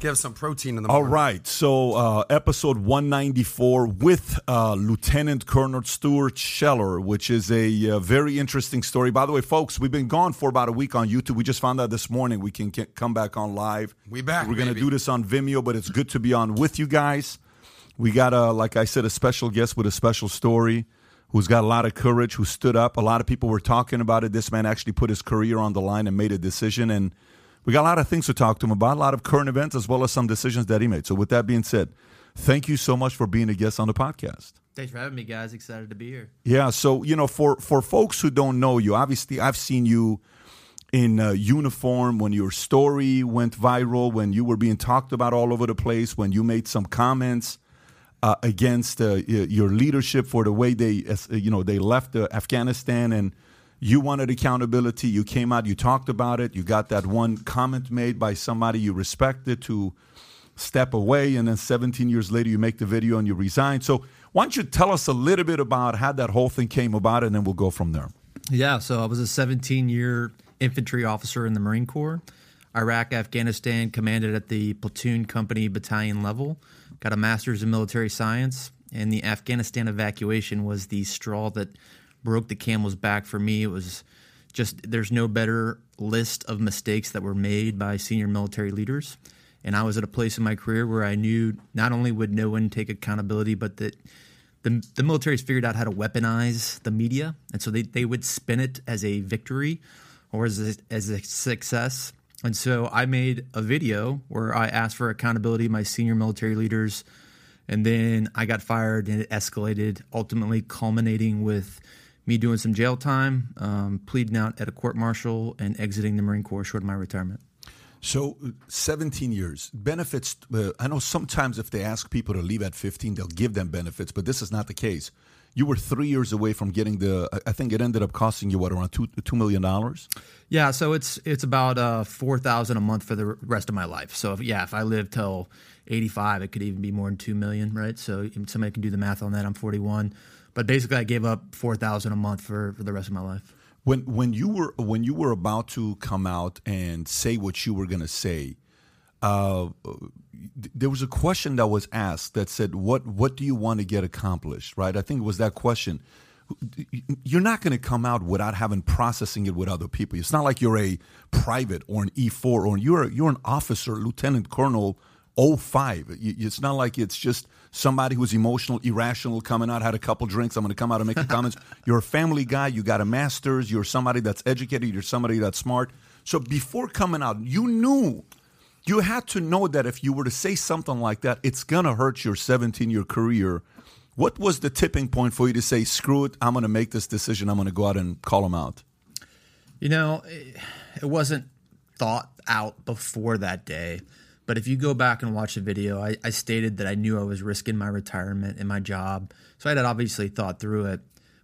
Give some protein in the All morning. right, so uh, episode 194 with uh, Lieutenant Colonel Stuart Scheller, which is a uh, very interesting story. By the way, folks, we've been gone for about a week on YouTube. We just found out this morning we can get, come back on live. We back, We're gonna do this on Vimeo, but it's good to be on with you guys. We got a, like I said, a special guest with a special story. Who's got a lot of courage? Who stood up? A lot of people were talking about it. This man actually put his career on the line and made a decision. And we got a lot of things to talk to him about, a lot of current events as well as some decisions that he made. So, with that being said, thank you so much for being a guest on the podcast. Thanks for having me, guys. Excited to be here. Yeah, so you know, for for folks who don't know you, obviously, I've seen you in uh, uniform when your story went viral, when you were being talked about all over the place, when you made some comments uh, against uh, your leadership for the way they, uh, you know, they left uh, Afghanistan, and you wanted accountability. You came out, you talked about it. You got that one comment made by somebody you respected to step away, and then 17 years later, you make the video and you resign. So, why don't you tell us a little bit about how that whole thing came about, and then we'll go from there. Yeah, so I was a 17 year infantry officer in the Marine Corps. Iraq, Afghanistan, commanded at the platoon, company, battalion level. Got a master's in military science, and the Afghanistan evacuation was the straw that broke the camel's back for me. It was just there's no better list of mistakes that were made by senior military leaders. And I was at a place in my career where I knew not only would no one take accountability, but that the, the military's figured out how to weaponize the media. And so they, they would spin it as a victory or as a, as a success. And so I made a video where I asked for accountability of my senior military leaders. And then I got fired and it escalated, ultimately culminating with me doing some jail time, um, pleading out at a court martial, and exiting the Marine Corps short of my retirement. So, uh, 17 years benefits. Uh, I know sometimes if they ask people to leave at 15, they'll give them benefits, but this is not the case. You were three years away from getting the. I- think it ended up costing you what around two two million dollars. Yeah, so it's it's about uh, four thousand a month for the rest of my life. So if, yeah, if I live till eighty five, it could even be more than two million, right? So somebody can do the math on that. I'm forty one, but basically I gave up four thousand a month for, for the rest of my life. When when you were when you were about to come out and say what you were going to say, uh, there was a question that was asked that said, "What what do you want to get accomplished?" Right? I think it was that question. You're not going to come out without having processing it with other people. It's not like you're a private or an E4 or you're you're an officer, lieutenant colonel, 05. It's not like it's just somebody who's emotional, irrational, coming out, had a couple drinks. I'm going to come out and make the comments. You're a family guy. You got a master's. You're somebody that's educated. You're somebody that's smart. So before coming out, you knew you had to know that if you were to say something like that, it's going to hurt your 17 year career. What was the tipping point for you to say, screw it, I'm going to make this decision, I'm going to go out and call him out? You know, it, it wasn't thought out before that day. But if you go back and watch the video, I, I stated that I knew I was risking my retirement and my job. So I had obviously thought through it.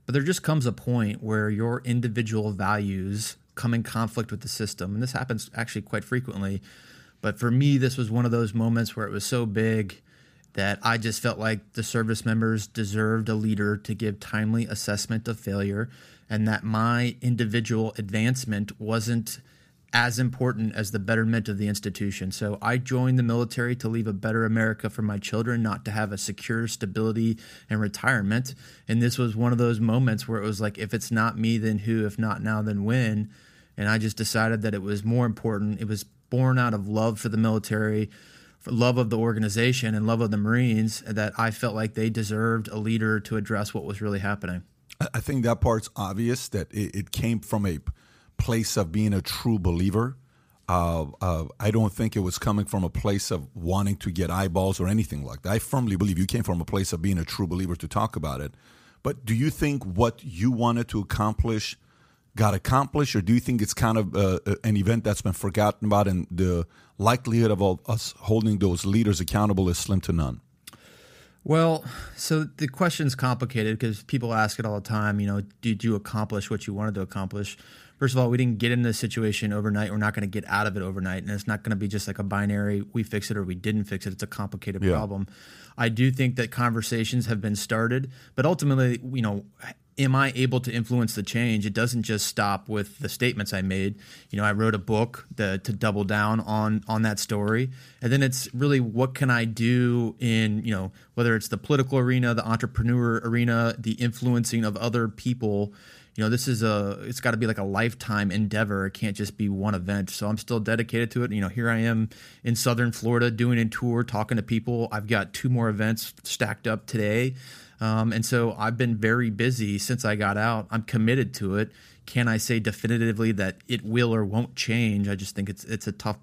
But there just comes a point where your individual values come in conflict with the system. And this happens actually quite frequently. But for me, this was one of those moments where it was so big that I just felt like the service members deserved a leader to give timely assessment of failure and that my individual advancement wasn't as important as the betterment of the institution. So I joined the military to leave a better America for my children, not to have a secure stability and retirement. And this was one of those moments where it was like, if it's not me, then who? If not now, then when? And I just decided that it was more important. It was born out of love for the military, for love of the organization, and love of the Marines that I felt like they deserved a leader to address what was really happening. I- think that part's obvious that it, it came from a place of being a true believer. Uh, uh, I don't think it was coming from a place of wanting to get eyeballs or anything like that. I firmly believe you came from a place of being a true believer to talk about it. But do you think what you wanted to accomplish got accomplished, or do you think it's kind of uh, an event that's been forgotten about, and the likelihood of us holding those leaders accountable is slim to none? Well, so the question's complicated because people ask it all the time. You know, did you accomplish what you wanted to accomplish? First of all, we didn't get into this situation overnight. We're not going to get out of it overnight, and it's not going to be just like a binary: we fix it or we didn't fix it. It's a complicated Yeah. problem. I do think that conversations have been started, but ultimately, you know, am I able to influence the change? It doesn't just stop with the statements I made. You know, I wrote a book the, to double down on on that story, and then it's really what can I do in you know whether it's the political arena, the entrepreneur arena, the influencing of other people. You know, this is a it's got to be like a lifetime endeavor. It can't just be one event. So I'm still dedicated to it. You know, here I am in Southern Florida doing a tour, talking to people. I've got two more events stacked up today. Um, and so I've been very busy since I got out. I'm committed to it. Can I say definitively that it will or won't change? I just think it's it's a tough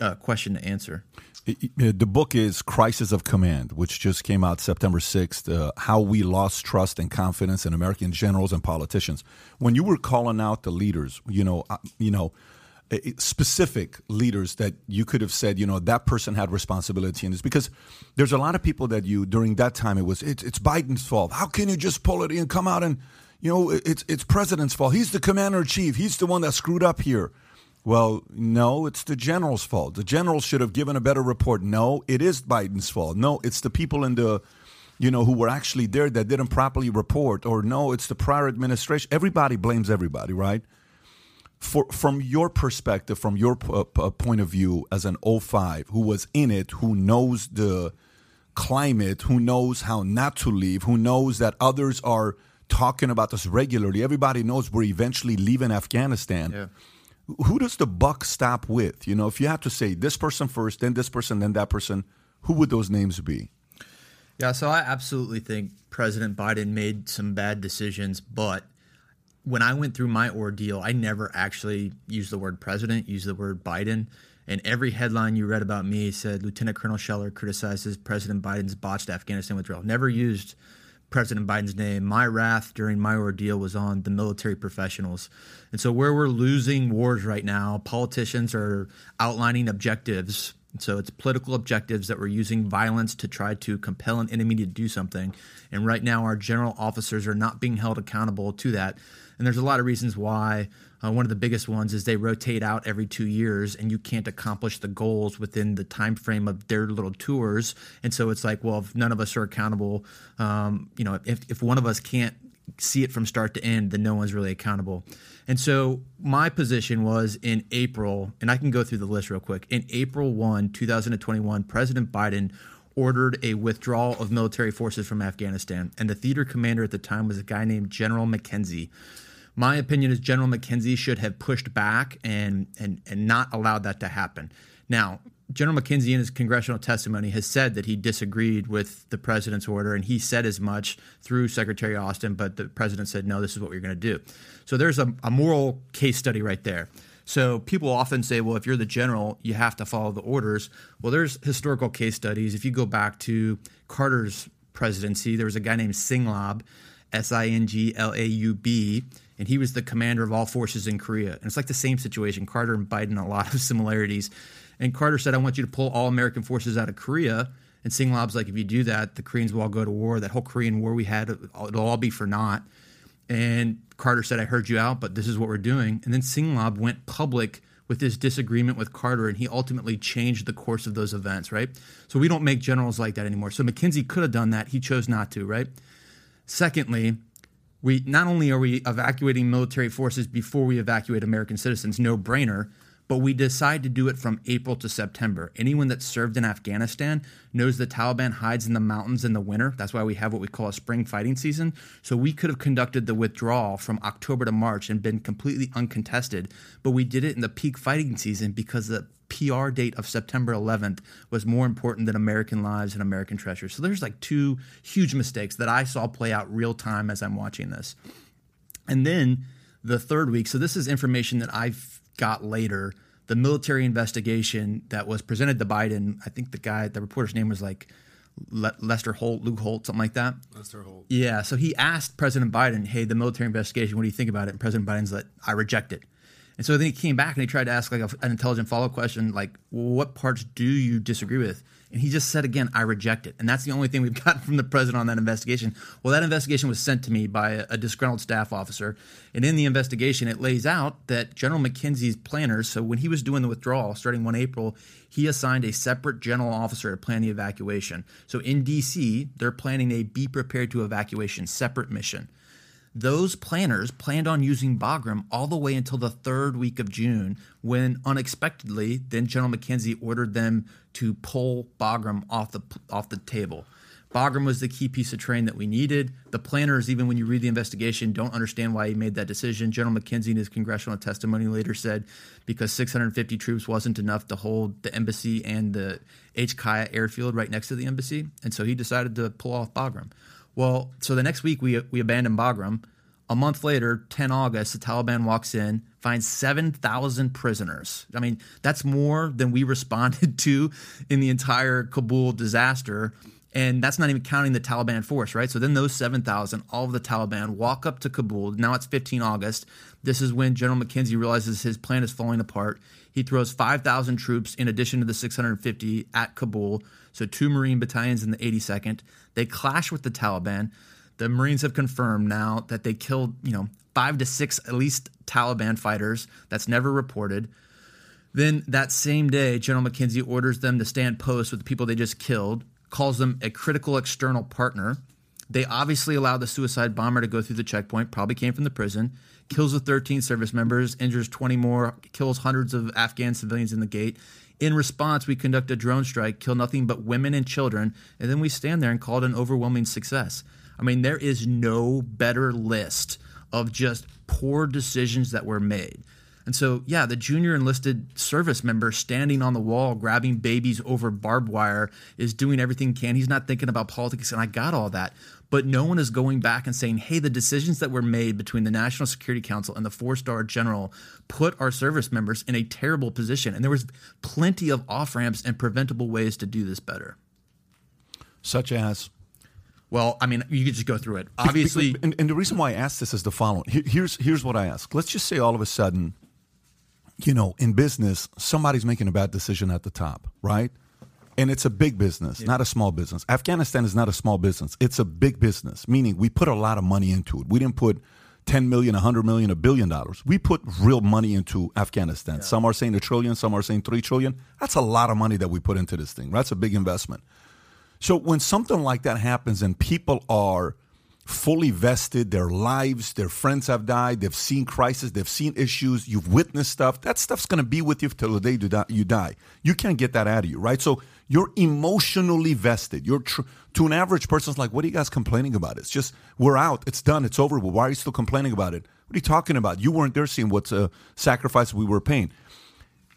uh, question to answer. The book is Crisis of Command, which just came out September 6th. Uh, how we lost trust and confidence in American generals and politicians. When you were calling out the leaders, you know, uh, you know, specific leaders that you could have said, you know, that person had responsibility in this because there's a lot of people that you during that time it was it's, it's Biden's fault. How can you just pull it in, come out and you know it's it's president's fault. He's the commander in chief. He's the one that screwed up here. Well, no, it's the general's fault. The general should have given a better report. No, it is Biden's fault. No, it's the people in the, you know, who were actually there that didn't properly report. Or no, it's the prior administration. Everybody blames everybody, right? For, from your perspective, from your p- uh, p- point of view as an 05 who was in it, who knows the climate, who knows how not to leave, who knows that others are talking about this regularly. Everybody knows we're eventually leaving Afghanistan who does the buck stop with? You know, if you have to say this person first, then this person, then that person, who would those names be? Yeah, so I absolutely think President Biden made some bad decisions, but when I went through my ordeal, I never actually used the word president, used the word Biden. And every headline you read about me said Lieutenant Colonel Scheller criticizes President Biden's botched Afghanistan withdrawal. Never used President Biden's name. My wrath during my ordeal was on the military professionals. And so, where we're losing wars right now, politicians are outlining objectives. So, it's political objectives that we're using violence to try to compel an enemy to do something. And right now, our general officers are not being held accountable to that. And there's a lot of reasons why. Uh, one of the biggest ones is they rotate out every two years, and you can't accomplish the goals within the time frame of their little tours. And so it's like, well, if none of us are accountable, um, you know, if if one of us can't see it from start to end, then no one's really accountable. And so my position was in April, and I can go through the list real quick. In April 1, 2021, President Biden ordered a withdrawal of military forces from Afghanistan. And the theater commander at the time was a guy named General McKenzie. My opinion is General McKenzie should have pushed back and, and, and not allowed that to happen. Now, General McKenzie in his congressional testimony has said that he disagreed with the president's order, and he said as much through Secretary Austin, but the president said, no, this is what we're going to do. So there's a, a moral case study right there. So people often say, well, if you're the general, you have to follow the orders. Well, there's historical case studies. If you go back to Carter's presidency, there was a guy named Singlaub, S I N G L A U B, and he was the commander of all forces in Korea. And it's like the same situation. Carter and Biden, a lot of similarities. And Carter said, I want you to pull all American forces out of Korea. And Singlaub's like, if you do that, the Koreans will all go to war. That whole Korean war we had, it'll all be for naught. And Carter said, I heard you out, but this is what we're doing. And then Singlaub went public with his disagreement with Carter, and he ultimately changed the course of those events, right? So we don't make generals like that anymore. So McKenzie could have done that. He chose not to, right? Secondly, we not only are we evacuating military forces before we evacuate American citizens, no brainer, but we decide to do it from April to September. Anyone that served in Afghanistan knows the Taliban hides in the mountains in the winter. That's why we have what we call a spring fighting season. So we could have conducted the withdrawal from October to March and been completely uncontested, but we did it in the peak fighting season because the PR date of September 11th was more important than American lives and American treasure. So there's like two huge mistakes that I saw play out real time as I'm watching this. And then the third week, so this is information that I've got later. The military investigation that was presented to Biden, I think the guy, the reporter's name was like Le- Lester Holt, Luke Holt, something like that. Lester Holt. Yeah, so he asked President Biden, "Hey, the military investigation, what do you think about it?" And President Biden's like, "I reject it." And so then he came back and he tried to ask like a, an intelligent follow up question, like, well, what parts do you disagree with? And he just said again, I reject it. And that's the only thing we've gotten from the president on that investigation. Well, that investigation was sent to me by a, a disgruntled staff officer. And in the investigation, it lays out that General McKenzie's planners, so when he was doing the withdrawal starting 1 April, he assigned a separate general officer to plan the evacuation. So in DC, they're planning a be prepared to evacuation separate mission. Those planners planned on using Bagram all the way until the third week of June, when unexpectedly, then General McKenzie ordered them to pull Bagram off the off the table. Bagram was the key piece of terrain that we needed. The planners, even when you read the investigation, don't understand why he made that decision. General McKenzie in his congressional testimony later said because 650 troops wasn't enough to hold the embassy and the HKIA airfield right next to the embassy, and so he decided to pull off Bagram. Well, so the next week we we abandoned Bagram. A month later, 10 August, the Taliban walks in, finds 7,000 prisoners. I mean, that's more than we responded to in the entire Kabul disaster. And that's not even counting the Taliban force, right? So then those 7,000, all of the Taliban walk up to Kabul. Now it's 15 August. This is when General McKenzie realizes his plan is falling apart. He throws 5,000 troops in addition to the 650 at Kabul, so two Marine battalions in the 82nd. They clash with the Taliban. The Marines have confirmed now that they killed, you know, five to six at least Taliban fighters. That's never reported. Then that same day, General McKenzie orders them to stand post with the people they just killed, calls them a critical external partner. They obviously allowed the suicide bomber to go through the checkpoint, probably came from the prison, kills the 13 service members, injures 20 more, kills hundreds of Afghan civilians in the gate. In response, we conduct a drone strike, kill nothing but women and children, and then we stand there and call it an overwhelming success. I mean, there is no better list of just poor decisions that were made. And so, yeah, the junior enlisted service member standing on the wall, grabbing babies over barbed wire, is doing everything he can. He's not thinking about politics, and I got all that. But no one is going back and saying, hey, the decisions that were made between the National Security Council and the four star general put our service members in a terrible position. And there was plenty of off ramps and preventable ways to do this better. Such as? Well, I mean, you could just go through it. Obviously, and, and the reason why I ask this is the following. Here's here's what I ask. Let's just say all of a sudden, you know, in business, somebody's making a bad decision at the top, right? And it's a big business, not a small business. Afghanistan is not a small business. It's a big business, meaning we put a lot of money into it. We didn't put 10 million, 100 million, a billion dollars. We put real money into Afghanistan. Some are saying a trillion, some are saying 3 trillion. That's a lot of money that we put into this thing. That's a big investment. So when something like that happens and people are fully vested, their lives, their friends have died, they've seen crisis, they've seen issues, you've witnessed stuff, that stuff's going to be with you till the day you die- you die. You can't get that out of you, right? So you're emotionally vested. You're tr- to an average person, it's like, what are you guys complaining about? It's just we're out, it's done, it's over. Well, why are you still complaining about it? What are you talking about? You weren't there seeing what's a uh, sacrifice we were paying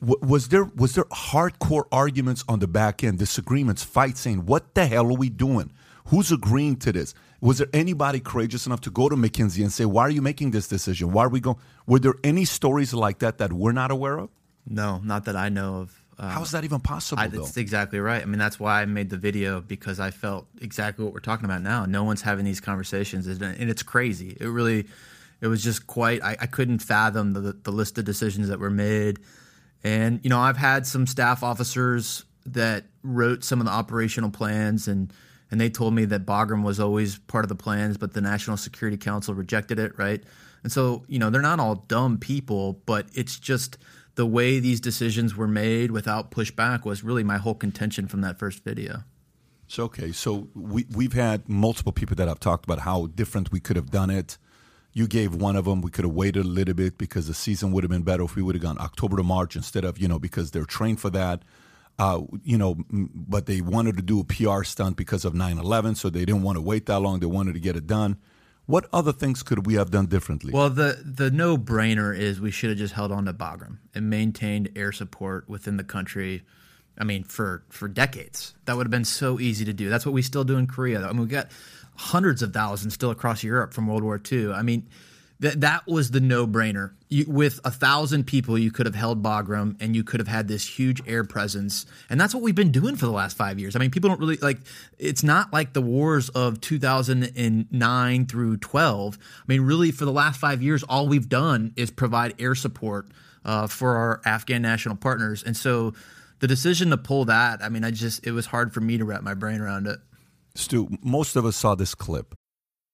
w- was there was there hardcore arguments on the back end, disagreements, fights, saying what the hell are we doing? Who's agreeing to this? Was there anybody courageous enough to go to McKenzie and say, "Why are you making this decision? Why are we going?" Were there any stories like that that we're not aware of? no, not that I know of. Uh, How is that even possible? I, though? that's exactly right. I mean, that's why I made the video because I felt exactly what we're talking about now. No one's having these conversations, and and it's crazy. It really, it was just quite. I, I couldn't fathom the the list of decisions that were made, and you know, I've had some staff officers that wrote some of the operational plans, and and they told me that Bagram was always part of the plans, but the National Security Council rejected it, right? And so, you know, they're not all dumb people, but it's just the way these decisions were made without pushback was really my whole contention from that first video. So okay, so we we've had multiple people that have talked about how different we could have done it. You gave one of them. We could have waited a little bit because the season would have been better if we would have gone October to March instead of you know because they're trained for that. Uh, you know, but they wanted to do a PR stunt because of 9/11, so they didn't want to wait that long. They wanted to get it done. What other things could we have done differently? Well, the the no brainer is we should have just held on to Bagram and maintained air support within the country. I mean, for for decades, that would have been so easy to do. That's what we still do in Korea. I mean, we got hundreds of thousands still across Europe from World War II. I mean, that that was the no brainer. With a thousand people, you could have held Bagram and you could have had this huge air presence, and that's what we've been doing for the last five years. I mean, people don't really like. It's not like the wars of 2009 through 12. I mean, really, for the last five years, all we've done is provide air support uh, for our Afghan national partners, and so the decision to pull that, I mean, I just it was hard for me to wrap my brain around it. Stu, most of us saw this clip.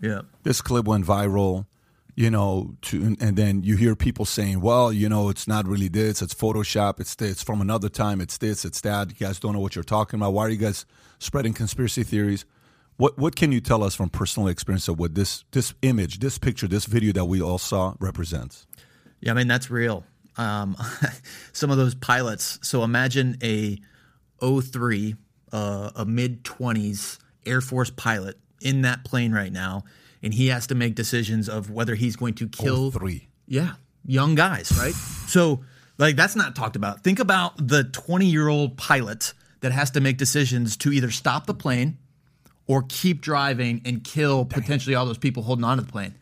Yeah. This clip went viral, you know, to, and then you hear people saying, well, you know, it's not really this, it's Photoshop, it's this, from another time, it's this, it's that. You guys don't know what you're talking about. Why are you guys spreading conspiracy theories? What what can you tell us from personal experience of what this this image, this picture, this video that we all saw represents? Yeah, I mean that's real. Um, some of those pilots. So imagine a 03, uh, a mid 20s Air Force pilot in that plane right now, and he has to make decisions of whether he's going to kill three. Yeah, young guys, right? so like that's not talked about. Think about the 20 year old pilot that has to make decisions to either stop the plane or keep driving and kill potentially all those people holding onto the plane.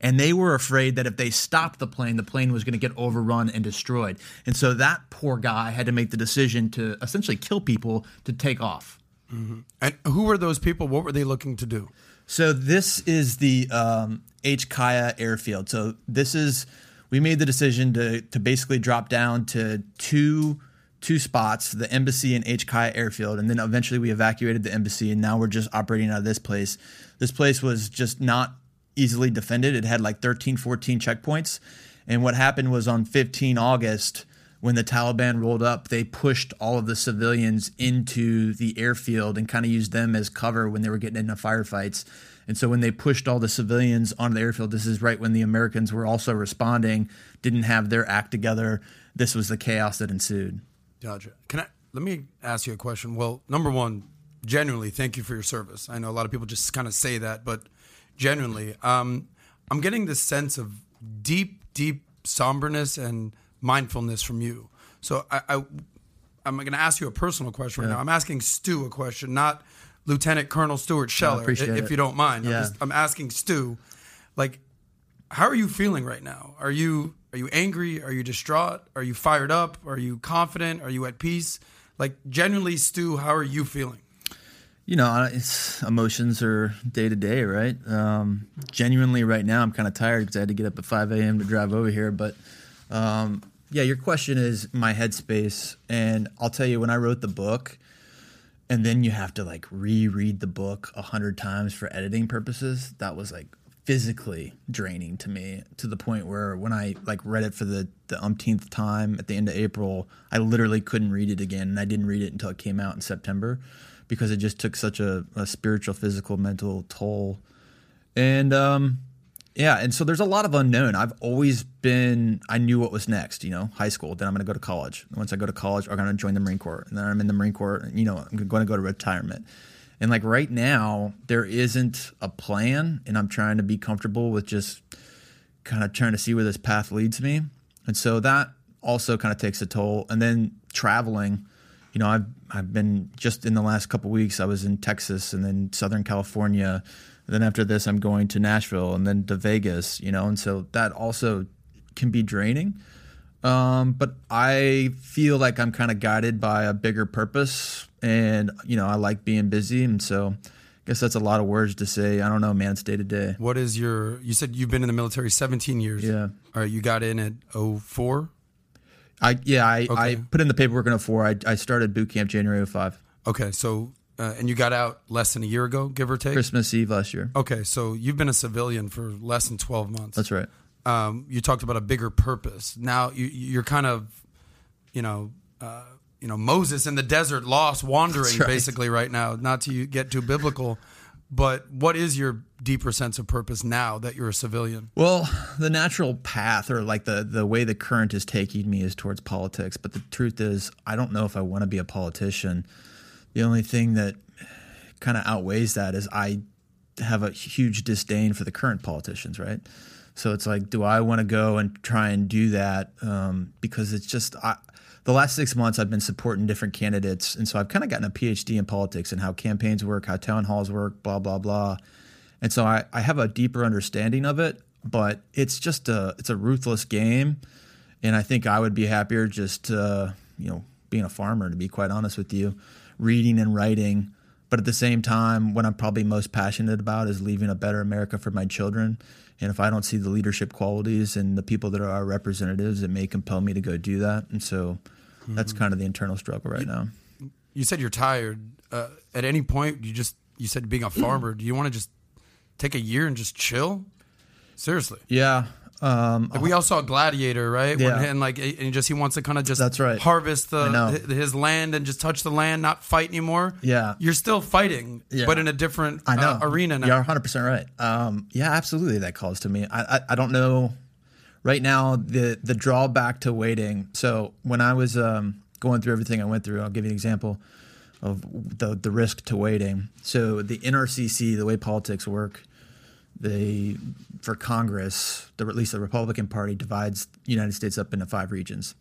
And they were afraid that if they stopped the plane, the plane was going to get overrun and destroyed. And so that poor guy had to make the decision to essentially kill people to take off. Mm-hmm. And who were those people? What were they looking to do? So this is the um, HKIA airfield. So this is we made the decision to to basically drop down to two two spots, the embassy and HKIA airfield, and then eventually we evacuated the embassy, and now we're just operating out of this place. This place was just not easily defended. It had like 13, 14 checkpoints. And what happened was on 15 August, when the Taliban rolled up, they pushed all of the civilians into the airfield and kind of used them as cover when they were getting into firefights. And so when they pushed all the civilians onto the airfield, this is right when the Americans were also responding, didn't have their act together. This was the chaos that ensued. Gotcha. Can I let me ask you a question? Well, number one, genuinely, thank you for your service. I know a lot of people just kind of say that, but genuinely, um, I'm getting this sense of deep, deep somberness and mindfulness from you. So I, I am going to ask you a personal question right Yeah. now. I'm asking Stu a question, not Lieutenant Colonel Stuart Scheller, if it. you don't mind. I'm, just, I'm asking Stu, like, how are you feeling right now? Are you are you angry? Are you distraught? Are you fired up? Are you confident? Are you at peace? Like, genuinely, Stu, how are you feeling? You know, it's emotions are day to day, right? Um, genuinely, right now, I'm kind of tired because I had to get up at 5 a.m. to drive over here. But um, yeah, your question is my headspace. And I'll tell you, when I wrote the book, and then you have to like reread the book a hundred times for editing purposes, that was like physically draining to me to the point where when I like read it for the, the umpteenth time at the end of April, I literally couldn't read it again. And I didn't read it until it came out in September because it just took such a, a spiritual, physical, mental toll. And um, yeah, and so there's a lot of unknown. I've always been, I knew what was next, you know, high school. Then I'm going to go to college. Once I go to college, I'm going to join the Marine Corps. And then I'm in the Marine Corps, you know, I'm going to go to retirement. And like right now, there isn't a plan, and I'm trying to be comfortable with just kind of trying to see where this path leads me. And so that also kind of takes a toll. And then traveling, you know, I've I've been just in the last couple weeks. I was in Texas and then Southern California. Then after this, I'm going to Nashville and then to Vegas. You know, and so that also can be draining. Um, but I feel like I'm kind of guided by a bigger purpose, and you know, I like being busy, and so I guess that's a lot of words to say. I don't know, man. It's day to day. What is your? You said you've been in the military 17 years. Yeah. All right, you got in at 04? I yeah, I, I put in the paperwork in 04. I, I started boot camp January 05. Okay, so uh, and you got out less than a year ago, give or take. Christmas Eve last year. Okay, so you've been a civilian for less than 12 months. That's right. um, you talked about a bigger purpose. Now you, you're kind of, you know, uh, you know Moses in the desert, lost, wandering, right. basically right now. Not to get too biblical, But what is your deeper sense of purpose now that you're a civilian? Well, the natural path or like the the way the current is taking me is towards politics. But the truth is, I don't know if I want to be a politician. The only thing that kind of outweighs that is I have a huge disdain for the current politicians, right? So it's like, do I want to go and try and do that? Um, because it's just I, the last six months I've been supporting different candidates, and so I've kind of gotten a PhD in politics and how campaigns work, how town halls work, blah blah blah. And so I, I have a deeper understanding of it, but it's just a it's a ruthless game, and I think I would be happier just uh, you know being a farmer to be quite honest with you, reading and writing. But at the same time, what I'm probably most passionate about is leaving a better America for my children. And if I don't see the leadership qualities and the people that are our representatives, it may compel me to go do that. And so mm-hmm. that's kind of the internal struggle right you, now. You said you're tired. Uh, at any point, you just you said being a farmer. do you want to just take a year and just chill? Seriously. Yeah. Um, like we all saw Gladiator, right? Yeah. When, and like, and just he wants to kind of just That's right. harvest the his land and just touch the land, not fight anymore. Yeah, you're still fighting, yeah. but in a different I know. Uh, arena now. You're 100 percent right. Um, yeah, absolutely. That calls to me. I, I, I don't know. Right now, the the drawback to waiting. So when I was um, going through everything I went through, I'll give you an example of the the risk to waiting. So the NRCC, the way politics work they for Congress, the at least the Republican Party divides the United States up into five regions,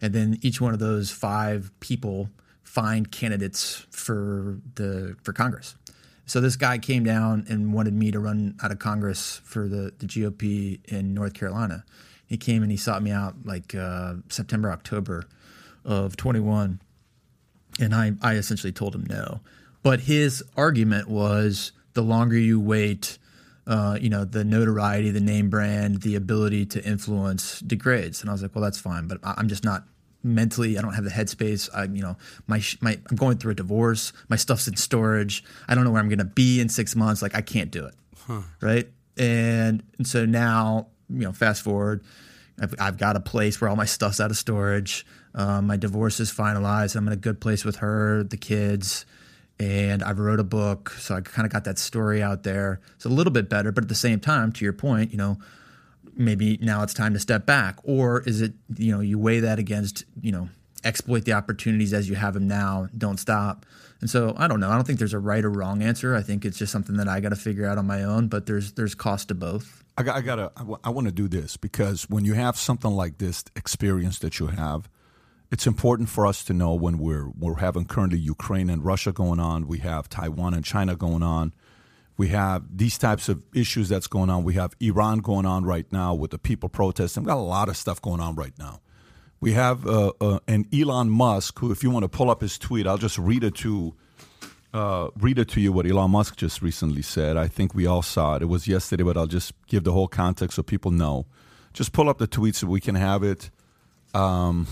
and then each one of those five people find candidates for the for Congress. So this guy came down and wanted me to run out of Congress for the, the GOP in North Carolina. He came and he sought me out like uh, September, October of 21. And I, I essentially told him no. But his argument was the longer you wait, uh, you know, the notoriety, the name brand, the ability to influence degrades. And I was like, well, that's fine, but I'm just not mentally. I don't have the headspace. I, you know, my my I'm going through a divorce. My stuff's in storage. I don't know where I'm going to be in six months. Like I can't do it, huh. right? And, and so now, you know, fast forward, I've, I've got a place where all my stuff's out of storage. Um, my divorce is finalized. I'm in a good place with her, the kids and I wrote a book, so I kind of got that story out there. It's a little bit better, but at the same time, to your point, you know, maybe now it's time to step back, or is it you know you weigh that against you know exploit the opportunities as you have them now, don't stop. And so I don't know. I don't think there's a right or wrong answer. I think it's just something that I got to figure out on my own. But there's there's cost to both. I got I gotta I, w- I want to do this because when you have something like this experience that you have it's important for us to know when we're we're having currently Ukraine and Russia going on, we have Taiwan and China going on, we have these types of issues that's going on. We have Iran going on right now with the people protesting. We've got a lot of stuff going on right now. We have uh, uh, an Elon Musk who, if you want to pull up his tweet, I'll just read it to uh, read it to you what Elon Musk just recently said. I think we all saw it. It was yesterday, but I'll just give the whole context so people know. Just pull up the tweet so we can have it. Um,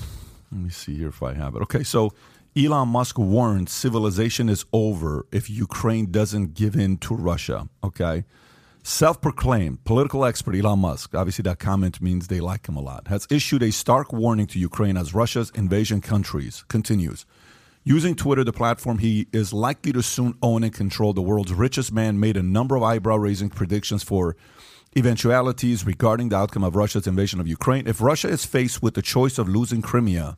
let me see here if I have it. Okay, so Elon Musk warns civilization is over if Ukraine doesn't give in to Russia. Okay. Self proclaimed political expert Elon Musk, obviously that comment means they like him a lot, has issued a stark warning to Ukraine as Russia's invasion countries continues. Using Twitter, the platform he is likely to soon own and control, the world's richest man made a number of eyebrow raising predictions for eventualities regarding the outcome of Russia's invasion of Ukraine. If Russia is faced with the choice of losing Crimea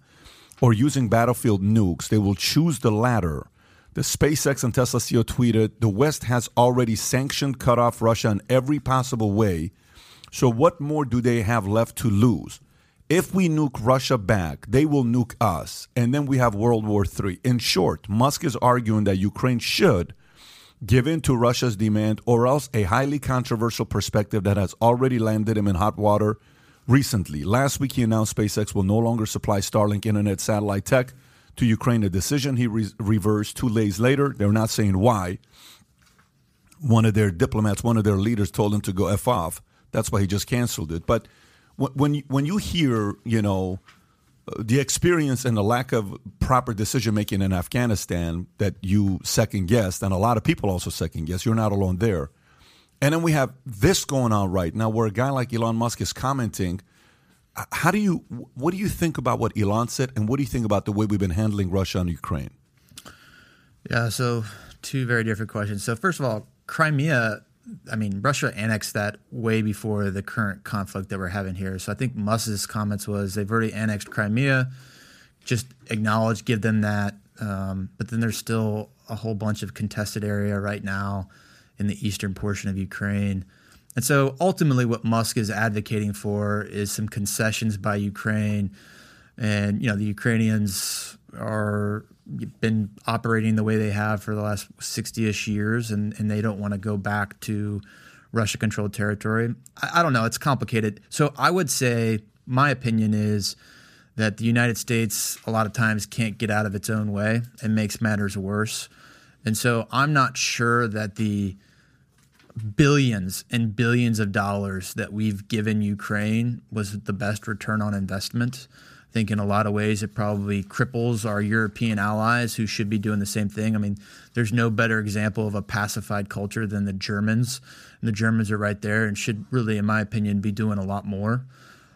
or using battlefield nukes, they will choose the latter. The SpaceX and Tesla CEO tweeted The West has already sanctioned, cut off Russia in every possible way. So, what more do they have left to lose? If we nuke Russia back, they will nuke us, and then we have World War III. In short, Musk is arguing that Ukraine should give in to Russia's demand, or else a highly controversial perspective that has already landed him in hot water recently. Last week, he announced SpaceX will no longer supply Starlink internet satellite tech to Ukraine, a decision he re- reversed two days later. They're not saying why. One of their diplomats, one of their leaders told him to go F off. That's why he just canceled it. But when when you hear, you know, the experience and the lack of proper decision making in Afghanistan that you second guessed, and a lot of people also second guess. You're not alone there. And then we have this going on right now, where a guy like Elon Musk is commenting. How do you? What do you think about what Elon said, and what do you think about the way we've been handling Russia and Ukraine? Yeah, so two very different questions. So first of all, Crimea, I mean, Russia annexed that way before the current conflict that we're having here. So I think Musk's comments was they've already annexed Crimea, just acknowledge, give them that. Um, but then there's still a whole bunch of contested area right now in the eastern portion of Ukraine. And so ultimately, what Musk is advocating for is some concessions by Ukraine. And, you know, the Ukrainians are been operating the way they have for the last 60-ish years and, and they don't want to go back to russia controlled territory. I, I, don't know it's complicated. So i would say my opinion is that the united states a lot of times can't get out of its own way and makes matters worse. And so i'm not sure that the billions and billions of dollars that we've given ukraine was the best return on investment I think in a lot of ways it probably cripples our European allies who should be doing the same thing. I mean, there's no better example of a pacified culture than the Germans. And the Germans are right there and should really, in my opinion, be doing a lot more.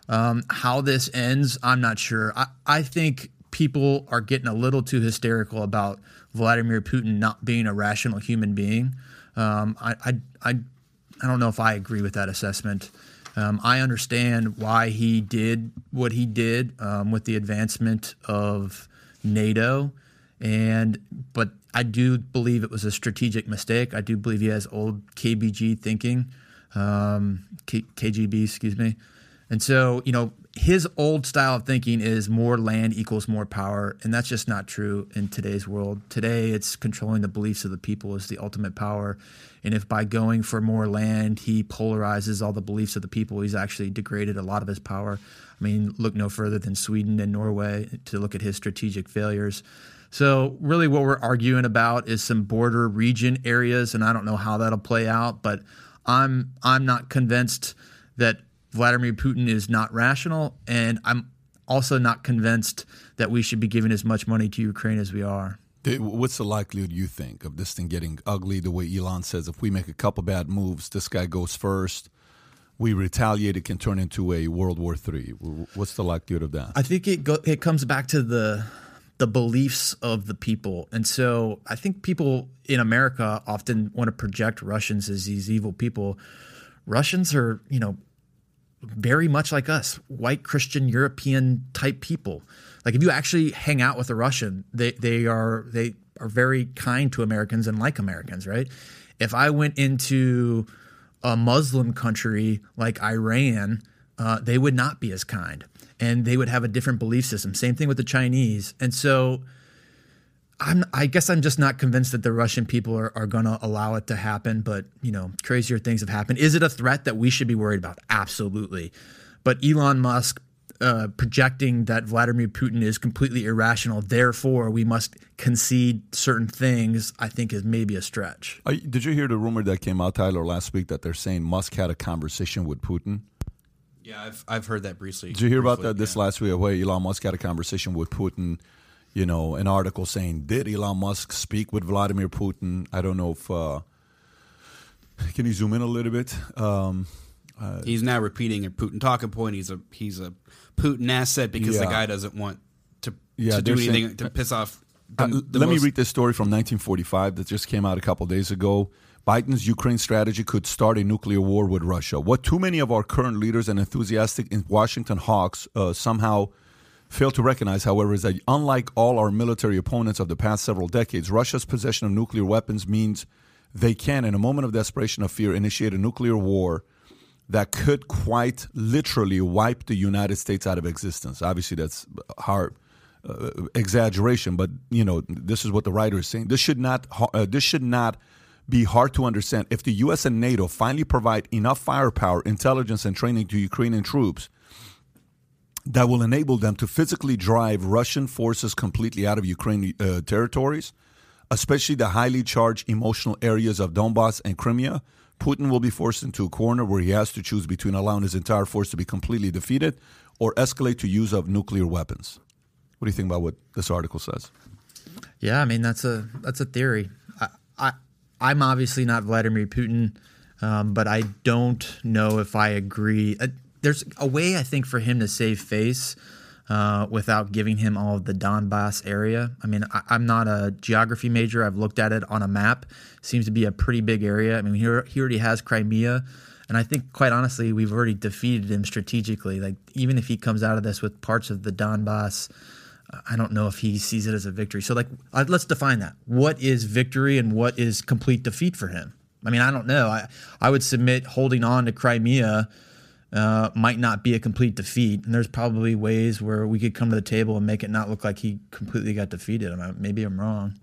Um, how this ends, I'm not sure. I, I think people are getting a little too hysterical about Vladimir Putin not being a rational human being. Um, I, I, I, I don't know if I agree with that assessment. Um, I understand why he did what he did um, with the advancement of NATO, and but I do believe it was a strategic mistake. I do believe he has old KBG thinking, um, K- KGB, excuse me, and so you know his old style of thinking is more land equals more power, and that's just not true in today's world. Today, it's controlling the beliefs of the people is the ultimate power. And if by going for more land, he polarizes all the beliefs of the people, he's actually degraded a lot of his power. I mean, look no further than Sweden and Norway to look at his strategic failures. So, really, what we're arguing about is some border region areas, and I don't know how that'll play out, but I'm I'm not convinced that Vladimir Putin is not rational, and I'm also not convinced that we should be giving as much money to Ukraine as we are. What's the likelihood you think of this thing getting ugly? The way Elon says, if we make a couple bad moves, this guy goes first. We retaliate; it can turn into a World War III. What's the likelihood of that? I think it go, it comes back to the the beliefs of the people, and so I think people in America often want to project Russians as these evil people. Russians are, you know, very much like us, white Christian European type people. Like if you actually hang out with a Russian, they they are they are very kind to Americans and like Americans, right? If I went into a Muslim country like Iran, uh, they would not be as kind, and they would have a different belief system. Same thing with the Chinese, and so I'm, I guess I'm just not convinced that the Russian people are, are going to allow it to happen. But you know, crazier things have happened. Is it a threat that we should be worried about? Absolutely. But Elon Musk uh, projecting that Vladimir Putin is completely irrational, therefore we must concede certain things, I think is maybe a stretch. Uh, did you hear the rumor that came out, Tyler, last week that they're saying Musk had a conversation with Putin? Yeah, I've I've heard that briefly. Did you hear briefly, about that this yeah. last week? Where Elon Musk had a conversation with Putin you know, an article saying, "Did Elon Musk speak with Vladimir Putin?" I don't know if. Uh, can you zoom in a little bit? Um, uh, he's now repeating a Putin talking point. He's a he's a Putin asset because yeah. the guy doesn't want to, yeah, to do anything saying, to piss off. The, uh, the let most... me read this story from 1945 that just came out a couple days ago. Biden's Ukraine strategy could start a nuclear war with Russia. What too many of our current leaders and enthusiastic in Washington hawks uh, somehow fail to recognize, however, is that unlike all our military opponents of the past several decades, Russia's possession of nuclear weapons means they can, in a moment of desperation of fear, initiate a nuclear war that could quite literally wipe the United States out of existence. Obviously, that's hard uh, exaggeration, but you know this is what the writer is saying. This should not uh, this should not be hard to understand. If the U.S. and NATO finally provide enough firepower, intelligence, and training to Ukrainian troops that will enable them to physically drive Russian forces completely out of Ukraine uh, territories, especially the highly charged emotional areas of Donbass and Crimea. Putin will be forced into a corner where he has to choose between allowing his entire force to be completely defeated or escalate to use of nuclear weapons. What do you think about what this article says? Yeah, I mean that's a that's a theory. I, I I'm obviously not Vladimir Putin, um, but I don't know if I agree. Uh, there's a way I think for him to save face uh, without giving him all of the Donbass area. I mean, I, am not a geography major. I've looked at it on a map. Seems to be a pretty big area. I mean, he, he already has Crimea. And I think, quite honestly, we've already defeated him strategically. Like, even if he comes out of this with parts of the Donbass, I don't know if he sees it as a victory. So, like, let's define that. What is victory and what is complete defeat for him? I mean, I don't know. I, I would submit holding on to Crimea uh, might not be a complete defeat. And there's probably ways where we could come to the table and make it not look like he completely got defeated. I mean, maybe I'm wrong.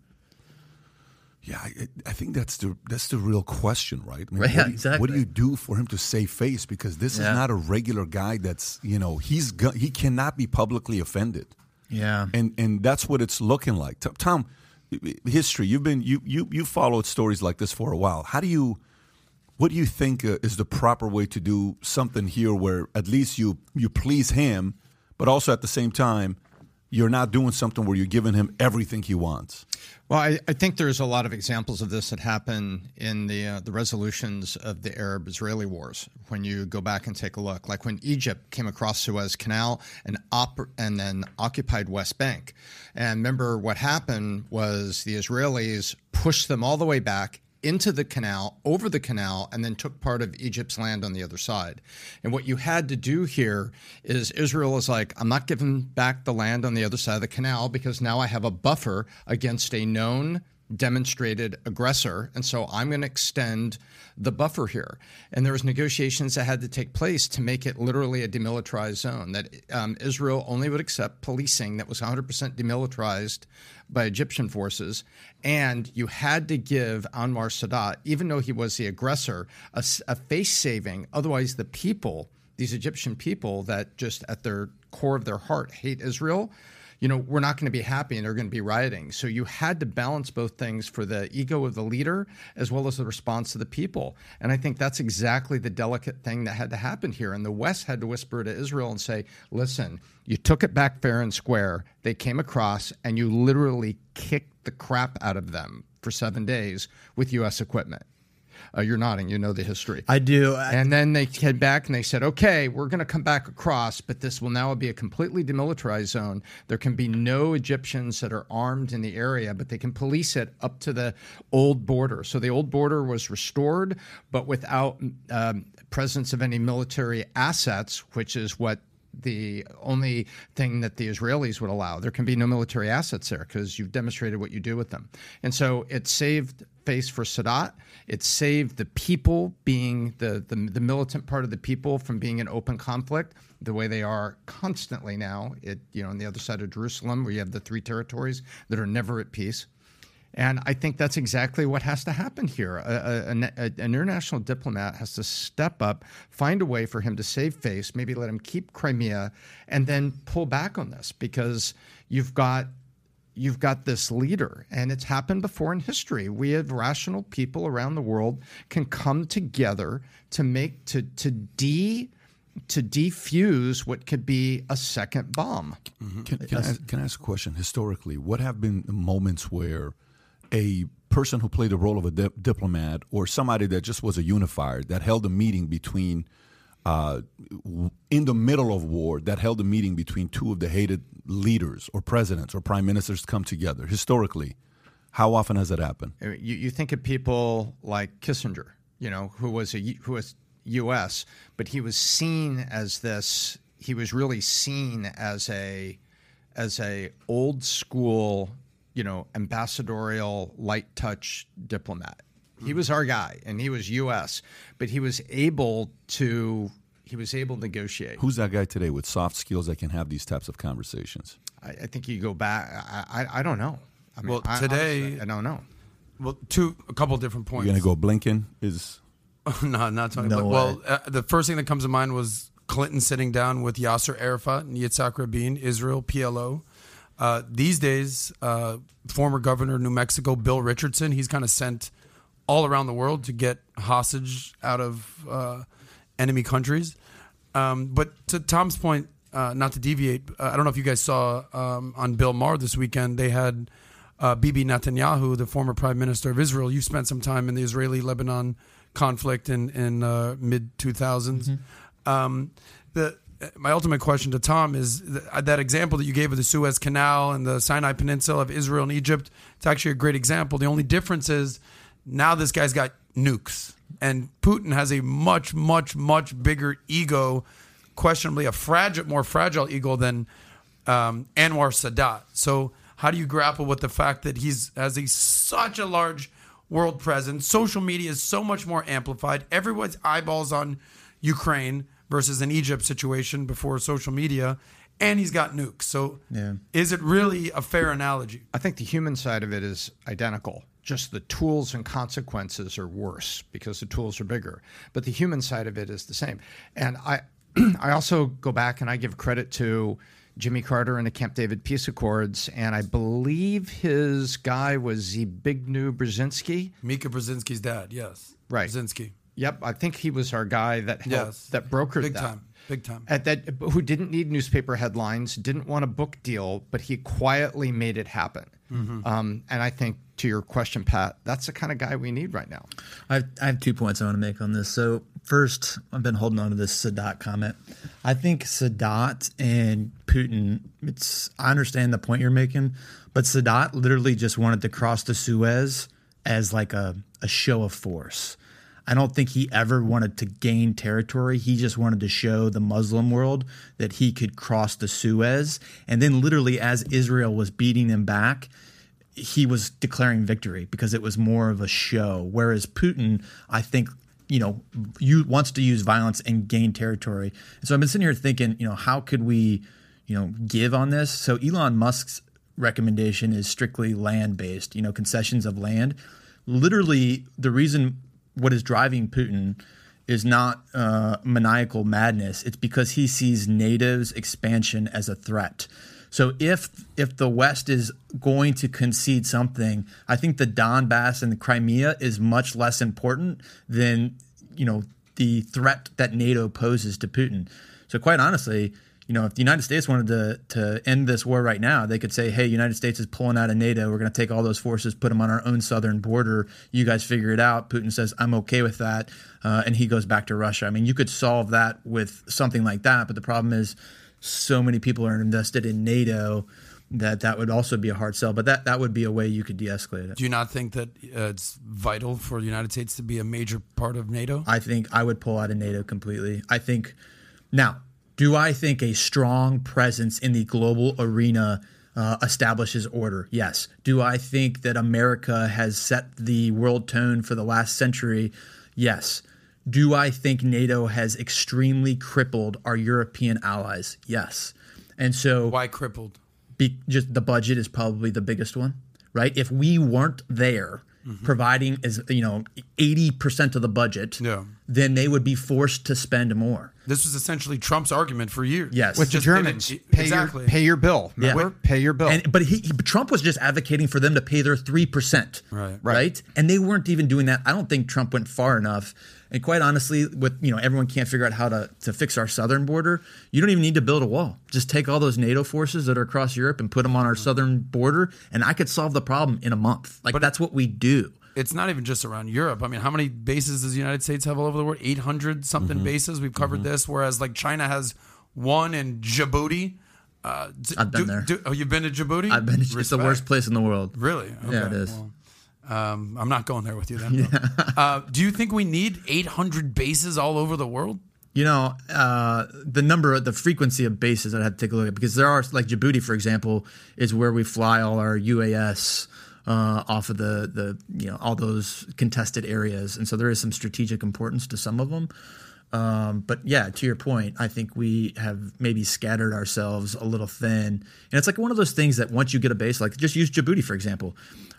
Yeah, I, I, think that's the that's the real question, right? I mean, right what, do you, exactly. what do you do for him to save face? Because this yeah. is not a regular guy. That's you know he's he cannot be publicly offended. Yeah, and and that's what it's looking like. Tom, history. You've been you you you followed stories like this for a while. How do you what do you think uh, is the proper way to do something here where at least you you please him, but also at the same time you're not doing something where you're giving him everything he wants? Well, I, I think there's a lot of examples of this that happen in the uh, the resolutions of the Arab-Israeli wars. When you go back and take a look, like when Egypt came across Suez Canal and op- and then occupied West Bank, and remember what happened was the Israelis pushed them all the way back into the canal, over the canal, and then took part of Egypt's land on the other side. And what you had to do here is Israel is like, I'm not giving back the land on the other side of the canal because now I have a buffer against a known demonstrated aggressor, and so I'm going to extend the buffer here. And there was negotiations that had to take place to make it literally a demilitarized zone. That um, Israel only would accept policing that was 100% demilitarized by Egyptian forces, and you had to give Anwar Sadat, even though he was the aggressor, a, a face saving. Otherwise, the people, these Egyptian people that just at their core of their heart hate Israel you know, we're not going to be happy and they're going to be rioting. So you had to balance both things for the ego of the leader as well as the response of the people. And I think that's exactly the delicate thing that had to happen here. And the West had to whisper to Israel and say, listen, you took it back fair and square. They came across and you literally kicked the crap out of them for seven days with U.S. equipment. Uh, you're nodding. You know the history. I do. And then they head back and they said, okay, we're going to come back across, but this will now be a completely demilitarized zone. There can be no Egyptians that are armed in the area, but they can police it up to the old border. So the old border was restored, but without um, presence of any military assets, which is what the only thing that the Israelis would allow. There can be no military assets there because you've demonstrated what you do with them. And so it saved face for Sadat. It saved the people being the, the, the militant part of the people from being in open conflict the way they are constantly now. It you know on the other side of Jerusalem where you have the three territories that are never at peace. And I think that's exactly what has to happen here. A, a, a, an international diplomat has to step up, find a way for him to save face, maybe let him keep Crimea, and then pull back on this because you've got you've got this leader and it's happened before in history. We have rational people around the world can come together to make to to de to defuse what could be a second bomb. Mm-hmm. can, can, I, ask, can I ask a question? Historically what have been moments where a person who played the role of a di- diplomat or somebody that just was a unifier that held a meeting between uh, in the middle of war that held a meeting between two of the hated leaders or presidents or prime ministers come together historically how often has that happened you, you think of people like kissinger you know who was a who was us but he was seen as this he was really seen as a as a old school you know ambassadorial light touch diplomat he hmm. was our guy, and he was U.S., but he was able to he was able to negotiate. Who's that guy today with soft skills that can have these types of conversations? I, I think you go back. I, I, I don't know. I mean, well, today honestly, I don't know. Well, two a couple different points. You're gonna go Blinken is. no, not talking. No about, well, uh, the first thing that comes to mind was Clinton sitting down with Yasser Arafat and Yitzhak Rabin, Israel, PLO. Uh, these days, uh, former governor of New Mexico, Bill Richardson, he's kind of sent all around the world to get hostage out of uh, enemy countries. Um, but to Tom's point, uh, not to deviate, uh, I don't know if you guys saw um, on Bill Maher this weekend, they had uh, Bibi Netanyahu, the former prime minister of Israel. You spent some time in the Israeli Lebanon conflict in, in uh, mid 2000s. Mm-hmm. Um, the my ultimate question to Tom is th- that example that you gave of the Suez Canal and the Sinai Peninsula of Israel and Egypt. It's actually a great example. The only difference is now this guy's got nukes, and Putin has a much, much, much bigger ego, questionably a fragile, more fragile ego than um, Anwar Sadat. So how do you grapple with the fact that he's has a such a large world presence? Social media is so much more amplified. Everyone's eyeballs on Ukraine versus an Egypt situation before social media, and he's got nukes. So, Yeah. is it really a fair analogy? I think the human side of it is identical. Just the tools and consequences are worse because the tools are bigger. But the human side of it is the same. And I, I also go back and I give credit to Jimmy Carter and the Camp David peace accords, and I believe his guy was Zbigniew Brzezinski. Mika Brzezinski's dad, yes, Right. Brzezinski, Yep, I think he was our guy that helped, yes, that brokered big that. time, big time. At that who didn't need newspaper headlines, didn't want a book deal, but he quietly made it happen. Mm-hmm. Um, and I think to your question, Pat, that's the kind of guy we need right now. I have, I have two points I want to make on this. So, first, I've been holding on to this Sadat comment. I think Sadat and Putin, it's I understand the point you're making, but Sadat literally just wanted to cross the Suez as like a, a show of force. I don't think he ever wanted to gain territory. He just wanted to show the Muslim world that he could cross the Suez. And then, literally, as Israel was beating them back, he was declaring victory because it was more of a show. Whereas Putin, I think, you know, you wants to use violence and gain territory. And so I've been sitting here thinking, you know, how could we, you know, give on this? So Elon Musk's recommendation is strictly land based, you know, concessions of land. Literally, the reason what is driving Putin is not uh, maniacal madness. It's because he sees NATO's expansion as a threat. So if if the West is going to concede something, I think the Donbass and the Crimea is much less important than you know the threat that NATO poses to Putin. So quite honestly, you know, if the United States wanted to to end this war right now, they could say, "Hey, United States is pulling out of NATO. We're going to take all those forces, put them on our own southern border. You guys figure it out." Putin says, "I'm okay with that," uh, and he goes back to Russia. I mean, you could solve that with something like that, but the problem is, so many people are invested in NATO that that would also be a hard sell. But that that would be a way you could de-escalate it. Do you not think that uh, it's vital for the United States to be a major part of NATO? I think I would pull out of NATO completely. I think now, do I think a strong presence in the global arena uh, establishes order? Yes. Do I think that America has set the world tone for the last century? Yes. Do I think NATO has extremely crippled our European allies? Yes. And so Why crippled? be, just the budget is probably the biggest one, right? If we weren't there providing as you know 80% of the budget, Yeah. then they would be forced to spend more. This was essentially Trump's argument for years. Yes. With the Just didn't- Germans, pay exactly. your pay your bill. Remember, pay your bill. And but he, he- but Trump was just advocating for them to pay their 3%. Right. Right. And they weren't even doing that. I don't think Trump went far enough. And quite honestly, with you know, everyone can't figure out how to, to fix our southern border. You don't even need to build a wall. Just take all those NATO forces that are across Europe and put them on our southern border, and I could solve the problem in a month. Like that's what we do. It's not even just around Europe. I mean, how many bases does the United States have all over the world? 800 something Mm-hmm. bases. We've covered this, whereas like China has one in Djibouti. Uh, d- I've been do- there. do- oh, you've been to Djibouti? I've been. It's the worst place in the world. Really? Yeah, it is. well, um, I'm not going there with you then. uh, do you think we need 800 bases all over the world? You know, uh, the number, the frequency of bases I'd have to take a look at because there are, like Djibouti, for example, is where we fly all our UAS uh, off of the, the, you know, all those contested areas. And so there is some strategic importance to some of them. Um, but yeah, to your point, I think we have maybe scattered ourselves a little thin. And it's like one of those things that once you get a base, like just use Djibouti, for example.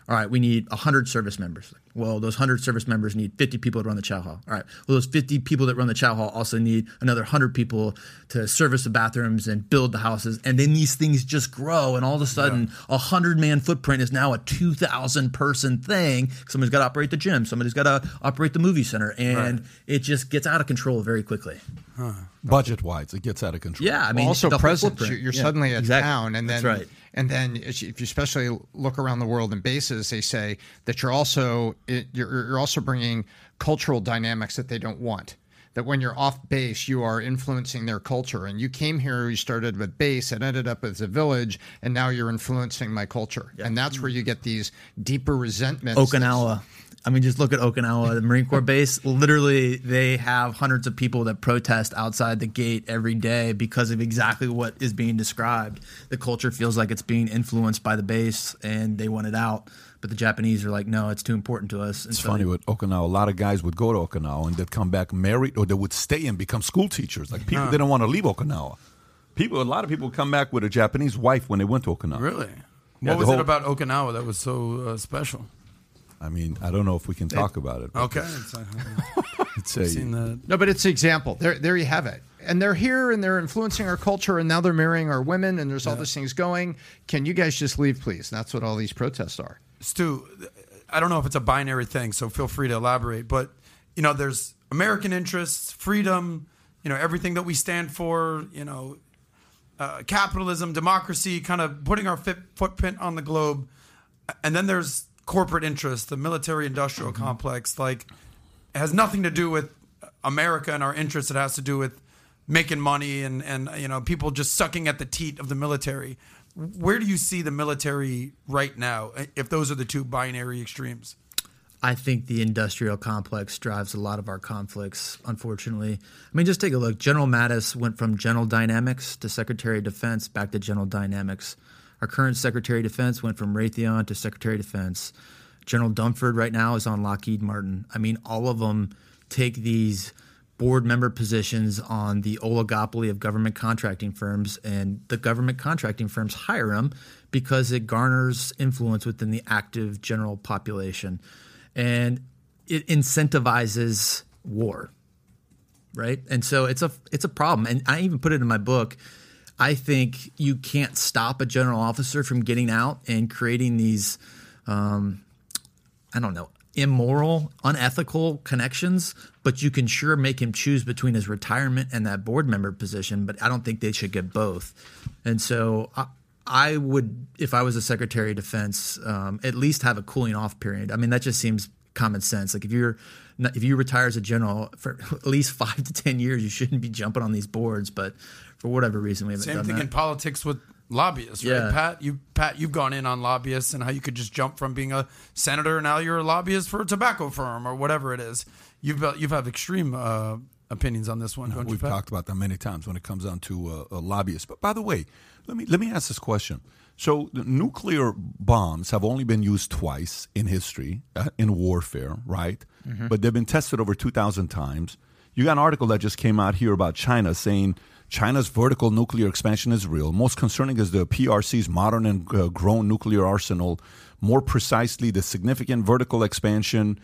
All right, we need 100 service members. Well, those 100 service members need 50 people to run the chow hall. All right, well, those 50 people that run the chow hall also need another 100 people to service the bathrooms and build the houses. And then these things just grow. And all of a sudden, a 100 man footprint is now a 2,000 person thing. Somebody's got to operate the gym, somebody's got to operate the movie center. And it just gets out of control very quickly. Budget wise, it gets out of control. Yeah, I Well, mean, also the presence. You're, you're Yeah, suddenly a exactly. town, and then That's right. And then if you especially look around the world in bases, they say that you're also you're, you're also bringing cultural dynamics that they don't want. that when you're off base, you are influencing their culture. And you came here, you started with base and ended up as a village, and now you're influencing my culture. Yeah. And that's where you get these deeper resentments. Okinawa. I mean, just look at Okinawa, the Marine Corps base. Literally, they have hundreds of people that protest outside the gate every day because of exactly what is being described. The culture feels like it's being influenced by the base, and they want it out. But the Japanese are like, no, it's too important to us. And it's so funny with Okinawa. A lot of guys would go to Okinawa and they'd come back married, or they would stay and become school teachers. Like people huh. didn't want to leave Okinawa. People, a lot of people come back with a Japanese wife when they went to Okinawa. Really? Yeah, what was whole, it about Okinawa that was so uh, special? I mean, I don't know if we can talk about it. Okay. It's, a, no, but it's an example. There, there you have it. And they're here and they're influencing our culture, and now they're marrying our women, and there's all these things going. Can you guys just leave, please? That's what all these protests are. Stu, I don't know if it's a binary thing, so feel free to elaborate. But you know, there's American interests, freedom, you know, everything that we stand for. You know, uh, capitalism, democracy, kind of putting our fit, footprint on the globe, and then there's corporate interests, the military industrial mm-hmm. complex, like has nothing to do with America and our interests. It has to do with making money and and you know people just sucking at the teat of the military. Where do you see the military right now? If those are the two binary extremes. I think the industrial complex drives a lot of our conflicts, unfortunately. I mean, just take a look. General Mattis went from General Dynamics to Secretary of Defense back to General Dynamics. Our current Secretary of Defense went from Raytheon to Secretary of Defense. General Dunford right now is on Lockheed Martin. I mean, all of them take these board member positions on the oligopoly of government contracting firms, and the government contracting firms hire them because it garners influence within the active general population. And it incentivizes war, right? And so it's a it's a problem. And I even put it in my book I think you can't stop a general officer from getting out and creating these, um, I don't know, immoral, unethical connections, but you can sure make him choose between his retirement and that board member position. But I don't think they should get both. And so I, I would, if I was a Secretary of Defense, um, at least have a cooling off period. I mean, that just seems common sense. Like if you're if you retire as a general for at least five to ten years, you shouldn't be jumping on these boards. But for whatever reason, we haven't Same done thing that. in politics with lobbyists, right? Yeah. Pat, you Pat, you've gone in on lobbyists and how you could just jump from being a senator now you're a lobbyist for a tobacco firm or whatever it is. You've you've had extreme uh, opinions on this one. No, we've you, talked about that many times when it comes down to uh, lobbyists. But by the way, let me let me ask this question. So nuclear bombs have only been used twice in history uh, in warfare, right? Mm-hmm. But they've been tested over two thousand times. You got an article that just came out here about China saying China's vertical nuclear expansion is real. Most concerning is the PRC's modern and uh, grown nuclear arsenal. More precisely, the significant vertical expansion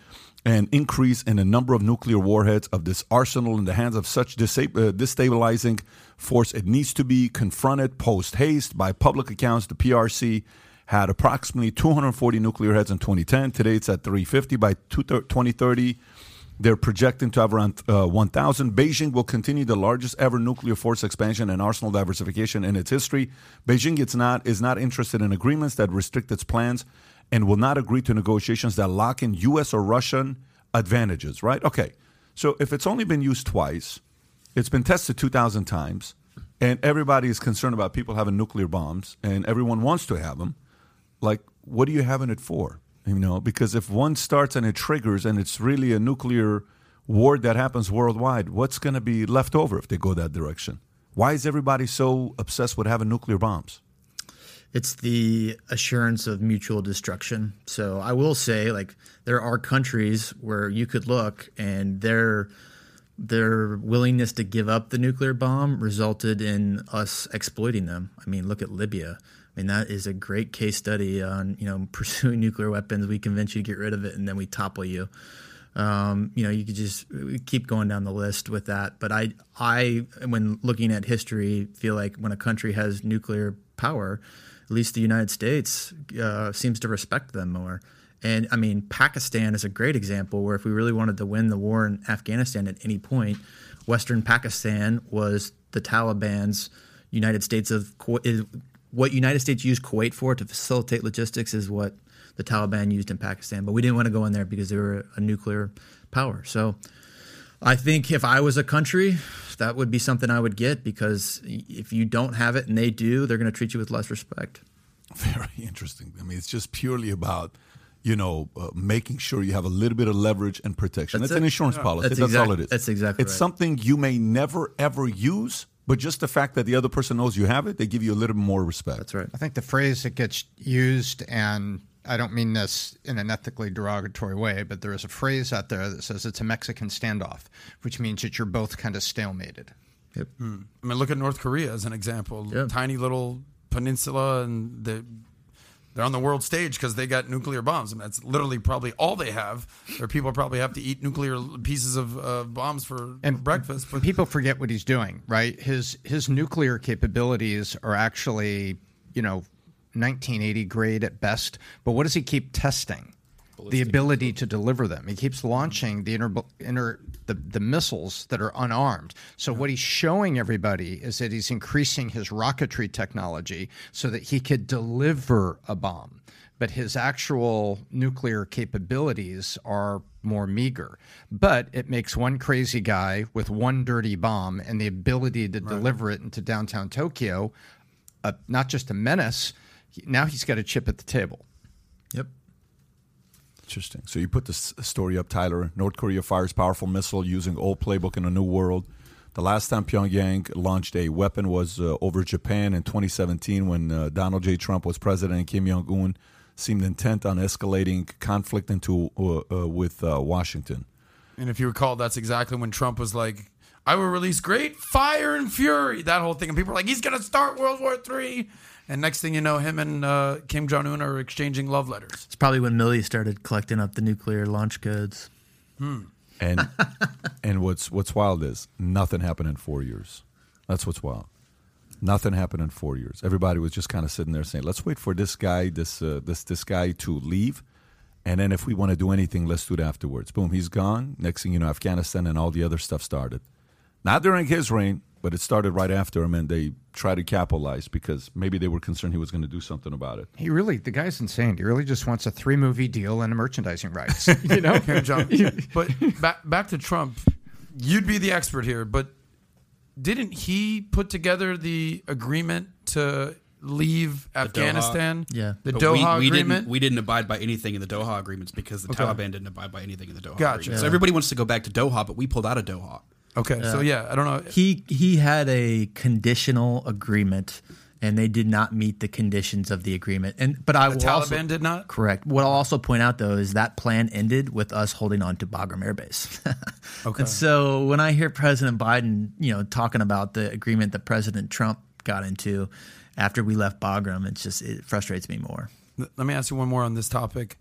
and increase in the number of nuclear warheads of this arsenal in the hands of such uh, destabilizing force. It needs to be confronted post haste. By public accounts, the PRC had approximately 240 nuclear heads in 2010. Today, it's at 350. By 2030, they're projecting to have around uh, 1,000. Beijing will continue the largest ever nuclear force expansion and arsenal diversification in its history. Beijing it's not, is not interested in agreements that restrict its plans and will not agree to negotiations that lock in U.S. or Russian advantages, right? Okay. So if it's only been used twice, it's been tested 2,000 times, and everybody is concerned about people having nuclear bombs, and everyone wants to have them, like, what are you having it for? You know, because if one starts and it triggers and it's really a nuclear war that happens worldwide, what's going to be left over if they go that direction? Why is everybody so obsessed with having nuclear bombs? It's the assurance of mutual destruction. So I will say, like, there are countries where you could look and their their willingness to give up the nuclear bomb resulted in us exploiting them. I mean, look at Libya mean, that is a great case study on you know pursuing nuclear weapons. We convince you to get rid of it, and then we topple you. Um, you know, you could just keep going down the list with that. But I, I, when looking at history, feel like when a country has nuclear power, at least the United States uh, seems to respect them more. And I mean, Pakistan is a great example where if we really wanted to win the war in Afghanistan at any point, Western Pakistan was the Taliban's United States of what United States used Kuwait for to facilitate logistics is what the Taliban used in Pakistan. But we didn't want to go in there because they were a nuclear power. So I think if I was a country, that would be something I would get because if you don't have it and they do, they're going to treat you with less respect. Very interesting. I mean, it's just purely about you know uh, making sure you have a little bit of leverage and protection. That's, an insurance yeah. policy. That's, that's exact, all it is. That's exactly. It's right. something you may never ever use, but just the fact that the other person knows you have it, they give you a little more respect. That's right. I think the phrase that gets used and I don't mean this in an ethically derogatory way, but there is a phrase out there that says it's a Mexican standoff, which means that you're both kind of stalemated. Yep. Hmm. I mean, look at North Korea as an example. Yep. Tiny little peninsula, and they're, they're on the world stage because they got nuclear bombs. I mean, that's literally probably all they have. Or people probably have to eat nuclear pieces of uh, bombs for and breakfast. But people forget what he's doing, right? His his nuclear capabilities are actually, you know, 1980 grade at best. But what does he keep testing? Ballistic the ability to deliver them. He keeps launching the inner, inner the, the missiles that are unarmed. So what he's showing everybody is that he's increasing his rocketry technology so that he could deliver a bomb. But his actual nuclear capabilities are more meager. But it makes one crazy guy with one dirty bomb and the ability to right. deliver it into downtown Tokyo, uh, not just a menace, now he's got a chip at the table. Interesting. So you put this story up, Tyler. North Korea fires powerful missile using old playbook in a new world. The last time Pyongyang launched a weapon was uh, over Japan in 2017 when uh, Donald J. Trump was president and Kim Jong Un seemed intent on escalating conflict into uh, uh with uh, Washington. And if you recall, that's exactly when Trump was like, "I will release great fire and fury." That whole thing, and people were like, "He's going to start World War III." And next thing you know, him and uh, Kim Jong Un are exchanging love letters. It's probably when Milley started collecting up the nuclear launch codes. Hmm. And and what's what's wild is nothing happened in four years. That's what's wild. Nothing happened in four years. Everybody was just kind of sitting there saying, "Let's wait for this guy, this uh, this this guy to leave, and then if we want to do anything, let's do it afterwards." Boom, he's gone. Next thing you know, Afghanistan and all the other stuff started. Not during his reign, but it started right after him, and they tried to capitalize because maybe they were concerned he was going to do something about it. He really, the guy's insane. He really just wants a three movie deal and a merchandising rights. you know, John. but back back to Trump, you'd be the expert here, but didn't he put together the agreement to leave the Afghanistan? Doha. Yeah, the but Doha we, we agreement. Didn't, we didn't abide by anything in the Doha agreements because the okay. Taliban didn't abide by anything in the Doha gotcha. agreement. Yeah. So everybody wants to go back to Doha, but we pulled out of Doha. Okay, so uh, yeah, I don't know. He he had a conditional agreement, and they did not meet the conditions of the agreement. And but I the will Taliban also, did not. Correct. What I'll also point out though is that plan ended with us holding on to Bagram Air Base. okay. And so when I hear President Biden, you know, talking about the agreement that President Trump got into after we left Bagram, it's just it frustrates me more. Let me ask you one more on this topic.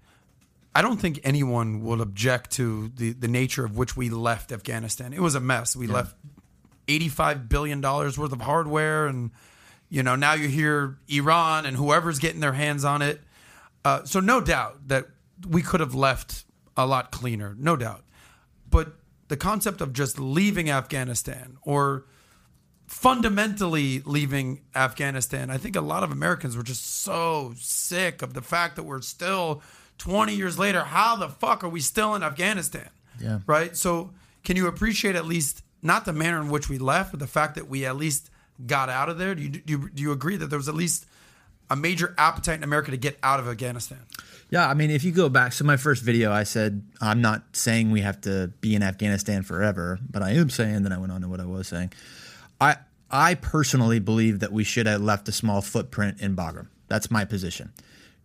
I don't think anyone will object to the, the nature of which we left Afghanistan. It was a mess. We yeah. left $85 billion worth of hardware. And, you know, now you hear Iran and whoever's getting their hands on it. Uh, so, no doubt that we could have left a lot cleaner, no doubt. But the concept of just leaving Afghanistan or fundamentally leaving Afghanistan, I think a lot of Americans were just so sick of the fact that we're still 20 years later, how the fuck are we still in Afghanistan? Yeah. Right? So, can you appreciate at least not the manner in which we left, but the fact that we at least got out of there? Do you, do you, do you agree that there was at least a major appetite in America to get out of Afghanistan? Yeah, I mean, if you go back, so my first video, I said, I'm not saying we have to be in Afghanistan forever, but I am saying, then I went on to what I was saying. I, I personally believe that we should have left a small footprint in Bagram. That's my position.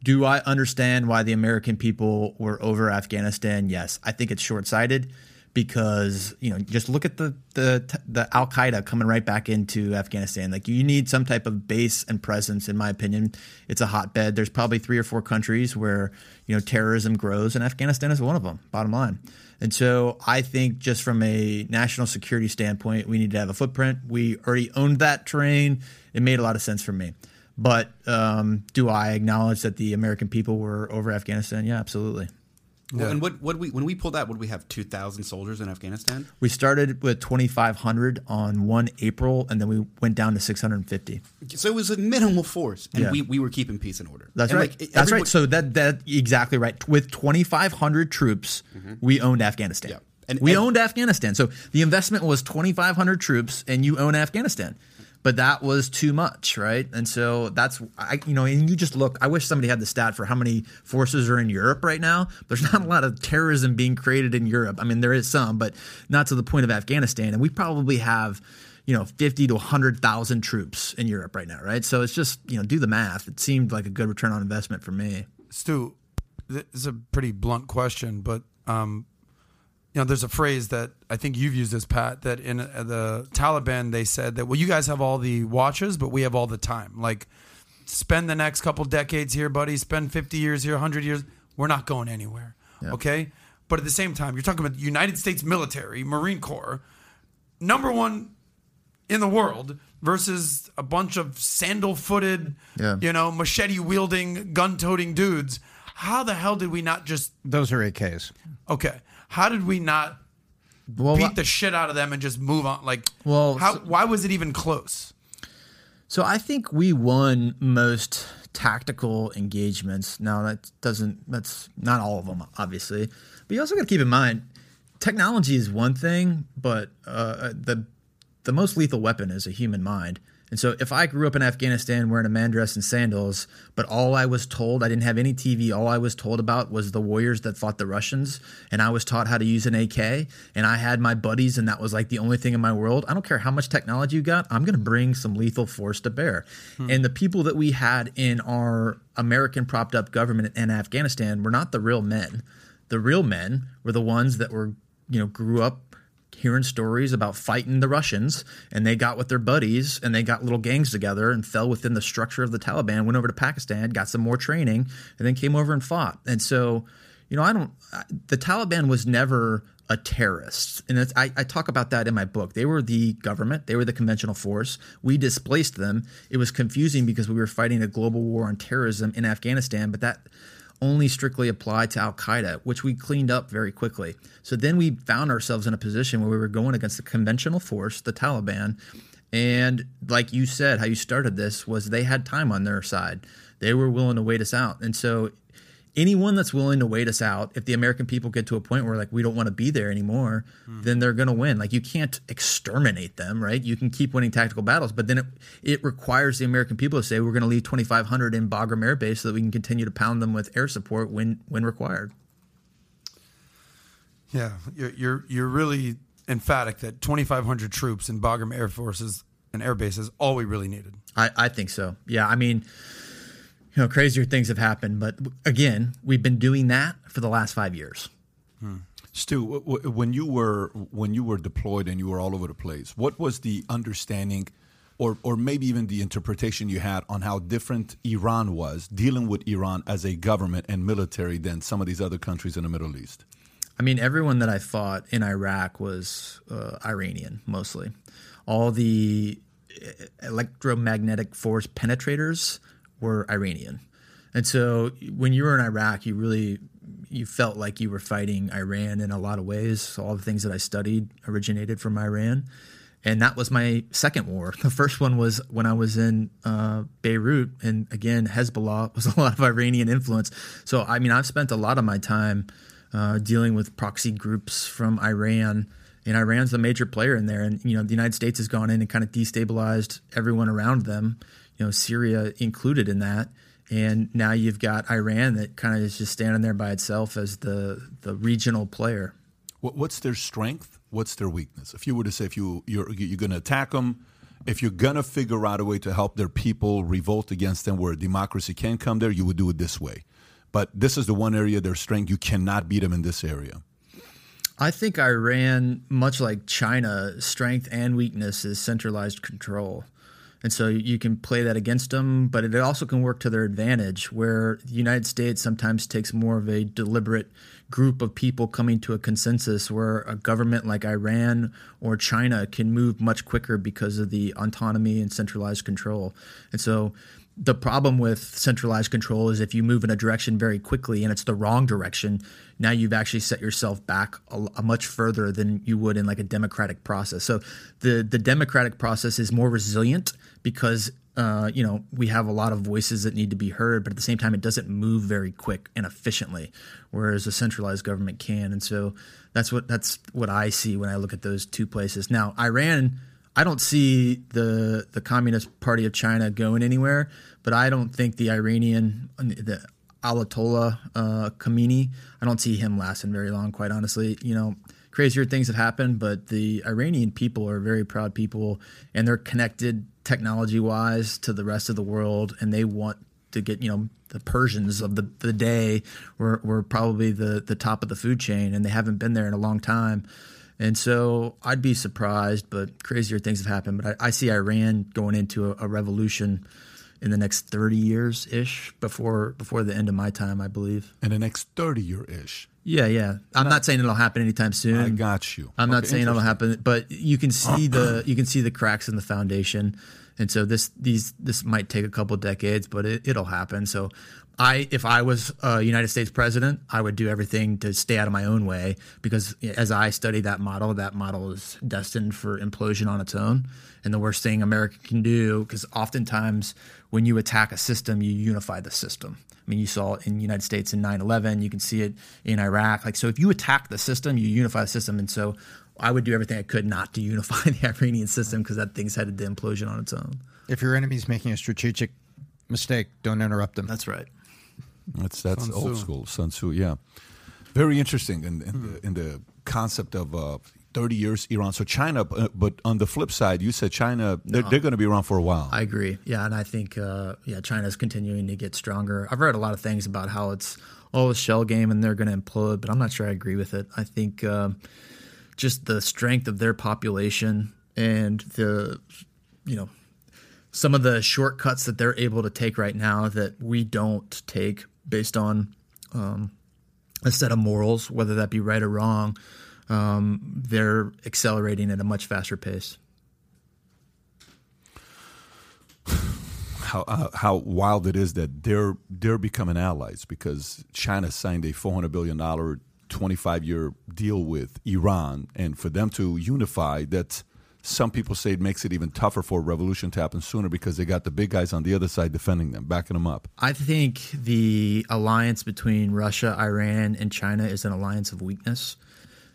Do I understand why the American people were over Afghanistan? Yes. I think it's short sighted because you know just look at the the the Al Qaeda coming right back into Afghanistan. Like you need some type of base and presence. In my opinion, it's a hotbed. There's probably three or four countries where you know terrorism grows, and Afghanistan is one of them. Bottom line. And so I think just from a national security standpoint, we need to have a footprint. We already owned that terrain. It made a lot of sense for me. But um, do I acknowledge that the American people were over Afghanistan? Yeah, absolutely. Well, and what, what we when we pulled out, would we have two thousand soldiers in Afghanistan? We started with twenty five hundred on one April, and then we went down to six hundred and fifty. So it was a minimal force, and yeah. we, we were keeping peace and order. That's and right. Like, That's right. So that that exactly right. With twenty five hundred troops, mm-hmm. we owned Afghanistan. Yeah. And, we and, owned Afghanistan. So the investment was 2,500 troops, and you own Afghanistan. But that was too much, right? And so that's, I, you know, and you just look. I wish somebody had the stat for how many forces are in Europe right now. There's not a lot of terrorism being created in Europe. I mean, there is some, but not to the point of Afghanistan. And we probably have, you know, 50 to 100,000 troops in Europe right now, right? So it's just, you know, do the math. It seemed like a good return on investment for me. Stu, this is a pretty blunt question, but um, you know, there's a phrase that I think you've used as Pat that in uh, the Taliban they said that well, you guys have all the watches, but we have all the time. Like, spend the next couple decades here, buddy. Spend 50 years here, 100 years. We're not going anywhere. Yeah. Okay, but at the same time, you're talking about the United States military, Marine Corps, number one in the world versus a bunch of sandal-footed, yeah. you know, machete-wielding, gun-toting dudes. How the hell did we not just? Those are AKs. Okay how did we not well, beat the shit out of them and just move on? Like, well, how, so, why was it even close? So I think we won most tactical engagements. Now that doesn't that's not all of them, obviously, but you also got to keep in mind technology is one thing, but uh, the the most lethal weapon is a human mind. And so if I grew up in Afghanistan wearing a man dress and sandals, but all I was told, I didn't have any TV, all I was told about was the warriors that fought the Russians, and I was taught how to use an AK, and I had my buddies, and that was like the only thing in my world. I don't care how much technology you got, I'm going to bring some lethal force to bear. Hmm. And the people that we had in our American propped up government in Afghanistan were not the real men. The real men were the ones that were, you know, grew up hearing stories about fighting the Russians, and they got with their buddies and they got little gangs together and fell within the structure of the Taliban, went over to Pakistan, got some more training, and then came over and fought. And so, you know, I don't, the Taliban was never a terrorist. And I, I, talk about that in my book. They were the government, they were the conventional force. We displaced them. It was confusing because we were fighting a global war on terrorism in Afghanistan, but that only strictly applied to Al Qaeda, which we cleaned up very quickly. So then we found ourselves in a position where we were going against the conventional force, the Taliban. And like you said, how you started this was they had time on their side. They were willing to wait us out. And so anyone that's willing to wait us out, if the American people get to a point where like we don't want to be there anymore, mm. then they're going to win. Like you can't exterminate them, right? You can keep winning tactical battles, but then it it requires the American people to say we're going to leave 2,500 in Bagram Air Base so that we can continue to pound them with air support when when required. Yeah, you're you're, you're really emphatic that 2,500 troops in Bagram Air Forces and air base is all we really needed. I, I think so. Yeah, I mean you know, crazier things have happened. But again, we've been doing that for the last five years. Hmm. Stu, when you were when you were deployed and you were all over the place, what was the understanding, or or maybe even the interpretation you had on how different Iran was dealing with Iran as a government and military than some of these other countries in the Middle East? I mean, everyone that I fought in Iraq was uh, Iranian mostly. All the uh, electromagnetic force penetrators were Iranian. And so when you were in Iraq, you really you felt like you were fighting Iran in a lot of ways. All the things that I studied originated from Iran. And that was my second war. The first one was when I was in uh, Beirut. And again, Hezbollah was a lot of Iranian influence. So, I mean, I've spent a lot of my time uh, dealing with proxy groups from Iran. And Iran's the major player in there. And, you know, the United States has gone in and kind of destabilized everyone around them you know Syria included in that. And now you've got Iran that kind of is just standing there by itself as the the regional player. What's their strength? What's their weakness? If you were to say, if you you're you're going to attack them, if you're going to figure out a way to help their people revolt against them, where democracy can come there, you would do it this way. But this is the one area their strength. You cannot beat them in this area. I think Iran, much like China, strength and weakness is centralized control. And so you can play that against them, but it also can work to their advantage, where the United States sometimes takes more of a deliberate group of people coming to a consensus, where a government like Iran or China can move much quicker because of the autonomy and centralized control. And so the problem with centralized control is if you move in a direction very quickly and it's the wrong direction, now you've actually set yourself back a, a, much further than you would in like a democratic process. So the the democratic process is more resilient because uh, you know, we have a lot of voices that need to be heard, but at the same time, it doesn't move very quick and efficiently, whereas a centralized government can. And so that's what that's what I see when I look at those two places. Now, Iran, I don't see the the Communist Party of China going anywhere, but I don't think the Iranian the Ayatollah uh, I don't see him lasting very long. Quite honestly, you know crazier things have happened, but the Iranian people are very proud people and they're connected technology wise to the rest of the world and they want to get, you know, the Persians of the, the day were, were probably the, the top of the food chain and they haven't been there in a long time. And so I'd be surprised, but crazier things have happened. But I, I see Iran going into a, a revolution in the next 30 years ish before before the end of my time, I believe. In the next 30 year ish. Yeah, yeah. I'm not saying it'll happen anytime soon. I got you. I'm not saying it'll happen, but you can see the you can see the cracks in the foundation, and so this these this might take a couple decades, but it, it'll happen. So I, if I was a United States president, I would do everything to stay out of my own way because as I study that model, that model is destined for implosion on its own. And the worst thing America can do, because oftentimes when you attack a system, you unify the system. I mean, you saw it in the United States in 9/11. You can see it in Iraq. Like, so if you attack the system, you unify the system. And so, I would do everything I could not to unify the Iranian system because that thing's headed to implosion on its own. If your enemy's making a strategic mistake, don't interrupt them. That's right. That's that's Sun old school Sun Tzu. Yeah, very interesting in, in, the, in the concept of uh, 30 years Iran. So China, uh, but on the flip side, you said China, they're, no, they're going to be around for a while. I agree. Yeah. And I think, uh, yeah, China's continuing to get stronger. I've read a lot of things about how it's all a shell game and they're going to implode, but I'm not sure I agree with it. I think um, just the strength of their population and the, you know, some of the shortcuts that they're able to take right now that we don't take based on um, a set of morals, whether that be right or wrong um, they're accelerating at a much faster pace. How, uh, how wild it is that they're they're becoming allies because China signed a four hundred billion dollar twenty five year deal with Iran, and for them to unify, that some people say it makes it even tougher for a revolution to happen sooner because they got the big guys on the other side defending them, backing them up. I think the alliance between Russia, Iran, and China is an alliance of weakness.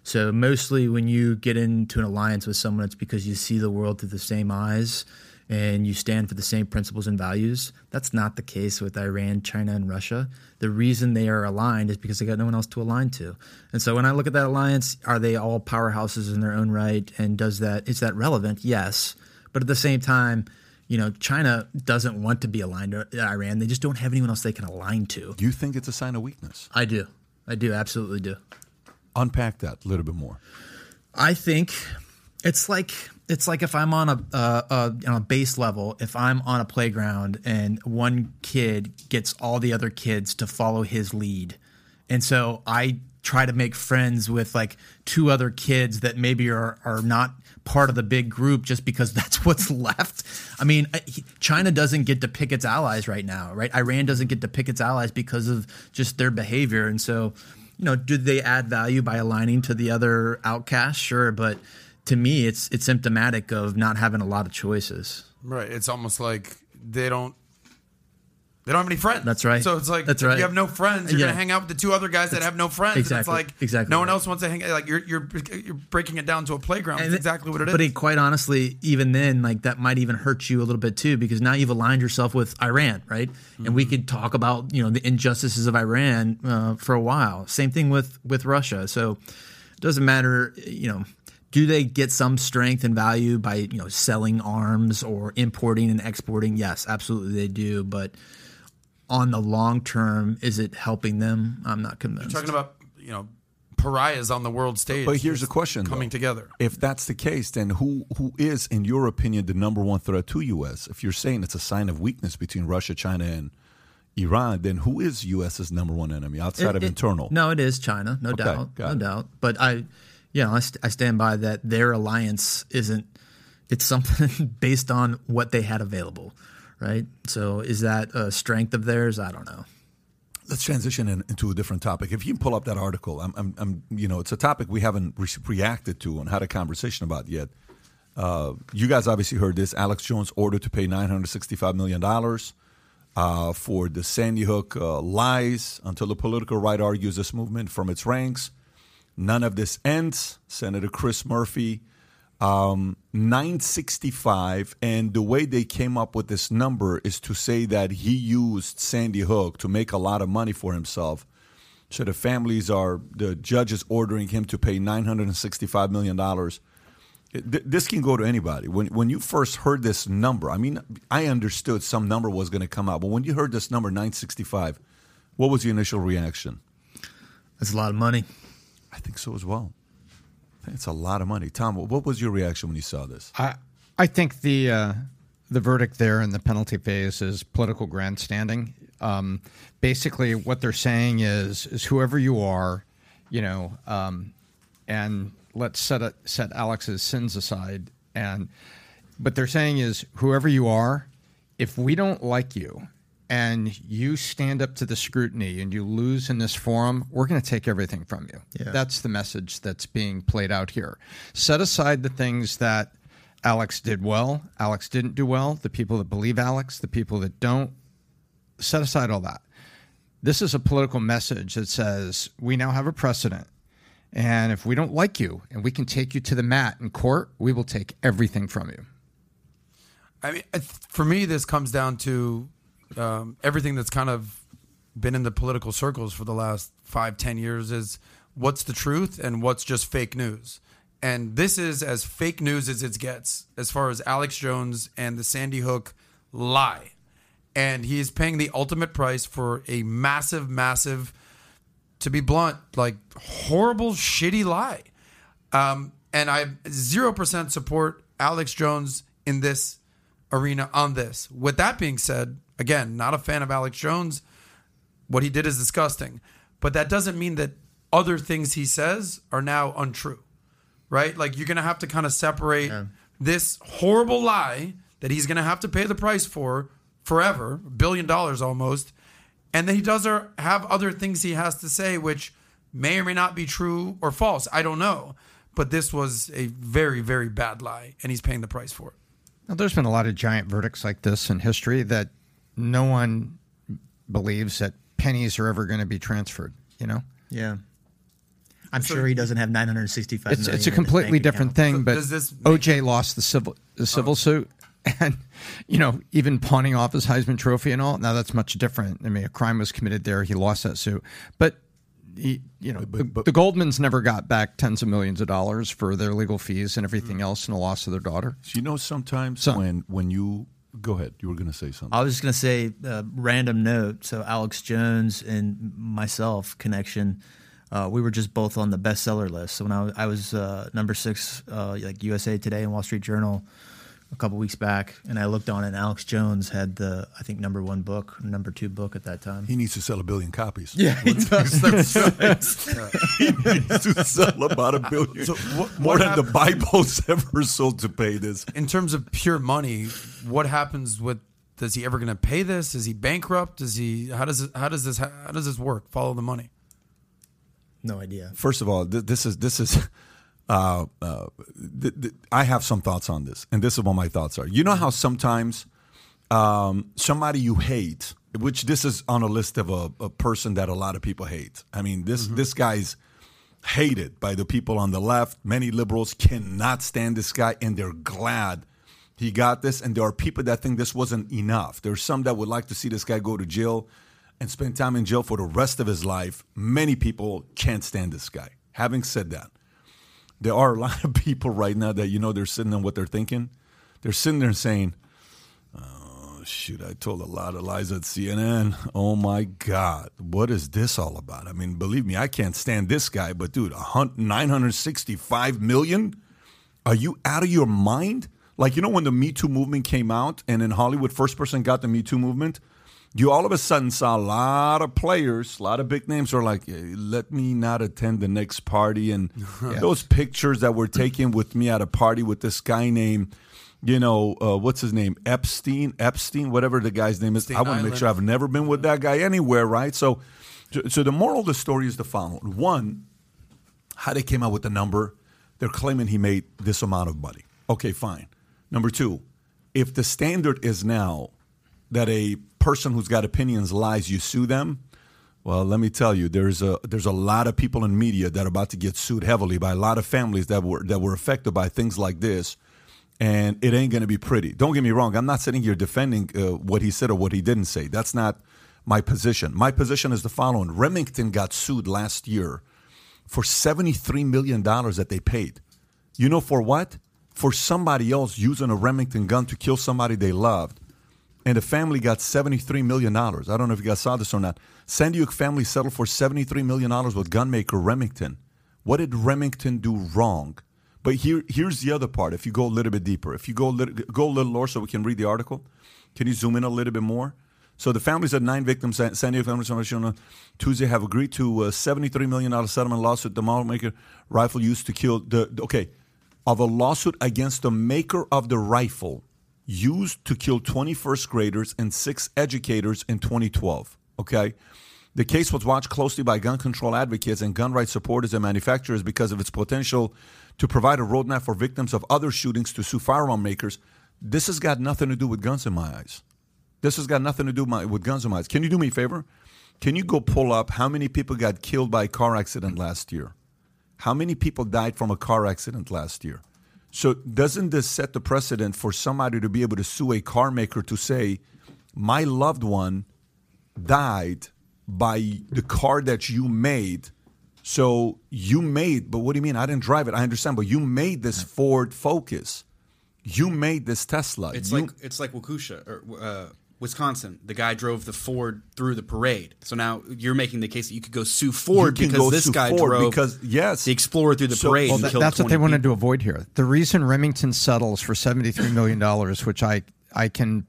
So mostly when you get into an alliance with someone, it's because you see the world through the same eyes and you stand for the same principles and values. That's not the case with Iran, China, and Russia. The reason they are aligned is because they got no one else to align to. And so when I look at that alliance, are they all powerhouses in their own right? And does that is that relevant? Yes. But at the same time, you know, China doesn't want to be aligned to Iran. They just don't have anyone else they can align to. Do you think it's a sign of weakness? I do. I do. Absolutely do. Unpack that a little bit more. I think it's like it's like if I'm on a, uh, on a base level, if I'm on a playground and one kid gets all the other kids to follow his lead, and so I try to make friends with like two other kids that maybe are are not part of the big group just because that's what's left. I mean, China doesn't get to pick its allies right now, right? Iran doesn't get to pick its allies because of just their behavior, and so you know, do they add value by aligning to the other outcasts? Sure, but to me, it's it's symptomatic of not having a lot of choices. Right. It's almost like they don't they don't have any friends. That's right. So it's like That's right. you have no friends. You're yeah. gonna hang out with the two other guys that have no friends. Exactly. And it's like exactly. No one else wants to hang. Out. Like you're you're you're breaking it down to a playground. That's exactly what it is. But it, quite honestly, even then, like that might even hurt you a little bit too, because now you've aligned yourself with Iran, right? Mm-hmm. And we mm-hmm. could talk about you know the injustices of Iran uh, for a while. Same thing with with Russia. So it doesn't matter, you know do they get some strength and value by you know selling arms or importing and exporting yes absolutely they do but on the long term, is it helping them? I'm not convinced. You're talking about you know pariahs on the world stage. But here's the question: coming though. together. If that's the case, then who who is, in your opinion, the number one threat to U.S.? If you're saying it's a sign of weakness between Russia, China, and Iran, then who is U.S.'s number one enemy outside it, of it, internal? No, it is China, no okay, doubt, no it. doubt. But I, you know, I, st- I stand by that. Their alliance isn't. It's something based on what they had available right? So is that a strength of theirs? I don't know. Let's transition in, into a different topic. If you pull up that article, I'm, I'm, I'm, you know, it's a topic we haven't re- reacted to and had a conversation about yet. Uh, you guys obviously heard this. Alex Jones ordered to pay $965 million uh, for the Sandy Hook uh, lies until the political right argues this movement from its ranks. None of this ends. Senator Chris Murphy, um, 965. And the way they came up with this number is to say that he used Sandy Hook to make a lot of money for himself. So the families are, the judge is ordering him to pay $965 million this can go to anybody. When when you first heard this number, I mean, I understood some number was going to come out, but when you heard this number 965, what was the initial reaction? That's a lot of money. I think so as well. It's a lot of money. Tom, what was your reaction when you saw this? I I think the uh, the verdict there in the penalty phase is political grandstanding. Um, basically, what they're saying is is whoever you are, you know, um, and let's set a, set Alex's sins aside and what they're saying is whoever you are, if we don't like you and you stand up to the scrutiny and you lose in this forum, we're going to take everything from you. Yeah. That's the message that's being played out here. Set aside the things that Alex did well, Alex didn't do well, the people that believe Alex, the people that don't. Set aside all that. This is a political message that says we now have a precedent and if we don't like you and we can take you to the mat in court, we will take everything from you. I mean, for me, this comes down to um, everything that's kind of been in the political circles for the last five, ten years is what's the truth and what's just fake news. And this is as fake news as it gets as far as Alex Jones and the Sandy Hook lie. And he is paying the ultimate price for a massive, massive to be blunt, like horrible, shitty lie. Um, and I zero percent support Alex Jones in this arena on this. With that being said, again, not a fan of Alex Jones. What he did is disgusting, but that doesn't mean that other things he says are now untrue, right? Like you're gonna have to kind of separate yeah. this horrible lie that he's gonna have to pay the price for forever, billion dollars almost, and then he does have other things he has to say, which may or may not be true or false. I don't know. But this was a very, very bad lie, and he's paying the price for it. Now, there's been a lot of giant verdicts like this in history that no one believes that pennies are ever going to be transferred, you know? Yeah. I'm so, sure he doesn't have 965 it's, it's a completely different account. thing, but OJ lost the civil the civil oh. suit and you know even pawning off his Heisman Trophy and all. Now that's much different. I mean, a crime was committed there. He lost that suit, but he, you know, but, but, the, the, Goldmans never got back tens of millions of dollars for their legal fees and everything mm. else and the loss of their daughter. You know, sometimes so, when when you go ahead, you were going to say something. I was just going to say a random note. So Alex Jones and myself connection. Uh, we were just both on the bestseller list. So when I I was uh, number six, uh, like USA Today and Wall Street Journal a couple weeks back, and I looked on it. and Alex Jones had the I think number one book, number two book at that time. He needs to sell a billion copies. Yeah, he does. That's right. he needs to sell about a billion. So what, more than the Bible's ever sold to pay this. In terms of pure money, what happens with? Is he ever going to pay this? Is he bankrupt? Is he? How does it, how does this how does this work? Follow the money. No idea. First of all, th- this is this is uh, uh, th- th- I have some thoughts on this, and this is what my thoughts are. You know how sometimes um, somebody you hate, which this is on a list of a, a, person that a lot of people hate. I mean, this mm-hmm. this guy's hated by the people on the left. Many liberals cannot stand this guy, and they're glad he got this. And there are people that think this wasn't enough. There's some that would like to see this guy go to jail and spend time in jail for the rest of his life. Many people can't stand this guy. Having said that, there are a lot of people right now that you know they're sitting on what they're thinking. They're sitting there saying, "Oh shoot, I told a lot of lies at CNN. Oh my God, what is this all about?" I mean, believe me, I can't stand this guy. But dude, nine hundred sixty-five million? Are you out of your mind? Like you know when the Me Too movement came out, and in Hollywood, first person got the Me Too movement you all of a sudden saw a lot of players, a lot of big names are like, let me not attend the next party. And those pictures that were taken with me at a party with this guy named, you know, uh, what's his name? Epstein, Epstein, whatever the guy's name is. Epstein I want to make sure I've never been with that guy anywhere, right? So, so the moral of the story is the following: one, how they came out with the number, they're claiming he made this amount of money. Okay, fine. Number two, if the standard is now that a person who's got opinions lies, you sue them. Well, let me tell you, there's a there's a lot of people in media that are about to get sued heavily by a lot of families that were that were affected by things like this, and it ain't going to be pretty. Don't get me wrong. I'm not sitting here defending uh, what he said or what he didn't say. That's not my position. My position is the following: Remington got sued last year for seventy three million dollars that they paid. You know for what? For somebody else using a Remington gun to kill somebody they loved and the family got $73 million. I don't know if you guys saw this or not. San Diego family settled for $73 million with gunmaker Remington. What did Remington do wrong? But here, here's the other part. If you go a little bit deeper, if you go a little, go a little lower so we can read the article, can you zoom in a little bit more? So the families of nine victims, San Diego Family Foundation, Tuesday have agreed to a $73 million settlement lawsuit the maker rifle used to kill the, okay, of a lawsuit against the maker of the rifle used to kill 21st graders and six educators in 2012. Okay? The case was watched closely by gun control advocates and gun rights supporters and manufacturers because of its potential to provide a roadmap for victims of other shootings to sue firearm makers. This has got nothing to do with guns in my eyes. This has got nothing to do my, with guns in my eyes. Can you do me a favor? Can you go pull up how many people got killed by a car accident last year? How many people died from a car accident last year? So doesn't this set the precedent for somebody to be able to sue a car maker to say, my loved one died by the car that you made? So you made, but what do you mean? I didn't drive it. I understand, but you made this Ford Focus. You made this Tesla. It's you, like it's like Waukesha or uh, Wisconsin. The guy drove the Ford through the parade. So now you're making the case that you could go sue Ford because this guy Ford drove because yes, the Explorer through the So- parade. well, that- That's what 20 they wanted to avoid here. The reason Remington settles for $73 million, which I, I can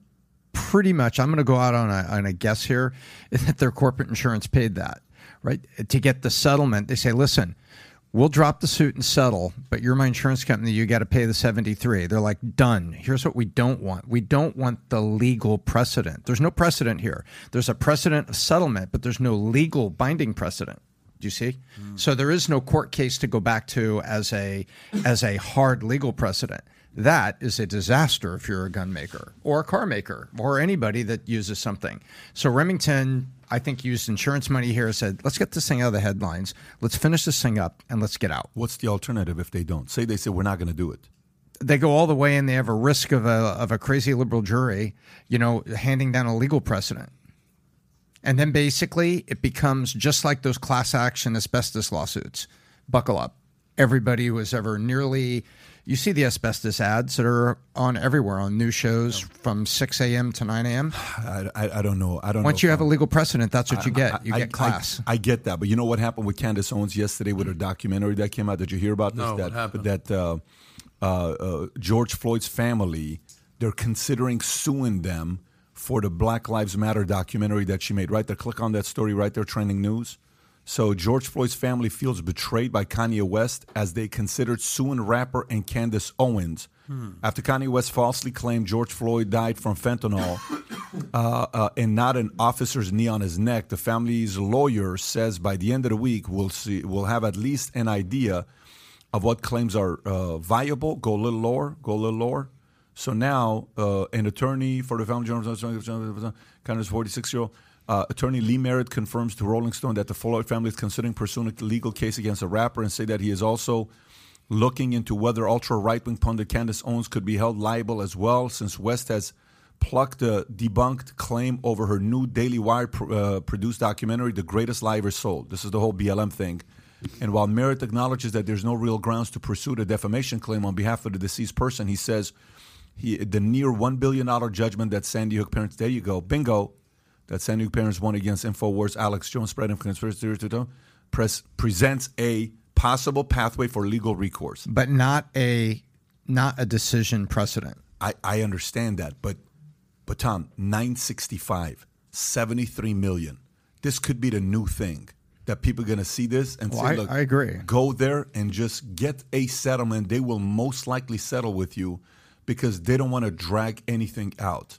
pretty much, I'm going to go out on a, on a guess here, is that their corporate insurance paid that, right? To get the settlement, they say, listen, we'll drop the suit and settle, but you're my insurance company. You got to pay the 73. They're like, done. Here's what we don't want. We don't want the legal precedent. There's no precedent here. There's a precedent of settlement, but there's no legal binding precedent. Do you see? Mm. So there is no court case to go back to as a as a hard legal precedent. That is a disaster if you're a gun maker or a car maker or anybody that uses something. So Remington, I think, used insurance money here. Said, let's get this thing out of the headlines. Let's finish this thing up and let's get out. what's the alternative if they don't? Say they say we're not going to do it. They go all the way and they have a risk of a of a crazy liberal jury, you know, handing down a legal precedent. And then basically it becomes just like those class action asbestos lawsuits. Buckle up. Everybody who has ever nearly, you see the asbestos ads that are on everywhere on news shows from 6 a.m. to 9 a.m. I, I, I don't know. I don't. Once know you if have a I'm- legal precedent, that's what you get. You I- get class. I, I get that, but you know what happened with Candace Owens yesterday with her documentary that came out? Did you hear about this? No, that what happened? that uh, uh, uh, George Floyd's family they're considering suing them for the Black Lives Matter documentary that she made. Right there, click on that story right there, trending news. So George Floyd's family feels betrayed by Kanye West as they considered suing rapper and Candace Owens after Kanye West falsely claimed George Floyd died from fentanyl uh, uh, and not an officer's knee on his neck. The family's lawyer says by the end of the week we'll see we'll have at least an idea of what claims are uh, viable. Go a little lower. Go a little lower. So now, uh, an attorney for the family, kind of 46 year old uh, attorney Lee Merritt confirms to Rolling Stone that the Floyd family is considering pursuing a legal case against a rapper and say that he is also looking into whether ultra right wing pundit Candace Owens could be held liable as well, since West has plucked a debunked claim over her new Daily Wire pr- uh, produced documentary, The Greatest Lie Ever Sold. This is the whole BLM thing. And while Merritt acknowledges that there's no real grounds to pursue the defamation claim on behalf of the deceased person, he says he, the near $1 billion judgment that Sandy Hook parents, there you go, bingo, that Sandy Hook parents won against InfoWars, Alex Jones, spreading conspiracy theories, to- press, presents a possible pathway for legal recourse. but not a not a decision precedent. I, I understand that, but but Tom, 965, 73 million. This could be the new thing that people are going to see this and Well, say, I- look, I agree. Go there and just get a settlement. They will most likely settle with you because they don't want to drag anything out.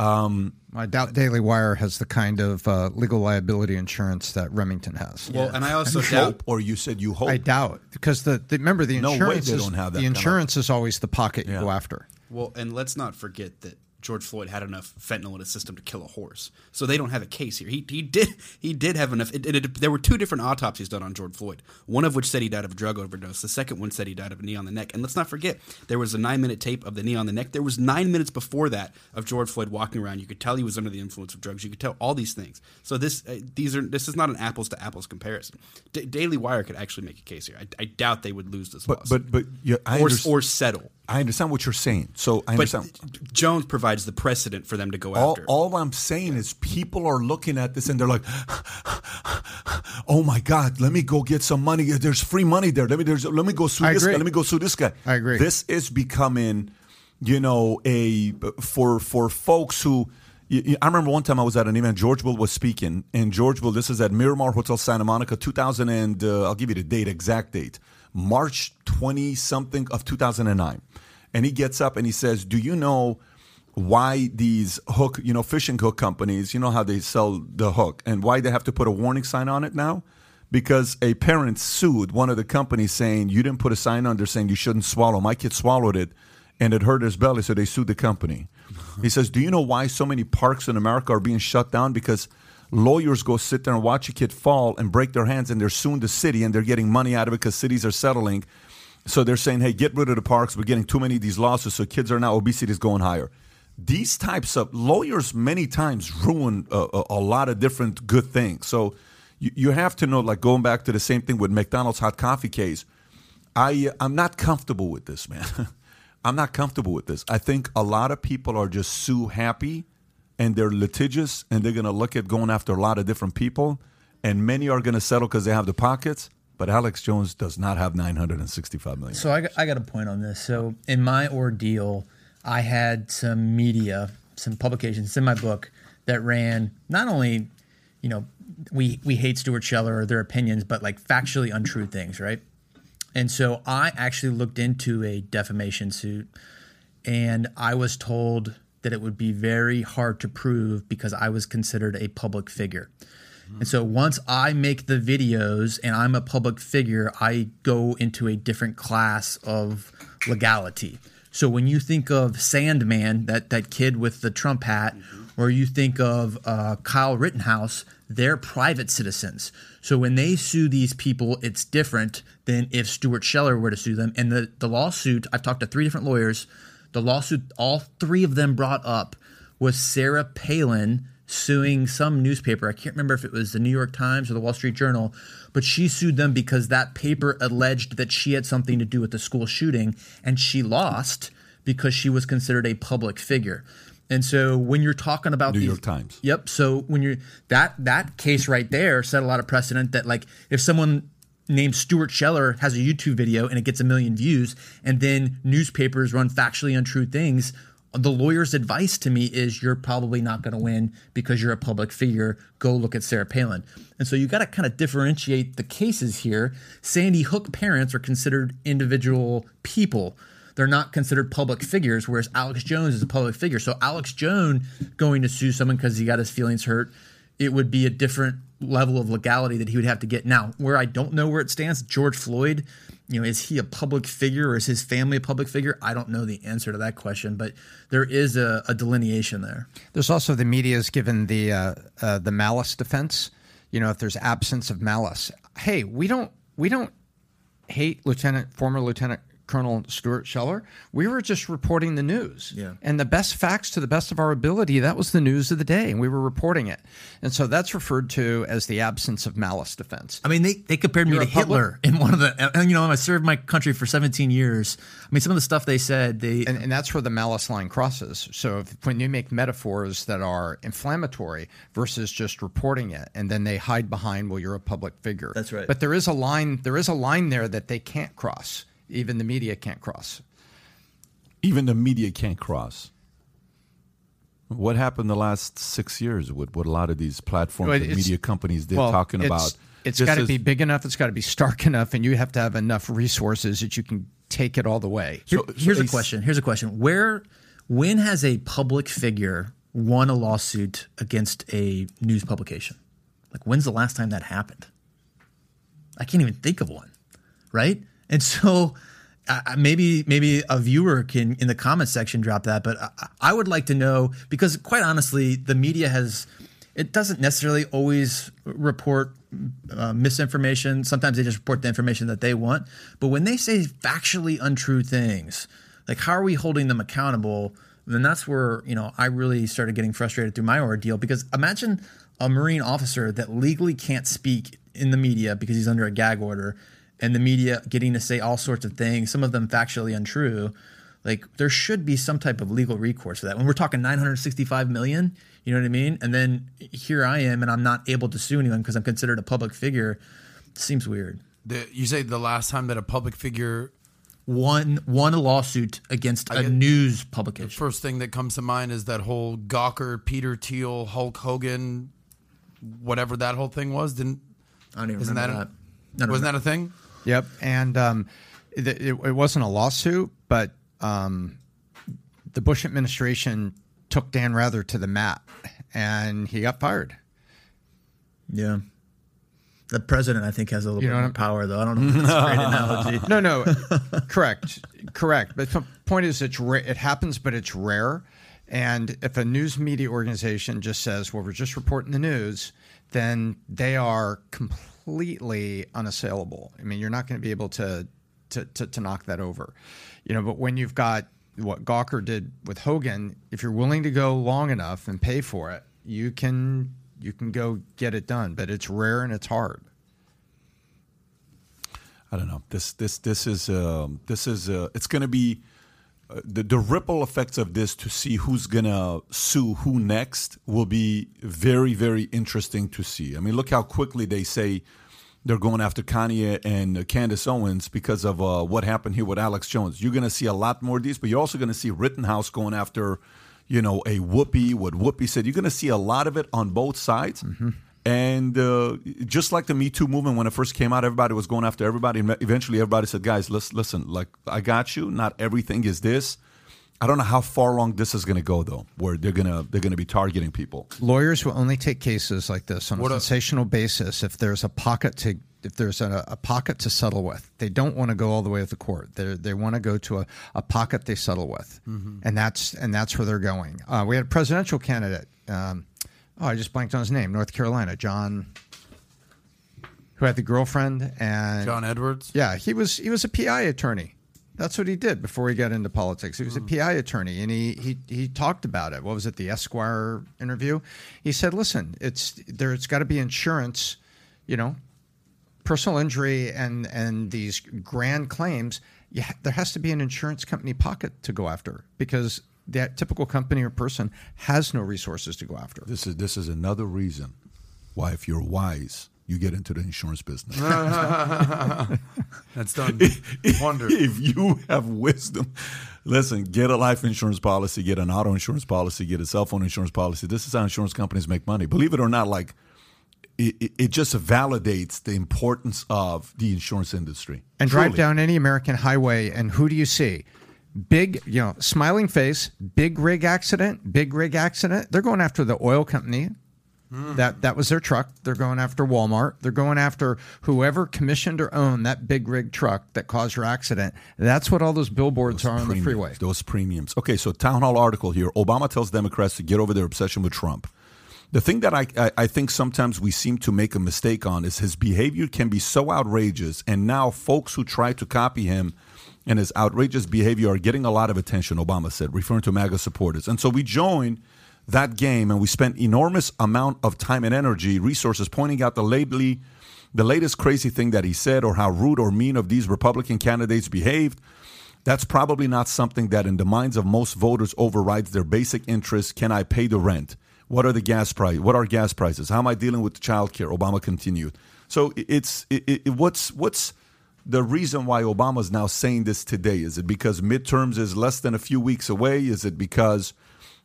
Um, I doubt Daily Wire has the kind of uh, legal liability insurance that Remington has. Well, yeah. and I also doubt, or you said you hope. I doubt because the, the remember the insurance. No way they is, don't have that. The insurance is always the pocket yeah. you go after. Well, and let's not forget that George Floyd had enough fentanyl in his system to kill a horse. So they don't have a case here. He, he did he did have enough. It, it, it, there were two different autopsies done on George Floyd. One of which said he died of a drug overdose. The second one said he died of a knee on the neck. And let's not forget there was a nine minute tape of the knee on the neck. There was nine minutes before that of George Floyd walking around. You could tell he was under the influence of drugs. You could tell all these things. So this uh, these are this is not an apples to apples comparison. D- Daily Wire could actually make a case here. I, I doubt they would lose this but, lawsuit. But but yeah, or, or settle. I understand what you're saying. So I but understand. Jones provides the precedent for them to go all, after. All I'm saying is people are looking at this and they're like, "Oh my God, let me go get some money. There's free money there. Let me there's, let me go sue I this agree. guy. Let me go sue this guy." I agree. This is becoming, you know, a for for folks who. I remember one time I was at an event. George Will was speaking, and George Will. This is at Miramar Hotel Santa Monica, 2000, and uh, I'll give you the date, exact date, March 20 something of 2009 and he gets up and he says, "Do you know why these hook, you know, fishing hook companies, you know how they sell the hook and why they have to put a warning sign on it now?" Because a parent sued one of the companies saying you didn't put a sign under saying you shouldn't swallow. My kid swallowed it and it hurt his belly, so they sued the company. he says, Do you know why so many parks in America are being shut down? Because lawyers go sit there and watch a kid fall and break their hands and they're suing the city and they're getting money out of it because cities are settling so they're saying, hey, get rid of the parks. We're getting too many of these losses, so kids are now obesity is going higher. These types of lawyers many times ruin a, a, a lot of different good things. So you, you have to know, like going back to the same thing with McDonald's hot coffee case. I uh, I'm not comfortable with this, man. I'm not comfortable with this. I think a lot of people are just sue happy and they're litigious and they're going to look at going after a lot of different people. And many are going to settle because they have the pockets. But Alex Jones does not have 965 million. So I got, I got a point on this. So in my ordeal, I had some media, some publications in my book that ran not only, you know, we we hate Stuart Scheller or their opinions, but like factually untrue things, right? And so I actually looked into a defamation suit, and I was told that it would be very hard to prove because I was considered a public figure. And so once I make the videos and I'm a public figure, I go into a different class of legality. So when you think of Sandmann, that, that kid with the Trump hat, or you think of uh, Kyle Rittenhouse, they're private citizens. So when they sue these people, it's different than if Stuart Scheller were to sue them. And the, the lawsuit, I've talked to three different lawyers. The lawsuit, all three of them brought up was Sarah Palin suing some newspaper. I can't remember if it was the New York Times or the Wall Street Journal, but she sued them because that paper alleged that she had something to do with the school shooting, and she lost because she was considered a public figure. And so when you're talking about the New these, York Times, yep. So when you're that that case right there set a lot of precedent that like if someone named Stuart Scheller has a YouTube video and it gets a million views, and then newspapers run factually untrue things, the lawyer's advice to me is you're probably not going to win because you're a public figure. Go look at Sarah Palin. And so you got to kind of differentiate the cases here. Sandy Hook parents are considered individual people. They're not considered public figures, whereas Alex Jones is a public figure. So Alex Jones going to sue someone because he got his feelings hurt, it would be a different level of legality that he would have to get. Now, where I don't know where it stands, George Floyd you know, is he a public figure or is his family a public figure? I don't know the answer to that question, but there is a, a delineation there. There's also the media's given the uh, uh, the malice defense. You know, if there's absence of malice, hey, we don't we don't hate Lieutenant former Lieutenant Colonel Stuart Scheller. We were just reporting the news. Yeah. And the best facts to the best of our ability, that was the news of the day, and we were reporting it. And so that's referred to as the absence of malice defense. I mean, they, they compared me You're to Hitler in one of the, and you know, I served my country for 17 years. I mean, some of the stuff they said, they. And, and that's where the malice line crosses. So if, when you make metaphors that are inflammatory versus just reporting it, and then they hide behind, well, you're a public figure. That's right. But there is a line, there is a line there that they can't cross even the media can't cross. Even the media can't cross. What happened the last six years with what a lot of these platforms well, and media companies did well, talking about? It's got to be big enough. It's got to be stark enough, and you have to have enough resources that you can take it all the way. Here, so, here's so a question. Here's a question. Where, when has a public figure won a lawsuit against a news publication? Like, when's the last time that happened? I can't even think of one, right? And so uh, maybe maybe a viewer can in the comment section drop that, but I, I would like to know because quite honestly, the media has it doesn't necessarily always report uh, misinformation. Sometimes they just report the information that they want. But when they say factually untrue things, like how are we holding them accountable? Then that's where you know I really started getting frustrated through my ordeal because imagine a Marine officer that legally can't speak in the media because he's under a gag order, and the media getting to say all sorts of things, some of them factually untrue. Like there should be some type of legal recourse for that. When we're talking 965 million, you know what I mean? And then here I am, and I'm not able to sue anyone because I'm considered a public figure. Seems weird. The, you say the last time that a public figure won won a lawsuit against a news publication. The First thing that comes to mind is that whole Gawker, Peter Thiel, Hulk Hogan, whatever that whole thing was. Didn't I don't even isn't that, remember a, that. I wasn't remember. that a thing? Yep, and um, it, it, wasn't a lawsuit, but um, the Bush administration took Dan Rather to the mat, and he got fired. Yeah. The president, I think, has a little You bit more power, though. I don't know if that's a great analogy. No, no, correct, correct. But the point is, it's ra- it happens, but it's rare. And if a news media organization just says, "Well, we're just reporting the news," then they are completely unassailable. I mean, you're not going to be able to, to to to knock that over, you know. But when you've got what Gawker did with Hogan, if you're willing to go long enough and pay for it, you can you can go get it done. But it's rare and it's hard. I don't know. This this this is um, this is uh, it's going to be uh, the the ripple effects of this to see who's going to sue who next will be very very interesting to see. I mean, look how quickly they say they're going after Kanye and uh, Candace Owens because of uh, what happened here with Alex Jones. You're going to see a lot more of these, but you're also going to see Rittenhouse going after, you know, a Whoopi. What Whoopi said. You're going to see a lot of it on both sides. And uh, just like the Me Too movement when it first came out, everybody was going after everybody. Eventually, everybody said, "Guys, listen, listen. Like, I got you. Not everything is this." I don't know how far along this is going to go, though, where they're gonna they're gonna be targeting people. Lawyers will only take cases like this on What a a- sensational basis if there's a pocket to if there's a, a pocket to settle with. They don't want to go all the way to the court. They they want to go to a, a pocket they settle with, and that's and that's where they're going. Uh, we had a presidential candidate. Um, oh, I just blanked on his name. North Carolina, John, who had the girlfriend and John Edwards. yeah, he was he was a PI attorney. That's what he did before he got into politics. He was a hmm. PI attorney, and he he he talked about it. What was it? The Esquire interview. He said, "Listen, it's there. It's got to be insurance. You know, personal injury and and these grand claims. Yeah, there has to be an insurance company pocket to go after because that typical company or person has no resources to go after. This is this is another reason why, if you're wise, you get into the insurance business. That's done wonder. if you have wisdom, listen, get a life insurance policy, get an auto insurance policy, get a cell phone insurance policy. This is how insurance companies make money. Believe it or not, like it, it- it just validates the importance of the insurance industry. and drive down any American highway, and who do you see? Big, you know, smiling face, big rig accident, big rig accident. They're going after the oil company. Hmm. That that was their truck. They're going after Walmart. They're going after whoever commissioned or owned that big rig truck that caused your accident. That's what all those billboards are on the freeway. Those premiums. Okay, so town hall article here. Obama tells Democrats to get over their obsession with Trump. The thing that I, I, I think sometimes we seem to make a mistake on is his behavior can be so outrageous, and now folks who try to copy him and his outrageous behavior are getting a lot of attention, Obama said, referring to MAGA supporters. And so we join that game and we spent enormous amount of time and energy, resources pointing out the lately the latest crazy thing that he said or how rude or mean of these Republican candidates behaved. That's probably not something that in the minds of most voters overrides their basic interests. Can I pay the rent? What are the gas price? What are gas prices? How am I dealing with childcare? Obama continued. So it's it, it, what's what's the reason why Obama is now saying this today? Is it because midterms is less than a few weeks away? Is it because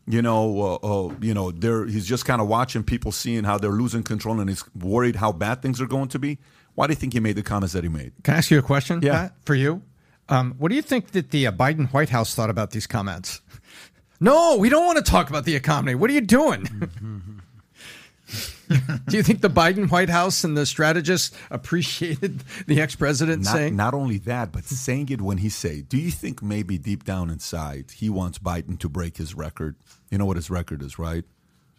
you know, uh, uh, you know, they're, he's just kind of watching people seeing how they're losing control, and he's worried how bad things are going to be. Why do you think he made the comments that he made? Can I ask you a question? Yeah. Pat, for you. Um, what do you think that the uh, Biden White House thought about these comments? No, we don't want to talk about the economy. What are you doing? Do you think the Biden White House and the strategists appreciated the ex-president Not, saying? not only that, but saying it when he say, "Do you think maybe deep down inside he wants Biden to break his record? You know what his record is, right?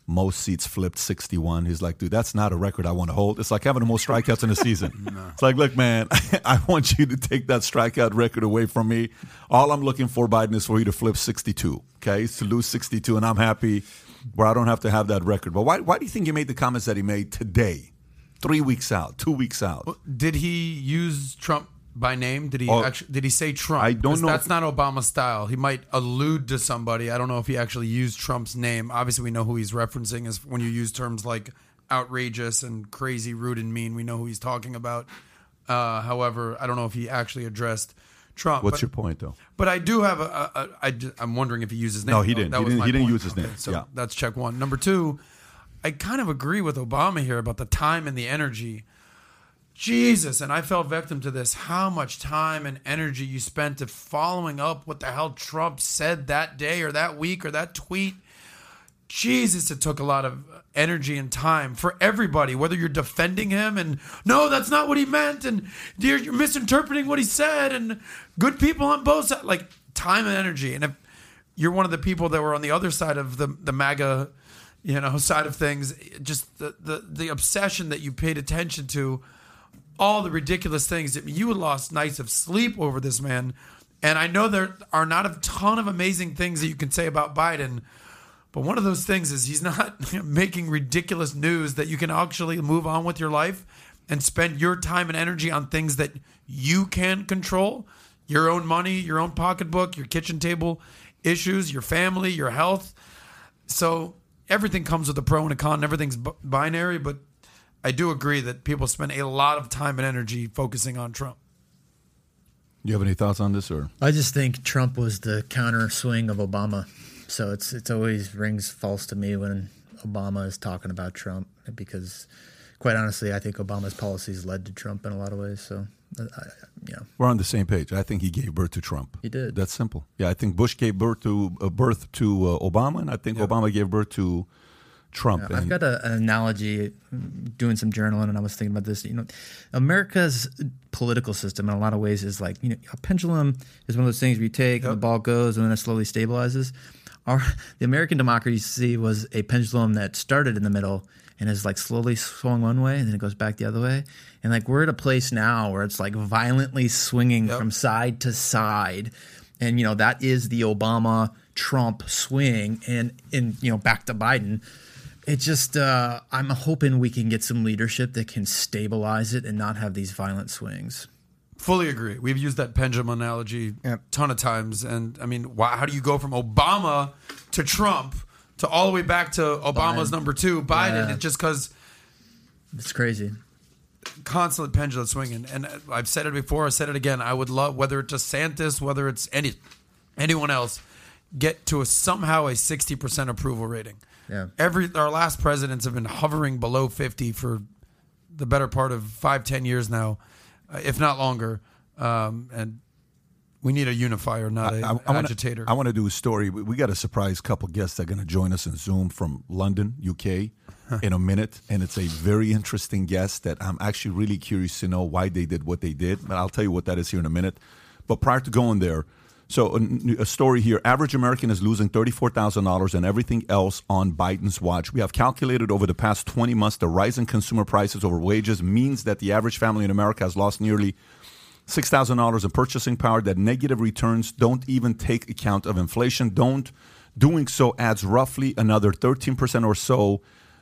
Most seats flipped, sixty-one. He's like, dude, that's not a record I want to hold. It's like having the most strikeouts in a season. It's like, look, man, I want you to take that strikeout record away from me. All I'm looking for, Biden, is for you to flip sixty-two. Okay, It's to lose sixty-two, and I'm happy where I don't have to have that record. But why? Why do you think he made the comments that he made today? Three weeks out, two weeks out. Did he use Trump by name? Did he Oh, actually? Did he say Trump? I don't know That's not Obama style. He might allude to somebody. I don't know if he actually used Trump's name. Obviously, we know who he's referencing. Is when you use terms like outrageous and crazy, rude, and mean. We know who he's talking about. Uh, however, I don't know if he actually addressed Trump. What's but, your point, though? But I do have a. a, a I, am wondering if he used his name. No, he didn't. that He didn't- he didn't use his Okay, name. So Yeah. that's check one. Number two, I kind of agree with Obama here about the time and the energy. Jesus, and I fell victim to this. How much time and energy you spent to following up what the hell Trump said that day or that week or that tweet. Jesus, it took a lot of energy and time for everybody, whether you're defending him and no, that's not what he meant, and you're, you're misinterpreting what he said, and good people on both sides, like time and energy. And if you're one of the people that were on the other side of the the MAGA, you know, side of things, just the the, the obsession that you paid attention to, all the ridiculous things that you lost nights of sleep over this man. And I know there are not a ton of amazing things that you can say about Biden. But one of those things is he's not making ridiculous news that you can actually move on with your life and spend your time and energy on things that you can control your own money, your own pocketbook, your kitchen table issues, your family, your health. So everything comes with a pro and a con, and everything's b- binary. But I do agree that people spend a lot of time and energy focusing on Trump. Do you have any thoughts on this, or I just think Trump was the counter swing of Obama. So it's it's always rings false to me when Obama is talking about Trump because, quite honestly, I think Obama's policies led to Trump in a lot of ways. So, I, I- know, we're on the same page? I think he gave birth to Trump. He did. That's simple. Yeah, I think Bush gave birth to uh, birth to uh, Obama, and I think Obama gave birth to Trump. I've got a, an analogy doing some journaling, and I was thinking about this. You know, America's political system in a lot of ways is like you know a pendulum is one of those things where you take and the ball goes and then it slowly stabilizes. Our the American democracy was a pendulum that started in the middle and is like slowly swung one way and then it goes back the other way. And like we're at a place now where it's like violently swinging from side to side. And you know that is the Obama Trump swing and and you know back to Biden. It just uh, I'm hoping we can get some leadership that can stabilize it and not have these violent swings. Fully agree. We've used that pendulum analogy a ton of times, and I mean, why, how do you go from Obama to Trump to all the way back to Obama's Biden. number two, Biden? Yeah. It's just because It's crazy. constant pendulum swinging. And I've said it before. I said it again. I would love whether it's DeSantis, whether it's any anyone else, get to a somehow a sixty percent approval rating. Yeah. Every our last presidents have been hovering below fifty for the better part of five ten years now, uh, if not longer. Um, and we need a unifier, not a wanna- I want to do a story. We, we got a surprise couple guests that are going to join us in Zoom from London, UK, in a minute, and it's a very interesting guest that I'm actually really curious to know why they did what they did. But I'll tell you what that is here in a minute. But prior to going there, so a, a story here: average American is losing thirty-four thousand dollars and everything else on Biden's watch. We have calculated over the past twenty months the rise in consumer prices over wages means that the average family in America has lost nearly six thousand dollars in purchasing power. That negative returns don't even take account of inflation. Don't doing so adds roughly another thirteen percent or so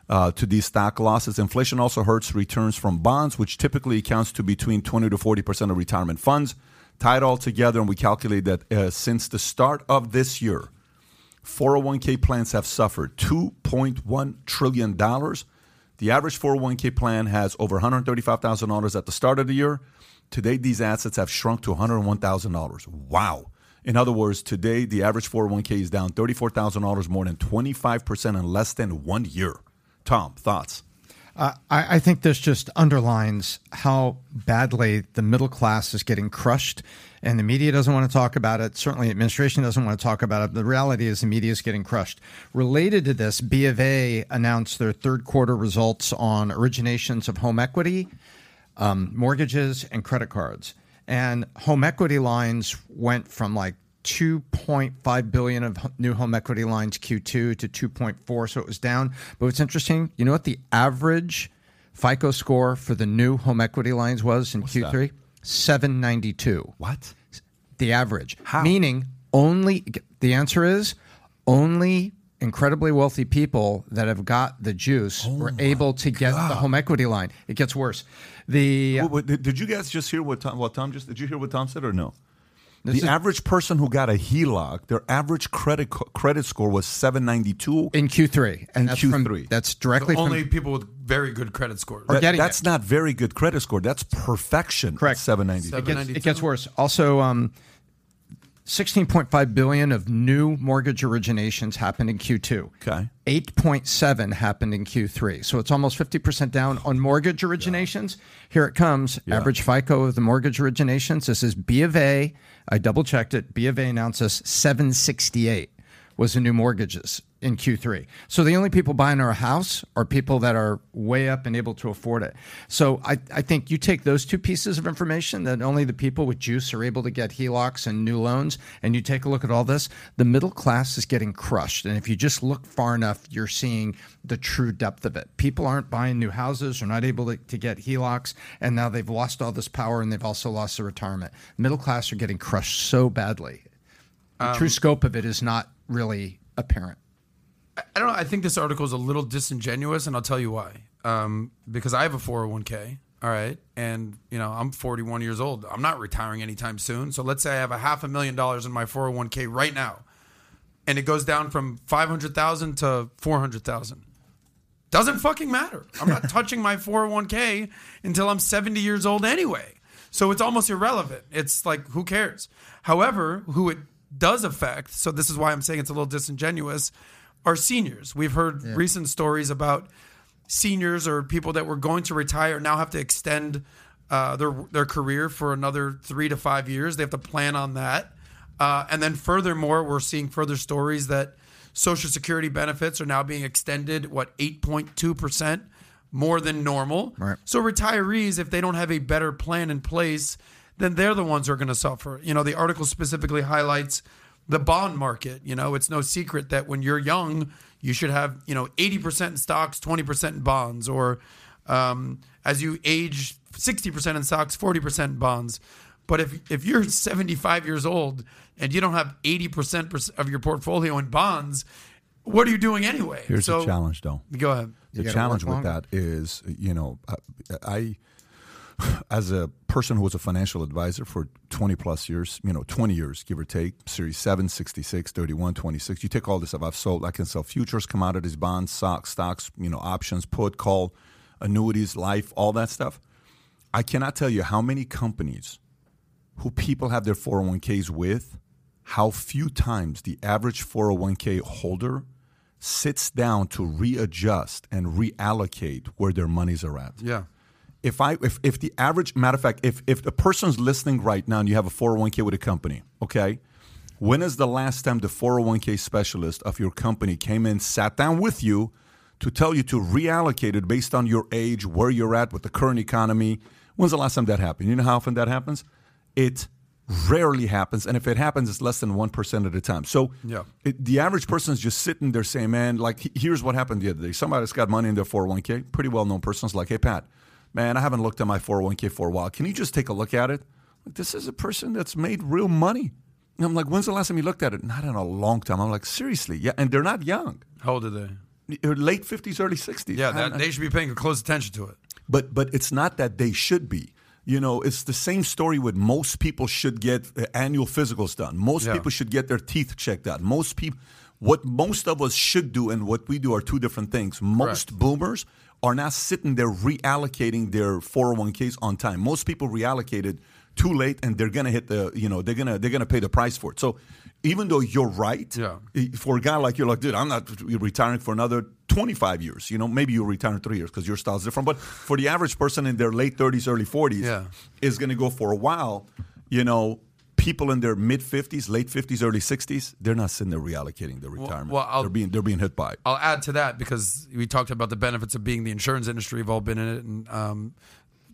uh, to these stock losses. Inflation also hurts returns from bonds, which typically accounts to between twenty to forty percent of retirement funds. Tie it all together, and we calculate that uh, since the start of this year, 401k plans have suffered $2.1 trillion. The average 401k plan has over $135,000 at the start of the year. Today, these assets have shrunk to $101,000. Wow. In other words, today, the average 401k is down $34,000 more than 25% in less than one year. Tom, thoughts? Uh, I, I think this just underlines how badly the middle class is getting crushed, and the media doesn't want to talk about it. Certainly, administration doesn't want to talk about it. The reality is, the media is getting crushed. Related to this, B of A announced their third quarter results on originations of home equity, um, mortgages, and credit cards. And home equity lines went from like 2.5 billion of new home equity lines Q2 to 2.4, so it was down. But what's interesting, you know what the average FICO score for the new home equity lines was in Q3? 792. What? The average. How? Meaning only the answer is only incredibly wealthy people that have got the juice oh were able to get the home equity line. It gets worse. The Wait, wait, did, did you guys just hear what Tom, what Tom just? Did you hear what Tom said or no? This the is- average person who got a HELOC, their average credit credit score was 792. in Q3, and In that's Q3. that's directly from Only people with very good credit scores. Or That- that's it. not very good credit score. That's perfection. Correct. 792. it gets, it gets worse. Also, um, 16.5 billion of new mortgage originations happened in Q2. Okay. 8.7 happened in Q3. So it's almost 50% down on mortgage originations. Here it comes. Average FICO of the mortgage originations. This is B of A. I double checked it. B of A announces 768 was the new mortgages in Q3. So the only people buying our house are people that are way up and able to afford it. So I, I think you take those two pieces of information that only the people with juice are able to get HELOCs and new loans, and you take a look at all this, the middle class is getting crushed. And if you just look far enough, you're seeing the true depth of it. People aren't buying new houses, are not able to, to get HELOCs, and now they've lost all this power and they've also lost their retirement. Middle class are getting crushed so badly. The true um, scope of it is not really apparent. I don't know. I think this article is a little disingenuous, and I'll tell you why. Um, because I have a 401k, all right, and you know I'm 41 years old. I'm not retiring anytime soon. So let's say I have a half a million dollars in my 401k right now, and it goes down from 500,000 to 400,000. Doesn't fucking matter. I'm not touching my 401k until I'm 70 years old anyway. So it's almost irrelevant. It's like, who cares? However, who it does affect, so this is why I'm saying it's a little disingenuous, are seniors. We've heard recent stories about seniors or people that were going to retire now have to extend uh, their their career for another three to five years. They have to plan on that. Uh, and then furthermore, we're seeing further stories that Social Security benefits are now being extended, what, 8.2% more than normal. Right. So retirees, if they don't have a better plan in place, then they're the ones who are going to suffer. You know, the article specifically highlights the bond market. You know, it's no secret that when you're young, you should have, you know, 80% in stocks, 20% in bonds, or um, as you age, 60% in stocks, 40% in bonds. But if, if you're 75 years old and you don't have 80% of your portfolio in bonds, what are you doing anyway? Here's so, the challenge, though. Go ahead. The challenge with longer. that is, you know, I, I, as a person who was a financial advisor for 20 plus years, you know, 20 years, give or take, Series 7, 66, 31, 26, you take all this stuff. I've sold, I can sell futures, commodities, bonds, stocks, stocks, you know, options, put, call, annuities, life, all that stuff. I cannot tell you how many companies who people have their 401ks with, how few times the average 401k holder sits down to readjust and reallocate where their monies are at. Yeah. If I if, if the average matter of fact, if if the person's listening right now and you have a 401k with a company, okay? When is the last time the 401k specialist of your company came in, sat down with you to tell you to reallocate it based on your age, where you're at with the current economy? When's the last time that happened? You know how often that happens? It rarely happens, and if it happens, it's less than one percent at a time. So, Yeah. it, the average person is just sitting there saying, "Man, like here's what happened the other day. Somebody's got money in their 401k, pretty well known person's like, hey Pat, man, I haven't looked at my 401k for a while. Can you just take a look at it? Like, this is a person that's made real money. And I'm like, when's the last time you looked at it? Not in a long time. I'm like, seriously, yeah, and they're not young, How old are they? Late 50s, early 60s. Yeah, that, they should be paying close attention to it. but but it's not that they should be. You know, it's the same story with most people should get uh, annual physicals done. Most Yeah. people should get their teeth checked out. Most people, what most of us should do and what we do are two different things. Most boomers are not sitting there reallocating their 401ks on time. Most people reallocated too late and they're gonna hit the you know they're gonna they're gonna pay the price for it. So even though you're right, Yeah. for a guy like you, like dude, I'm not retiring for another 25 years. You know, maybe you'll retire in three years because your style's different. But for the average person in their late 30s, early 40s, Yeah. is going to go for a while. You know, people in their mid 50s, late 50s, early 60s, they're not sitting there reallocating their retirement. well, I'll- they're being they're being hit by it. I'll add to that because we talked about the benefits of being in the insurance industry. We've all been in it, and um,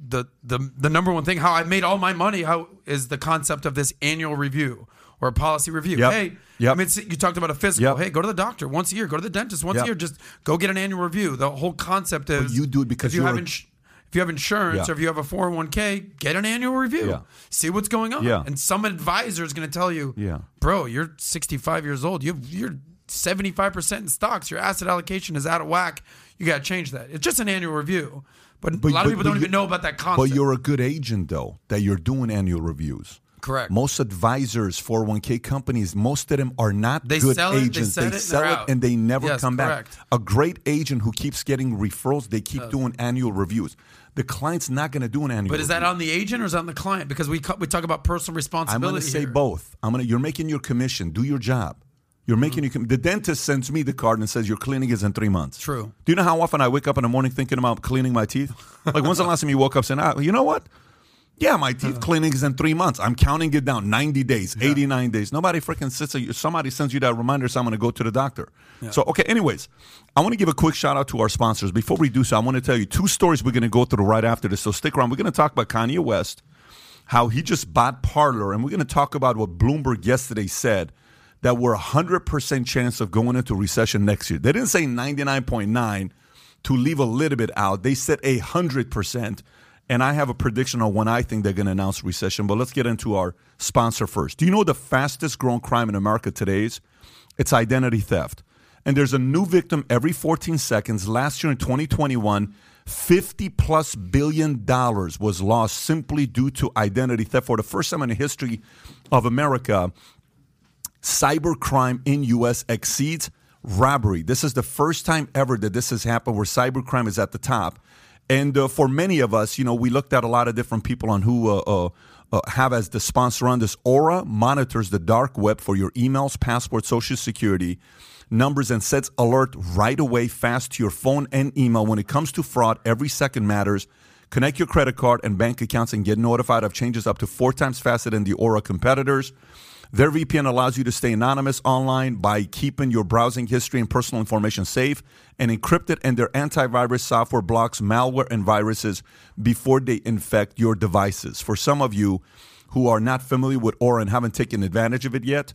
the the the number one thing how I made all my money how is the concept of this annual review or a policy review. Yep. Hey, Yep. I mean, you talked about a physical. Yep. Hey, go to the doctor once a year. Go to the dentist once a year. Just go get an annual review. The whole concept is you do it because you you're have a- ins- if you have insurance Yeah. or if you have a 401k, get an annual review. Yeah. See what's going on. Yeah. And some advisor is going to tell you, Yeah. bro, you're 65 years old. You you're 75% in stocks. Your asset allocation is out of whack. You got to change that. It's just an annual review. But, a lot of people don't even know about that concept. But you're a good agent, though, that you're doing annual reviews. Correct. Most advisors, 401k companies, most of them are not They good sell it, they agents. set it, sell it and they never Yes, come correct. back. A great agent who keeps getting referrals, they keep doing annual reviews. The client's not going to do an annual. But is that review. on the agent or is that on the client? Because we we talk about personal responsibility. I'm going to say both. I'm going to. You're making your commission. Do your job. You're Mm-hmm. making your. The dentist sends me the card and says your cleaning is in three months. True. Do you know how often I wake up in the morning thinking about cleaning my teeth? Like when's the last time you woke up saying, ah, you know what? Yeah, my teeth Uh-huh. cleaning is in three months. I'm counting it down 90 days, 89 days. Nobody freaking sits. there. Somebody sends you that reminder, so I'm going to go to the doctor. So, okay, anyways, I want to give a quick shout out to our sponsors. Before we do so, I want to tell you two stories we're going to go through right after this. So stick around. We're going to talk about Kanye West, how he just bought Parler, and we're going to talk about what Bloomberg yesterday said that we're 100% chance of going into recession next year. They didn't say 99.9 to leave a little bit out. They said 100%. And I have a prediction on when I think they're going to announce recession. But let's get into our sponsor first. Do you know the fastest growing crime in America today is? It's identity theft. And there's a new victim every 14 seconds. Last year in 2021, 50 plus billion dollars was lost simply due to identity theft. For the first time in the history of America, cybercrime in US exceeds robbery. This is the first time ever that this has happened where cybercrime is at the top. And uh, for many of us, you know, we looked at a lot of different people on who uh, uh, uh, have as the sponsor on this. Aura monitors the dark web for your emails, passport, social security numbers, and sets alert right away fast to your phone and email. When it comes to fraud, every second matters. Connect your credit card and bank accounts and get notified of changes up to four times faster than the Aura competitors. Their VPN allows you to stay anonymous online by keeping your browsing history and personal information safe and encrypted, and their antivirus software blocks malware and viruses before they infect your devices. For some of you who are not familiar with Aura and haven't taken advantage of it yet,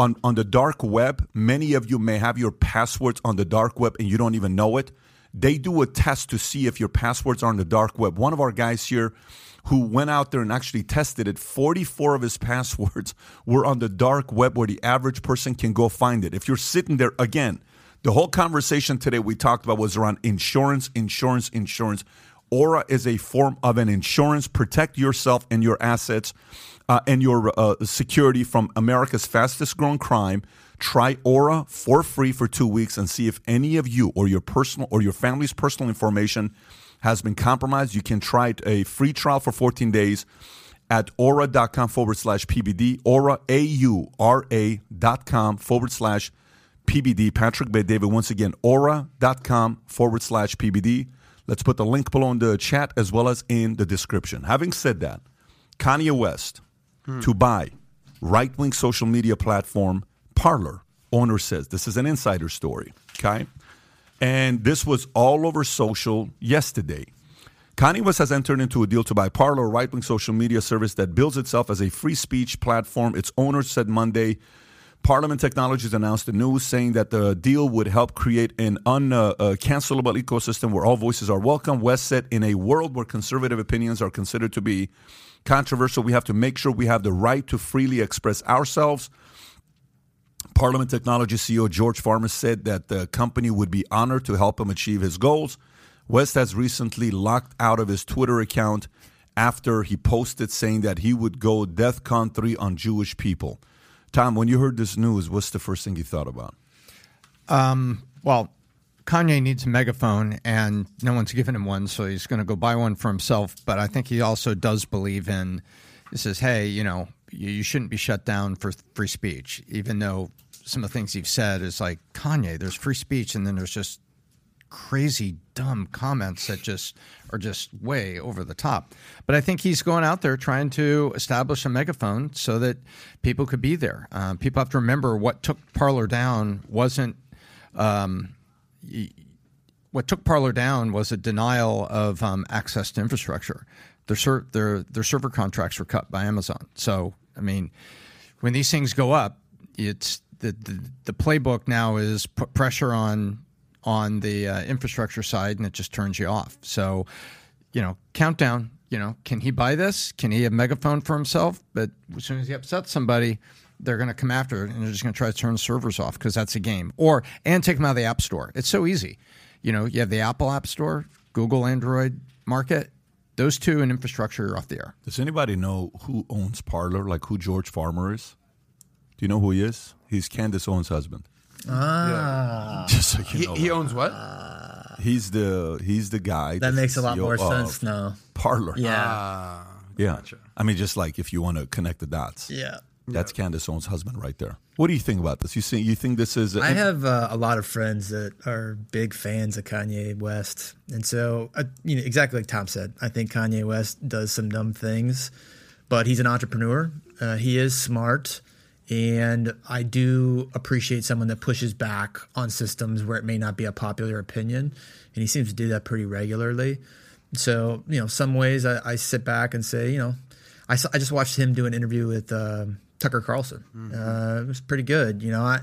on, on the dark web, many of you may have your passwords on the dark web and you don't even know it. They do a test to see if your passwords are on the dark web. One of our guys here who went out there and actually tested it, 44 of his passwords were on the dark web where the average person can go find it. If you're sitting there, again, the whole conversation today we talked about was around insurance, insurance, insurance. Aura is a form of an insurance. Protect yourself and your assets uh, and your uh, security from America's fastest growing crime. Try Aura for free for two weeks and see if any of you or your personal or your family's personal information has been compromised. You can try it a free trial for 14 days at aura.com forward slash PBD. Aura, A U R A dot com forward slash PBD. Patrick Bet-David, once again, aura.com forward slash PBD. Let's put the link below in the chat as well as in the description. Having said that, Kanye West hmm. to buy right wing social media platform Parler. Owner says this is an insider story. Okay. And this was all over social yesterday. Kanye West has entered into a deal to buy Parler, a right wing social media service that bills itself as a free speech platform. Its owner said Monday. Parlement Technologies announced the news saying that the deal would help create an uncancelable uh, uh, ecosystem where all voices are welcome. West said, in a world where conservative opinions are considered to be controversial, we have to make sure we have the right to freely express ourselves. Parlement Technology CEO George Farmer said that the company would be honored to help him achieve his goals. West has recently locked out of his Twitter account after he posted saying that he would go DEFCON 3 on Jewish people. Tom, when you heard this news, what's the first thing you thought about? Um, well, Kanye needs a megaphone, and no one's given him one, so he's going to go buy one for himself. But I think he also does believe in. He says, "Hey, you know, you shouldn't be shut down for free speech, even though some of the things you've said is like Kanye. There's free speech, and then there's just crazy, dumb comments that just are just way over the top. But I think he's going out there trying to establish a megaphone so that people could be there. Um, people have to remember what took Parler down wasn't. Um, what took Parler down was a denial of um, access to infrastructure. Their, ser- their their server contracts were cut by Amazon. So I mean, when these things go up, it's the the, playbook now is put pressure on on the uh, infrastructure side, and it just turns you off. So you know, countdown. You know, can he buy this? Can he have megaphone for himself? But as soon as he upsets somebody, they're going to come after it and they're just going to try to turn servers off because that's a game. Or and take them out of the app store. It's so easy. You know, you have the Apple App Store, Google Android Market. Those two and infrastructure are off the air. Does anybody know who owns Parler? Like who George Farmer is? Do you know who he is? He's Candace Owens' husband. Ah, Just so you He, know. he owns what? he's the he's the guy that that's makes a lot CEO more of sense now. Parler. Yeah, Ah, yeah. I mean, just like if you want to connect the dots. yeah. That's Candace Owens' husband right there. What do you think about this? You think you think this is? I have uh, a lot of friends that are big fans of Kanye West, and so uh, you know exactly like Tom said. I think Kanye West does some dumb things, but he's an entrepreneur. Uh, he is smart, and I do appreciate someone that pushes back on systems where it may not be a popular opinion, and he seems to do that pretty regularly. So you know, some ways I, I sit back and say, you know, I, I just watched him do an interview with uh, Tucker Carlson. Uh, it was pretty good. You know, I,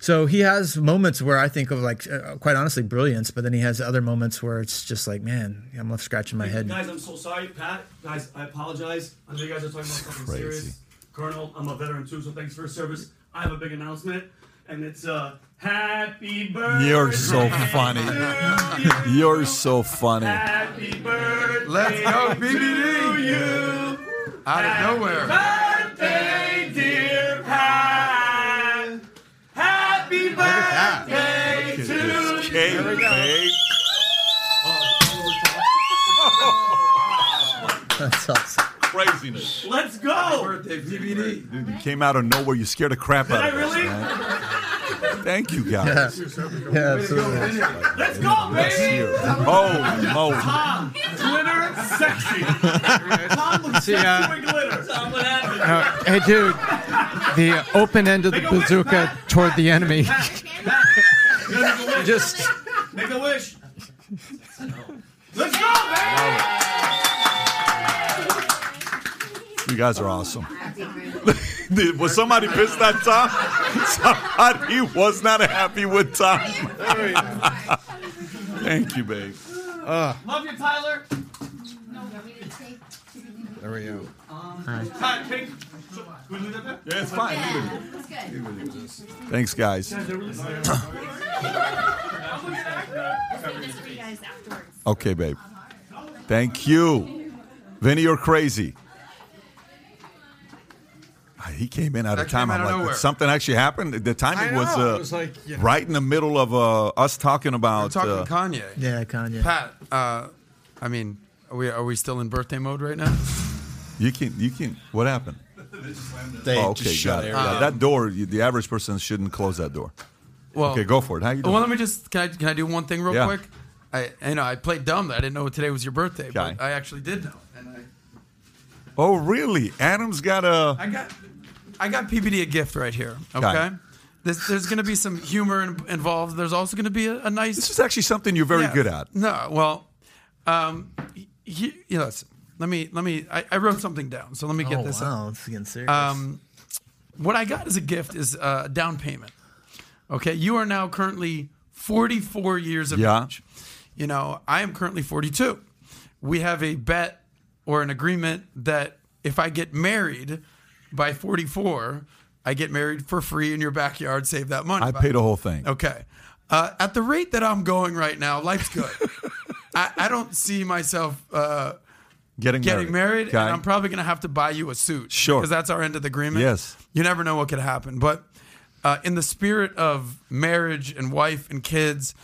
so he has moments where I think of like, uh, quite honestly, brilliance. But then he has other moments where it's just like, man, I'm left scratching my head. Guys, I'm so sorry, Pat. Guys, I apologize. I know you guys are talking about something Crazy. serious. Colonel, I'm a veteran too, so thanks for your service. I have a big announcement, and it's uh, Happy Birthday. You're so funny. to you. You're so funny. Happy birthday. Let's go, to PBD. you. Out of nowhere. Birthday, dear Pat. Happy birthday to Hey, babe. That's awesome. Craziness. Let's go. Birthday PBD. Dude, you came out of nowhere. You scared the crap Did out I of us, really? Thank you, guys. Yeah, absolutely. Let's go, baby. Holy moly. Tom, glitter sexy. Tom looks See, sexy uh, with glitter. Tom, what happened? Uh, hey, dude, the open end of the Make a bazooka Pat. toward the enemy. Pat, you gotta make a wish. Just Make a wish. Let's go, baby. You guys are awesome. was somebody pissed at Tom? Somebody was not happy with Tom. Thank you, babe. Uh, Love you, Tyler. there we go. Pat, take. So, can we leave that there? Yeah, it's fine. That's good. Thanks, guys. They're really sorry. This is for you guys afterwards. Okay, babe. Thank you. Vinny, you're crazy. He came in out That of time. out I'm of like, nowhere. did something actually happened. The timing I was, uh, It was like, you know. right in the middle of uh, us talking We're about. talking uh, Kanye. Yeah, Kanye. Pat, uh, I mean, are we are we still in birthday mode right now? you can, you can. What happened? They Oh, okay, just shut it. it. Yeah, that door. you- The average person shouldn't close that door. Well, Okay, go for it. How you doing? Well, let me just can I can I do one thing real Yeah. quick? I you know I played dumb. I didn't know today was your birthday, Okay. but I actually did know, and I oh, really? Adam's got a. I got I got PBD a gift right here. Okay, Okay. There's, there's going to be some humor in, involved. There's also going to be a, a nice. This is actually something you're very Yeah. good at. No, well, um, he, you know, listen, let me let me. I, I wrote something down, so let me get Oh this. up. wow, it's getting serious. Um, what I got as a gift is a down payment. Okay, you are now currently 44 years of Yeah. age. You know, I am currently 42. We have a bet or an agreement that if I get married by 44, I get married for free in your backyard. Save that money. I paid the whole thing. Okay. Uh, at the rate that I'm going right now, life's good. I, I don't see myself uh, Getting, getting married, Okay. and I'm probably going to have to buy you a suit. Sure. Because that's our end of the agreement. Yes. You never know what could happen. But uh, in the spirit of marriage and wife and kids,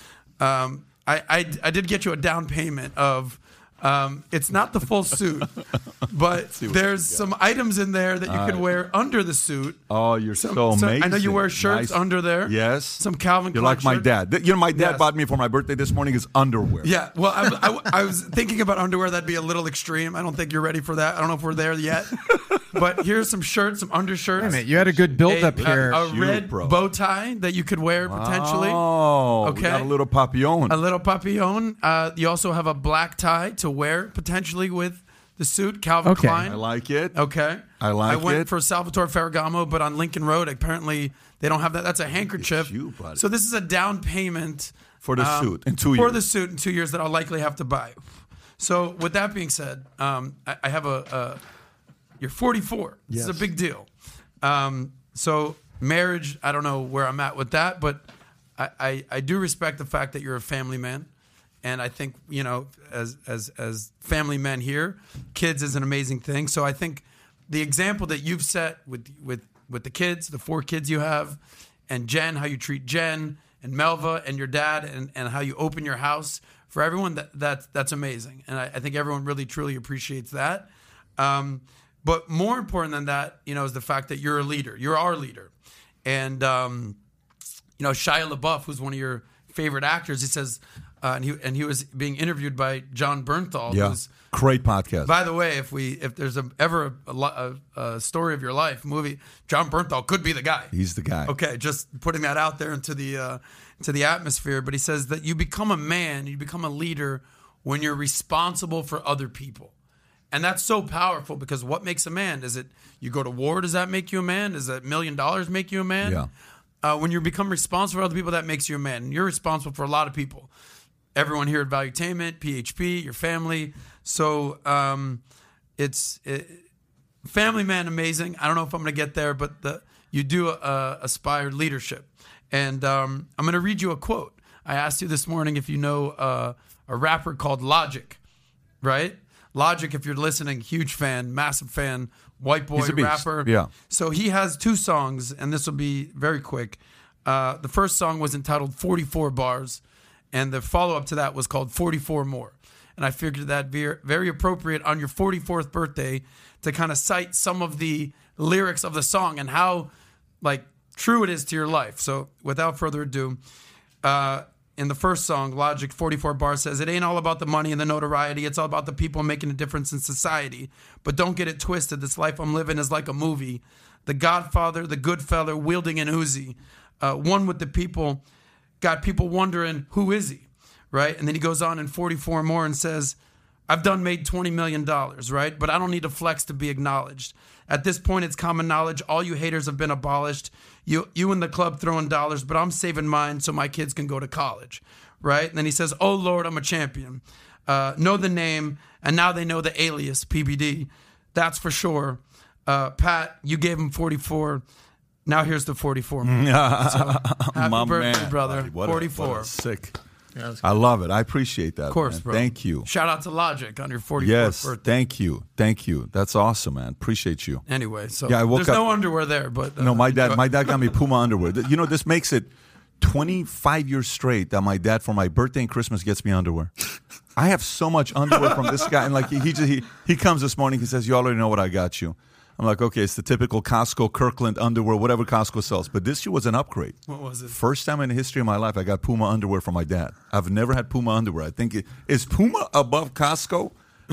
um, I, I, I did get you a down payment of Um, it's not the full suit, but there's some items in there that you can right. wear under the suit. Oh, you're Some- so some- amazing. I know you wear shirts Nice. under there. Yes. Some Calvin You're Klein like my shirt. dad. Th- You know, my dad Yes. bought me for my birthday this morning his underwear. Yeah, well, I, I- I was thinking about underwear. That'd be a little extreme. I don't think you're ready for that. I don't know if we're there yet. but here's some shirts, some undershirts. Wait a minute, you had a good build up a, here. a Shoot, red bro. bow tie that you could wear potentially. Oh, we Okay. got a little papillon. A little papillon. Uh, you also have a black tie to wear potentially with the suit. Calvin Okay. Klein. I like it. Okay. I like it. I went it. for Salvatore Ferragamo, but on Lincoln Road, apparently they don't have that. That's a handkerchief. you, buddy. So this is a down payment For the um, suit in two For years. the suit in two years that I'll likely have to buy. So with that being said, um, I, I have a, a. You're 44. This is a big deal. Um, so marriage, I don't know where I'm at with that, but I, I, I do respect the fact that you're a family man. And I think, you know, as as as family men here, kids is an amazing thing. So I think the example that you've set with with with the kids, the four kids you have, and Jen, how you treat Jen and Melva and your dad and, and how you open your house for everyone that, that that's amazing. And I, I think everyone really truly appreciates that. Um, but more important than that, you know, is the fact that you're a leader. You're our leader. And um, you know, Shia LaBeouf, who's one of your favorite actors, he says, uh, and he and he was being interviewed by Jon Bernthal, yeah. who's Great podcast. by the way, if we if there's a, ever a, a, a story of your life movie, Jon Bernthal could be the guy. He's the guy. Okay, just putting that out there into the uh, into the atmosphere. But he says that you become a man, you become a leader when you're responsible for other people, and that's so powerful because what makes a man? Is it you go to war? Does that make you a man? Does that million dollars make you a man? Yeah. Uh, when you become responsible for other people, that makes you a man. And you're responsible for a lot of people. Everyone here at Valuetainment, PHP, your family. So um, it's it, family man amazing. I don't know if I'm going to get there, but the, you do uh, aspire leadership. And um, I'm going to read you a quote. I asked you this morning if you know uh, a rapper called Logic, right? Logic, if you're listening, huge fan, massive fan, white boy He's a beast. rapper. Yeah. So he has two songs, and this will be very quick. Uh, the first song was entitled 44 Bars, and the follow up to that was called 44 More. And I figured that very, appropriate on your 44th birthday to kind of cite some of the lyrics of the song and how like true it is to your life. So without further ado, uh, in the first song, Logic 44 bar says, It ain't all about the money and the notoriety. It's all about the people making a difference in society. But don't get it twisted. This life I'm living is like a movie. The Godfather, the good fella, wielding an Uzi. Uh, one with the people, got people wondering, who is he? Right? And then he goes on in 44 more and says, I've done made $20 million, right? But I don't need to flex to be acknowledged. At this point, it's common knowledge. All you haters have been abolished. You, you and the club throwing dollars, but I'm saving mine so my kids can go to college, right? And then he says, Oh Lord, I'm a champion. Uh, know the name, and now they know the alias, PBD. That's for sure. Uh, Pat, you gave him 44. Now here's the 44. So, happy My birthday, man, brother. buddy. What a- 44. what a sick. I love it. I appreciate that. of course, man. bro. Thank you. Shout out to Logic on your 44th Yes, birthday. thank you, thank you. That's awesome, man. Appreciate you. Anyway, so Yeah, I woke there's up- no underwear there, but uh, No, my dad, my dad got me Puma underwear. Th- You know, this makes it 25 years straight that my dad for my birthday and Christmas gets me underwear. I have so much underwear from this guy, and like he he, just, he he comes this morning, he says, "You already know what I got you." I'm like, okay, it's the typical Costco Kirkland underwear, whatever Costco sells. But this year was an upgrade. What was it? First time in the history of my life, I got Puma underwear from my dad. I've never had Puma underwear. I think it, is Puma above Costco,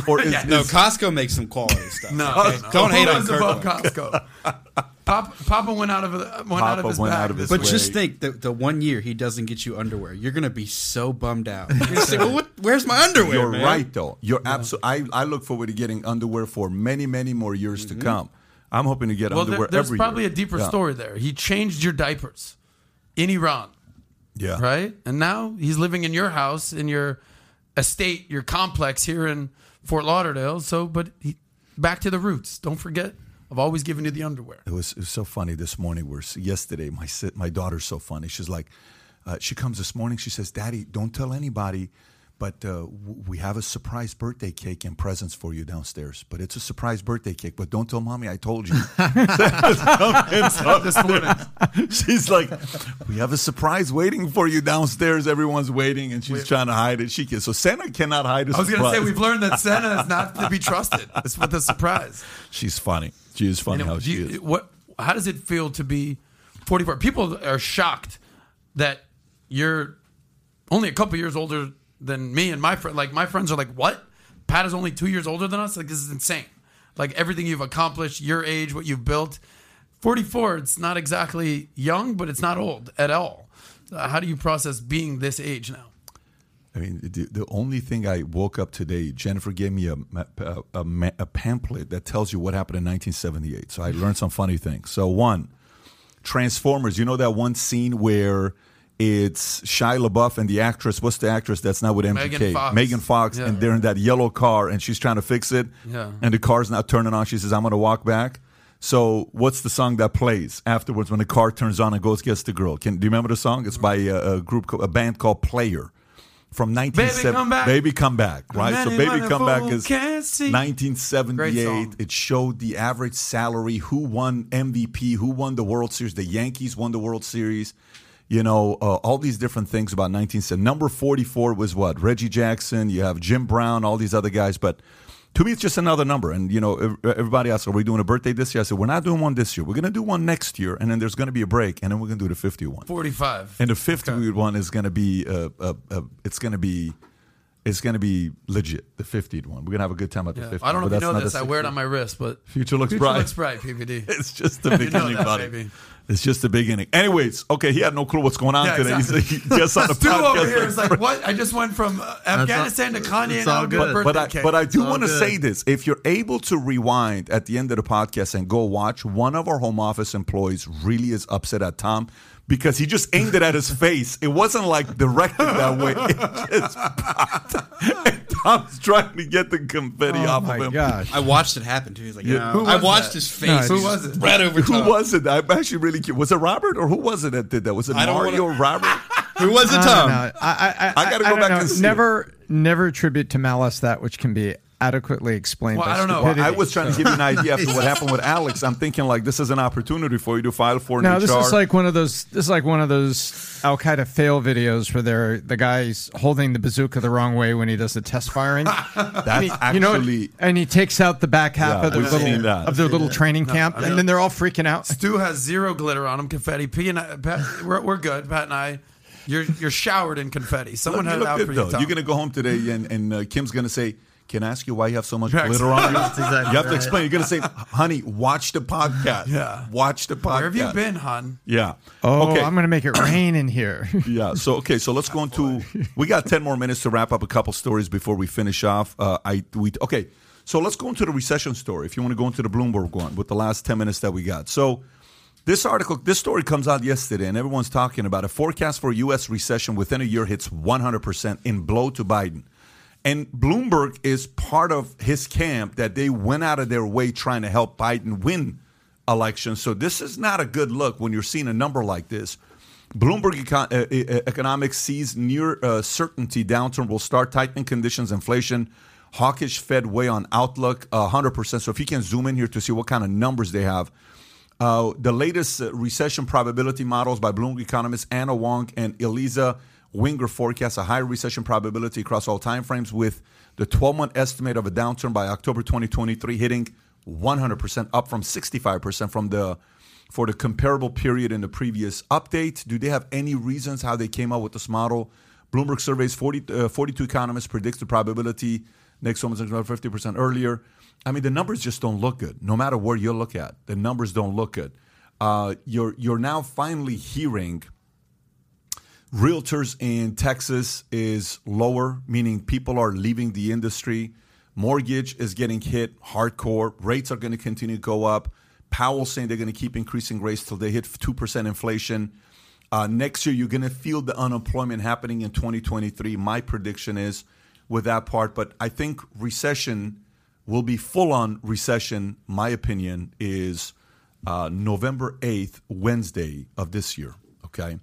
or is, No, is- Costco makes some quality stuff. No, Okay? no. don't hate on Puma's above Costco. Papa, Papa went out of uh, went out of his went bag out of his But week. just think that the one year he doesn't get you underwear, you're gonna be so bummed out. You're gonna say, "Well, what, where's my underwear?" You're man? right, though. You're absolutely. I, I look forward to getting underwear for many, many more years to mm-hmm. come. I'm hoping to get well, underwear there, there's every probably year. a deeper Yeah. story there. He changed your diapers in Iran, Yeah. right? And now he's living in your house, in your estate, your complex here in Fort Lauderdale. So, but he, back to the roots. Don't forget, I've always given you the underwear. It was, it was so funny this morning. We're yesterday. My my daughter's so funny. She's like, uh, she comes this morning. She says, "Daddy, don't tell anybody, but uh, w- we have a surprise birthday cake and presents for you downstairs. But it's a surprise birthday cake. But don't tell mommy I told you. she's like, we have a surprise waiting for you downstairs. Everyone's waiting, and she's trying to hide it. She can. So Santa cannot hide a I was gonna say we've learned that Santa is not to be trusted. It's with a surprise. she's funny. She is funny how she you- is. What? How does it feel to be 44? People are shocked that you're only a couple years older than me and my friend. Like my friends are like, "What? Pat is only two years older than us. Like this is insane. Like everything you've accomplished, your age, what you've built. 44. It's not exactly young, but it's not old at all. Uh, how do you process being this age now? I mean, the, the only thing I woke up today, Jennifer gave me a, a, a, a pamphlet that tells you what happened in 1978. So I mm-hmm. learned some funny things. So, one, Transformers, you know that one scene where it's Shia LaBeouf and the actress, what's the actress that's not with MGK? Megan Fox. Megan Fox, Yeah. and they're in that yellow car and she's trying to fix it. Yeah. And the car's not turning on. She says, I'm going to walk back. So, what's the song that plays afterwards when the car turns on and goes gets the girl? Can do you remember the song? It's mm. by a, a group, a band called Player from 1970. Come Back. Baby Come Back, right? So, Baby Come Back is 1978. It showed the average salary, who won MVP, who won the World Series. The Yankees won the World Series. You know, uh, all these different things about 1970. Number 44 was what? Reggie Jackson. You have Jim Brown, all these other guys. But to me, it's just another number. And, you know, everybody asks, are we doing a birthday this year? I said, we're not doing one this year. We're going to do one next year. And then there's going to be a break. And then we're going to do the 51. 45. And the 50 one is going to be, uh, uh, uh, it's going to be, it's going to be legit. The 50th one. We're going to have a good time at the Yeah. 50th. I don't know if you know this. I wear it on my wrist, but Future looks Future bright. looks bright, PBD. It's just the You know beginning, that, buddy. baby. It's just the beginning. Anyways, okay, he had no clue what's going on Yeah, today. exactly. He's like, just on the Stu podcast. over here is like, what? I just went from uh, Afghanistan to Kanye and all now to a good. birthday but I, cake. but I do want to say this: if you're able to rewind at the end of the podcast and go watch, one of our home office employees really is upset at Tom because he just aimed it at his face. It wasn't like directed that way. It just popped. And Tom's trying to get the confetti Oh off my of him. goch. I watched it happen too. He's like, Yeah. Who I watched that? his face. No, who was it? Right over Who top. was it? I'm actually really curious. Was it Robert or who was it that did that? Was it I Mario wanna- Robert? Who was it, Tom? no, I, I, I gotta go don't back know. and see Never, never attribute to malice that which can be adequately explained. Well, I don't know. Well. I was trying to give you an idea after what happened with Alex. I'm thinking like this is an opportunity for you to file for an No, HR. this is like one of those. This is like one of those Al Qaeda fail videos where they're the guy's holding the bazooka the wrong way when he does the test firing. That's you know, actually and he takes out the back half Yeah, of their little of their little training camp, and then they're all freaking out. Stu has zero glitter on him, confetti. P and I, Pat, we're, we're good. Pat and I, you're you're showered in confetti. Someone Look, had it out for good, you. though. Tom. You're gonna go home today, and, and uh, Kim's gonna say, "Can I ask you why you have so much Yes. glitter on you?" That's exactly you have to explain. You're gonna say, "Honey, watch the podcast. Yeah. watch the podcast. Where have you been, hon? Yeah. Oh, okay. I'm going to make it rain in here. yeah. So okay. So let's go into. We got ten more minutes to wrap up a couple stories before we finish off. Uh, I we okay. So let's go into the recession story. If you want to go into the Bloomberg one with the last ten minutes that we got. So this article, this story comes out yesterday, and everyone's talking about a forecast for U.S. recession within a year hits 100 percent in blow to Biden. And Bloomberg is part of his camp that they went out of their way trying to help Biden win elections. So this is not a good look when you're seeing a number like this. Bloomberg Econ- uh, uh, Economics sees near uh, certainty downturn will start tightening conditions, inflation, hawkish Fed way on outlook, uh, 100%. So if you can zoom in here to see what kind of numbers they have. Uh, the latest uh, recession probability models by Bloomberg economists Anna Wong and Eliza Winger forecasts a high recession probability across all timeframes, with the 12-month estimate of a downturn by October 2023 hitting 100%, up from 65% from the for the comparable period in the previous update. Do they have any reasons how they came up with this model? Bloomberg surveys 40, uh, 42 economists predicts the probability next one about 50% earlier. I mean, the numbers just don't look good. No matter where you look at, the numbers don't look good. Uh, you're you're now finally hearing realtors in Texas is lower, meaning people are leaving the industry. Mortgage is getting hit hardcore. Rates are going to continue to go up. Powell saying they're going to keep increasing rates till they hit two percent inflation. Uh, next year, you're going to feel the unemployment happening in 2023. My prediction is with that part, but I think recession will be full on recession. My opinion is uh, November 8th, Wednesday of this year. Okay.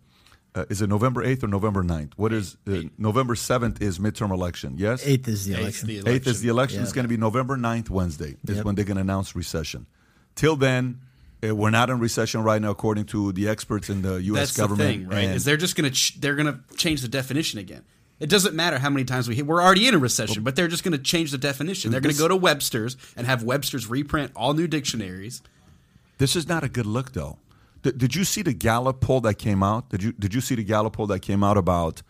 Uh, is it November 8th or November 9th? What is uh, November 7th is midterm election, yes? Eighth is the Eighth election. the 8th is the election. Yeah. It's going to be November 9th, Wednesday, is Yep. when they're going to announce recession. Till then, uh, we're not in recession right now, according to the experts in the U.S. That's government. the thing, right? and- Is they're just gonna ch- they're gonna change the definition again. It doesn't matter how many times we hit. We're already in a recession, but they're just going to change the definition. They're going to go to Webster's and have Webster's reprint all new dictionaries. This is not a good look, though. Did, did you see the Gallup poll that came out? Did you Did you see the Gallup poll that came out about?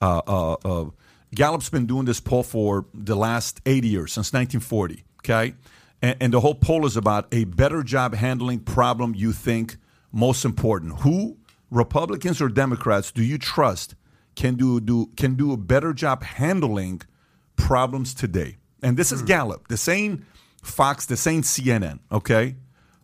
Uh, uh, uh, Gallup's been doing this poll for the last 80 years, since 1940. Okay, and, and the whole poll is about a better job handling problem you think most important. Who, Republicans or Democrats, do you trust can do do can do a better job handling problems today? And this is Gallup, the same Fox, the same CNN. Okay.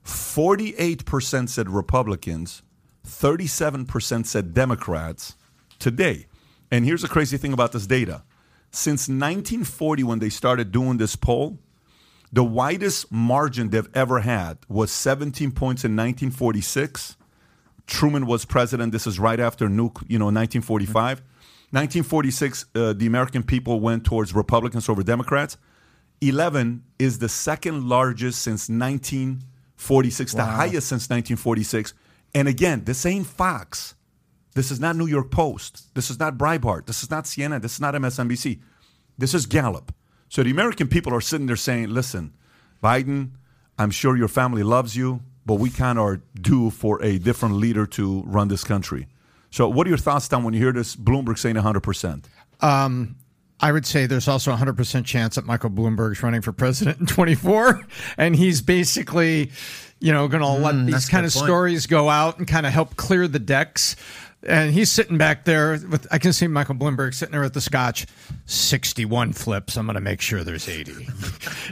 48% said Republicans, 37% said Democrats today. And here's the crazy thing about this data. Since 1940, when they started doing this poll, the widest margin they've ever had was 17 points in 1946. Truman was president. This is right after nuke, you know, 1945. 1946, uh, the American people went towards Republicans over Democrats. 11 is the second largest since 1946, the highest since 1946. And again, this ain't Fox. This is not New York Post. This is not Breitbart. This is not CNN. This is not MSNBC. This is Gallup. So the American people are sitting there saying, listen, Biden, I'm sure your family loves you, but we kind of are due for a different leader to run this country. So what are your thoughts, Tom, when you hear this Bloomberg saying 100%? I would say there's also a 100% chance that Michael Bloomberg's running for president in 24. And he's basically, you know, going to let these kind of point. stories go out and kind of help clear the decks. And he's sitting back there with, I can see Michael Bloomberg sitting there with the scotch, 61 flips. I'm going to make sure there's 80.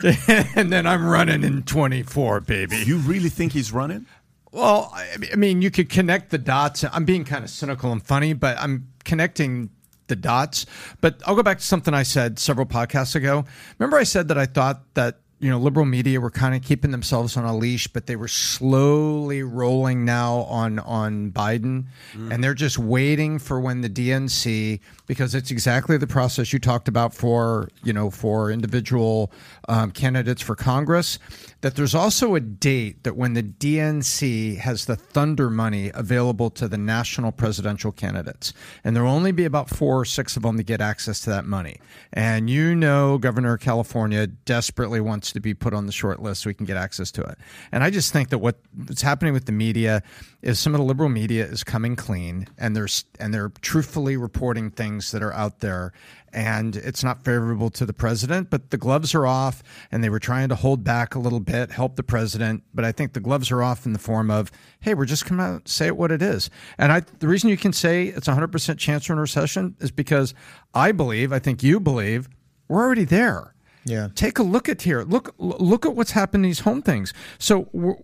and then I'm running in 24, baby. You really think he's running? Well, I I mean, you could connect the dots. I'm being kind of cynical and funny, but I'm connecting the dots. But I'll go back to something I said several podcasts ago. Remember, I said that I thought that you know liberal media were kind of keeping themselves on a leash, but they were slowly rolling now on on Biden, and they're just waiting for when the DNC because it's exactly the process you talked about for you know for individual um, candidates for Congress. That there's also a date that when the DNC has the thunder money available to the national presidential candidates, and there will only be about four or six of them to get access to that money. And you know, Governor of California desperately wants to be put on the short list so we can get access to it. And I just think that what, what's happening with the media is some of the liberal media is coming clean, and they're and they're truthfully reporting things that are out there and it's not favorable to the president, but the gloves are off, and they were trying to hold back a little bit, help the president. But I think the gloves are off in the form of, hey, we're just coming out, say it what it is. And I, the reason you can say it's a 100% chance we're a recession is because I believe, I think you believe, we're already there. Yeah. Take a look at here. Look, look at what's happened to these home things. So we're,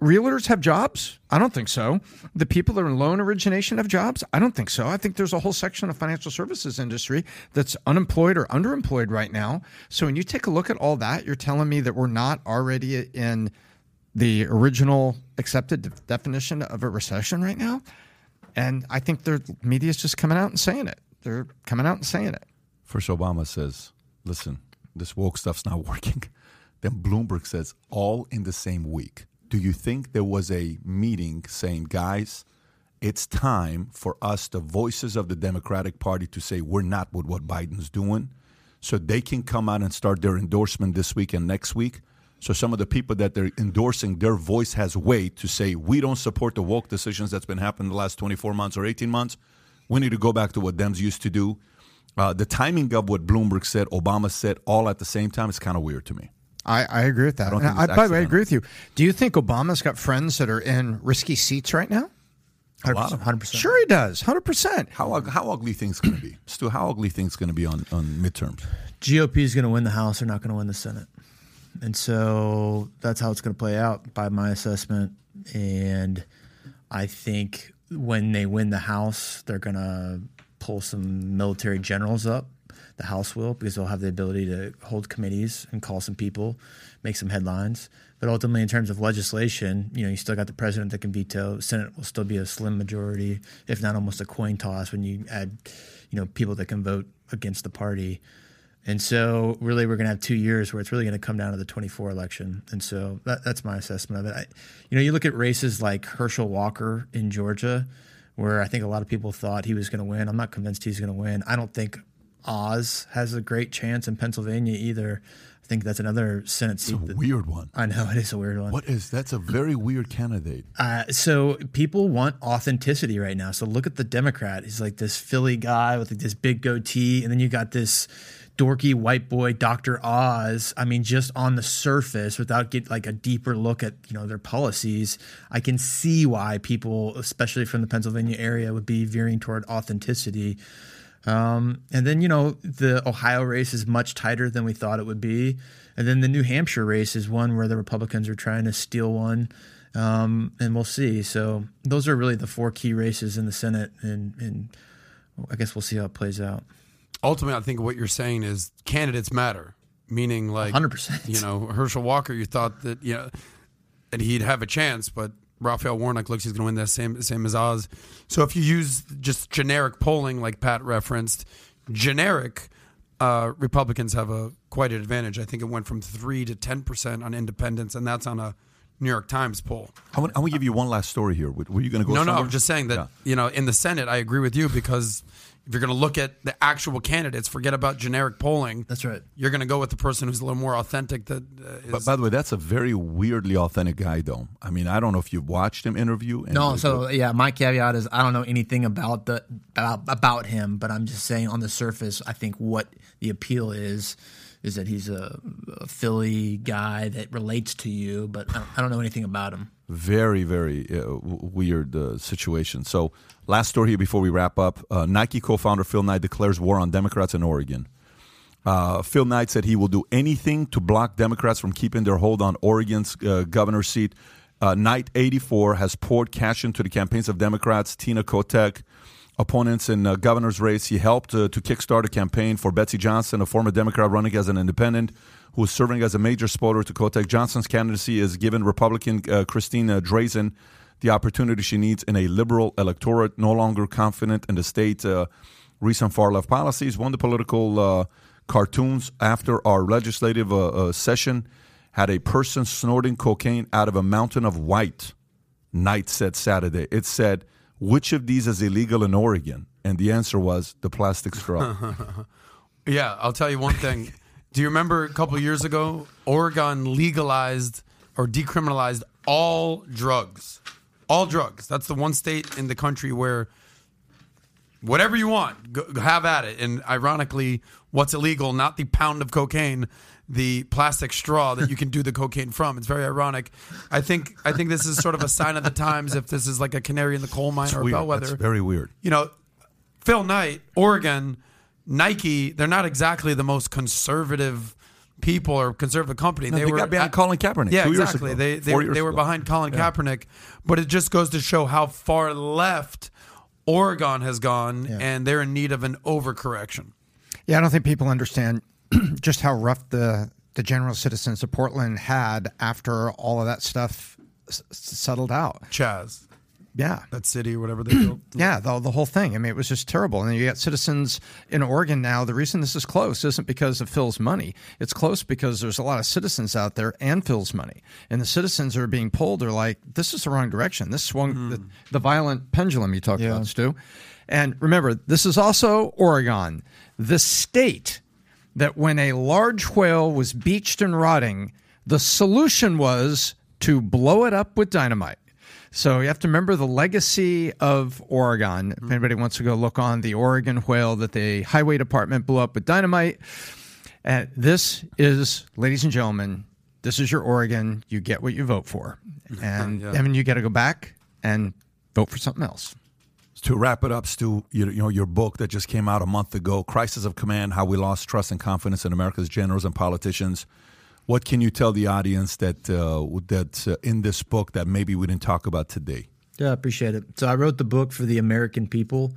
realtors have jobs? I don't think so. The people that are in loan origination have jobs? I don't think so. I think there's a whole section of financial services industry that's unemployed or underemployed right now. So when you take a look at all that, you're telling me that we're not already in the original accepted de- definition of a recession right now? And I think the media is just coming out and saying it. They're coming out and saying it. First, Obama says, listen, this woke stuff's not working. Then Bloomberg says, all in the same week. Do you think there was a meeting saying, guys, it's time for us, the voices of the Democratic Party, to say we're not with what Biden's doing? So they can come out and start their endorsement this week and next week. So some of the people that they're endorsing, their voice has weight to say, we don't support the woke decisions that's been happening the last 24 months or 18 months. We need to go back to what Dems used to do. Uh, the timing of what Bloomberg said, Obama said, all at the same time is kind of weird to me. I, I agree with that. don't think I, by the way, I agree with you. Do you think Obama's got friends that are in risky seats right now? lot of 100%. Sure, he does. Hundred percent. How how ugly things going to be? Stu, how ugly things going to be on, on midterms? GOP is going to win the House. They're not going to win the Senate. And so that's how it's going to play out by my assessment. And I think when they win the House, they're going to pull some military generals up. The House will because they'll have the ability to hold committees and call some people, make some headlines. But ultimately, in terms of legislation, you know, you still got the president that can veto. Senate will still be a slim majority, if not almost a coin toss, when you add, you know, people that can vote against the party. And so, really, we're going to have two years where it's really going to come down to the 24 election. And so, that, that's my assessment of it. I, you know, you look at races like Herschel Walker in Georgia, where I think a lot of people thought he was going to win. I'm not convinced he's going to win. I don't think Oz has a great chance in Pennsylvania either. I think that's another Senate It's seat. a that- weird one. I know it is a weird one. What is that's a very weird candidate. Uh, so people want authenticity right now. So look at the Democrat. He's like this Philly guy with like this big goatee, and then you got this dorky white boy, Dr. Oz. I mean, just on the surface, without get like a deeper look at you know their policies, I can see why people, especially from the Pennsylvania area, would be veering toward authenticity. Um, and then, you know, the Ohio race is much tighter than we thought it would be. And then the New Hampshire race is one where the Republicans are trying to steal one. Um, and we'll see. So those are really the four key races in the Senate. And, and I guess we'll see how it plays out. Ultimately, I think what you're saying is candidates matter, meaning like 100%. You know, Herschel Walker, you thought that you know that he'd have a chance, but Raphael Warnock looks he's going to win that same same as Oz. So if you use just generic polling, like Pat referenced, generic uh, Republicans have a quite an advantage. I think it went from three to ten percent on independents, and that's on a New York Times poll. I want, I want to give you one last story here. Were you going to go? no, no. I'm just saying that Yeah. you know in the Senate, I agree with you because if you're going to look at the actual candidates, forget about generic polling. That's right. You're going to go with the person who's a little more authentic. That uh, is, But by the way, that's a very weirdly authentic guy, though. I mean, I don't know if you've watched him interview. and- No, so yeah, my caveat is I don't know anything about the about, about him, but I'm just saying on the surface, I think what the appeal is is that he's a, a Philly guy that relates to you, but I don't, I don't know anything about him. Very very uh, weird uh, situation. So, last story here before we wrap up: uh, Nike co-founder Phil Knight declares war on Democrats in Oregon. Uh, Phil Knight said he will do anything to block Democrats from keeping their hold on Oregon's uh, governor's seat. Uh, Knight, 84, has poured cash into the campaigns of Democrats, Tina Kotek, opponents in governor's race. He helped to kickstart a campaign for Betsy Johnson, a former Democrat running as an independent, who is serving as a major supporter to Kotek. Johnson's candidacy is given Republican uh, Christina Drazan the opportunity she needs in a liberal electorate, no longer confident in the state's Uh, recent far left policies. One of the political uh, cartoons after our legislative uh, uh, session had a person snorting cocaine out of a mountain of white. Knight said Saturday. It said, which of these is illegal in Oregon? And the answer was the plastic straw. yeah, I'll tell you one thing. Do you remember a couple years ago, Oregon legalized or decriminalized all drugs? All drugs. That's the one state in the country where whatever you want, go, have at it. And ironically, what's illegal, not the pound of cocaine, the plastic straw that you can do the cocaine from. It's very ironic. I think I think this is sort of a sign of the times if this is like a canary in the coal mine It's or weird. bellwether. That's very weird. You know, Phil Knight, Oregon, Nike, they're not exactly the most conservative people or conservative company. No, they got behind Colin Kaepernick Yeah, two years exactly. ago, They they, four they were ago. behind Colin Yeah. Kaepernick, but it just goes to show how far left Oregon has gone, and they're in need of an overcorrection. Yeah, I don't think people understand just how rough the the general citizens of Portland had after all of that stuff s- s- settled out. Chaz, Yeah. that city or whatever they built. Yeah, the, the whole thing. I mean, it was just terrible. And then you got citizens in Oregon now. The reason this is close isn't because of Phil's money. It's close because there's a lot of citizens out there and Phil's money. And the citizens are being pulled are like, this is the wrong direction. This swung the, hmm. the violent pendulum you talked about, Stu. And remember, this is also Oregon, the state that when a large whale was beached and rotting, the solution was to blow it up with dynamite. So you have to remember the legacy of Oregon. If mm-hmm. anybody wants to go look on the Oregon whale that the highway department blew up with dynamite. And this is, ladies and gentlemen, this is your Oregon. You get what you vote for. And Yeah. then you got to go back and vote for something else. To wrap it up, Stu, you, you know your book that just came out a month ago, "Crisis of Command: How We Lost Trust and Confidence in America's Generals and Politicians." What can you tell the audience that uh, that's uh, in this book that maybe we didn't talk about today? Yeah, I appreciate it. So I wrote the book for the American people.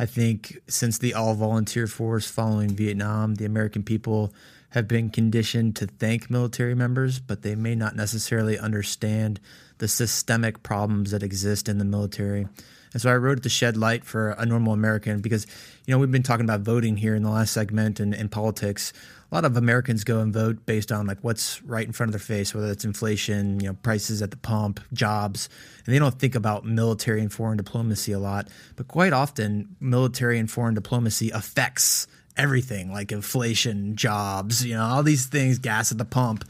I think since the all volunteer force following Vietnam, the American people have been conditioned to thank military members, but they may not necessarily understand the systemic problems that exist in the military. And so I wrote it to shed light for a normal American because, you know, we've been talking about voting here in the last segment and, and politics. A lot of Americans go and vote based on like what's right in front of their face, whether it's inflation, you know, prices at the pump, jobs, and they don't think about military and foreign diplomacy a lot. But quite often, military and foreign diplomacy affects everything, like inflation, jobs, you know, all these things, gas at the pump.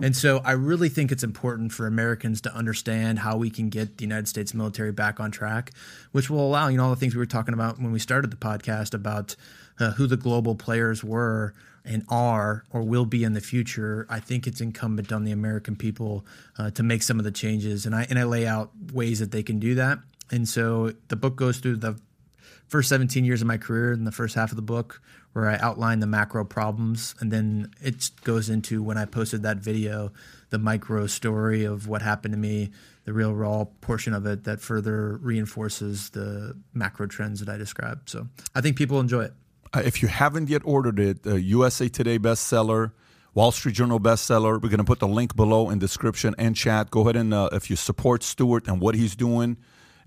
And so I really think it's important for Americans to understand how we can get the United States military back on track, which will allow, you know, all the things we were talking about when we started the podcast about uh, who the global players were and are or will be in the future. I think it's incumbent on the American people uh, to make some of the changes. And I, and I lay out ways that they can do that. And so the book goes through the first 17 years of my career in the first half of the book where I outline the macro problems. And then it goes into when I posted that video, the micro story of what happened to me, the real raw portion of it that further reinforces the macro trends that I described. So I think people enjoy it. Uh, if you haven't yet ordered it, uh, USA Today bestseller, Wall Street Journal bestseller. We're going to put the link below in description and chat. Go ahead and uh, if you support Stuart and what he's doing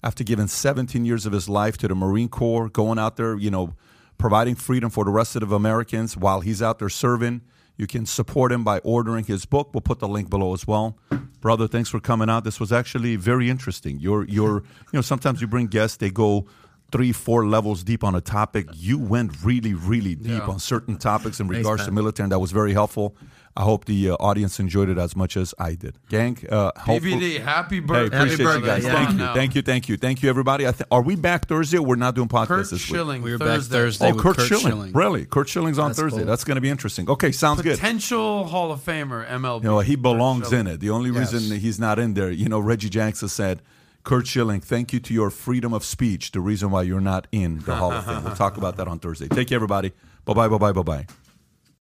after giving 17 years of his life to the Marine Corps, going out there, you know, providing freedom for the rest of Americans while he's out there serving. You can support him by ordering his book. We'll put the link below as well. Brother, thanks for coming out. This was actually very interesting. You're you're you know, sometimes you bring guests, they go three, four levels deep on a topic. You went really, really deep Yeah. on certain topics in Thanks, regards to military, and that was very helpful. I hope the uh, audience enjoyed it as much as I did. Gang, uh, hopefully- PBD, happy Hey, birthday. appreciate you birthday, guys. yeah. Thank you, Now. thank you, thank you, thank you, everybody. I th- are we back Thursday? or We're not doing podcasts Curt this week. Schilling, We were back Thursday. Thursday. Oh, with Curt, Curt Schilling. Schilling. Really? Curt Schilling's on That's Thursday. cool. That's going to be interesting. Okay, sounds good. Potential Hall of Famer, MLB. You know, he belongs in it. The only Yes. reason he's not in there, you know, Reggie Jackson said, Curt Schilling, thank you to your freedom of speech, the reason why you're not in the Hall of Fame. We'll talk about that on Thursday. Take care, everybody. Bye bye, bye bye, bye bye.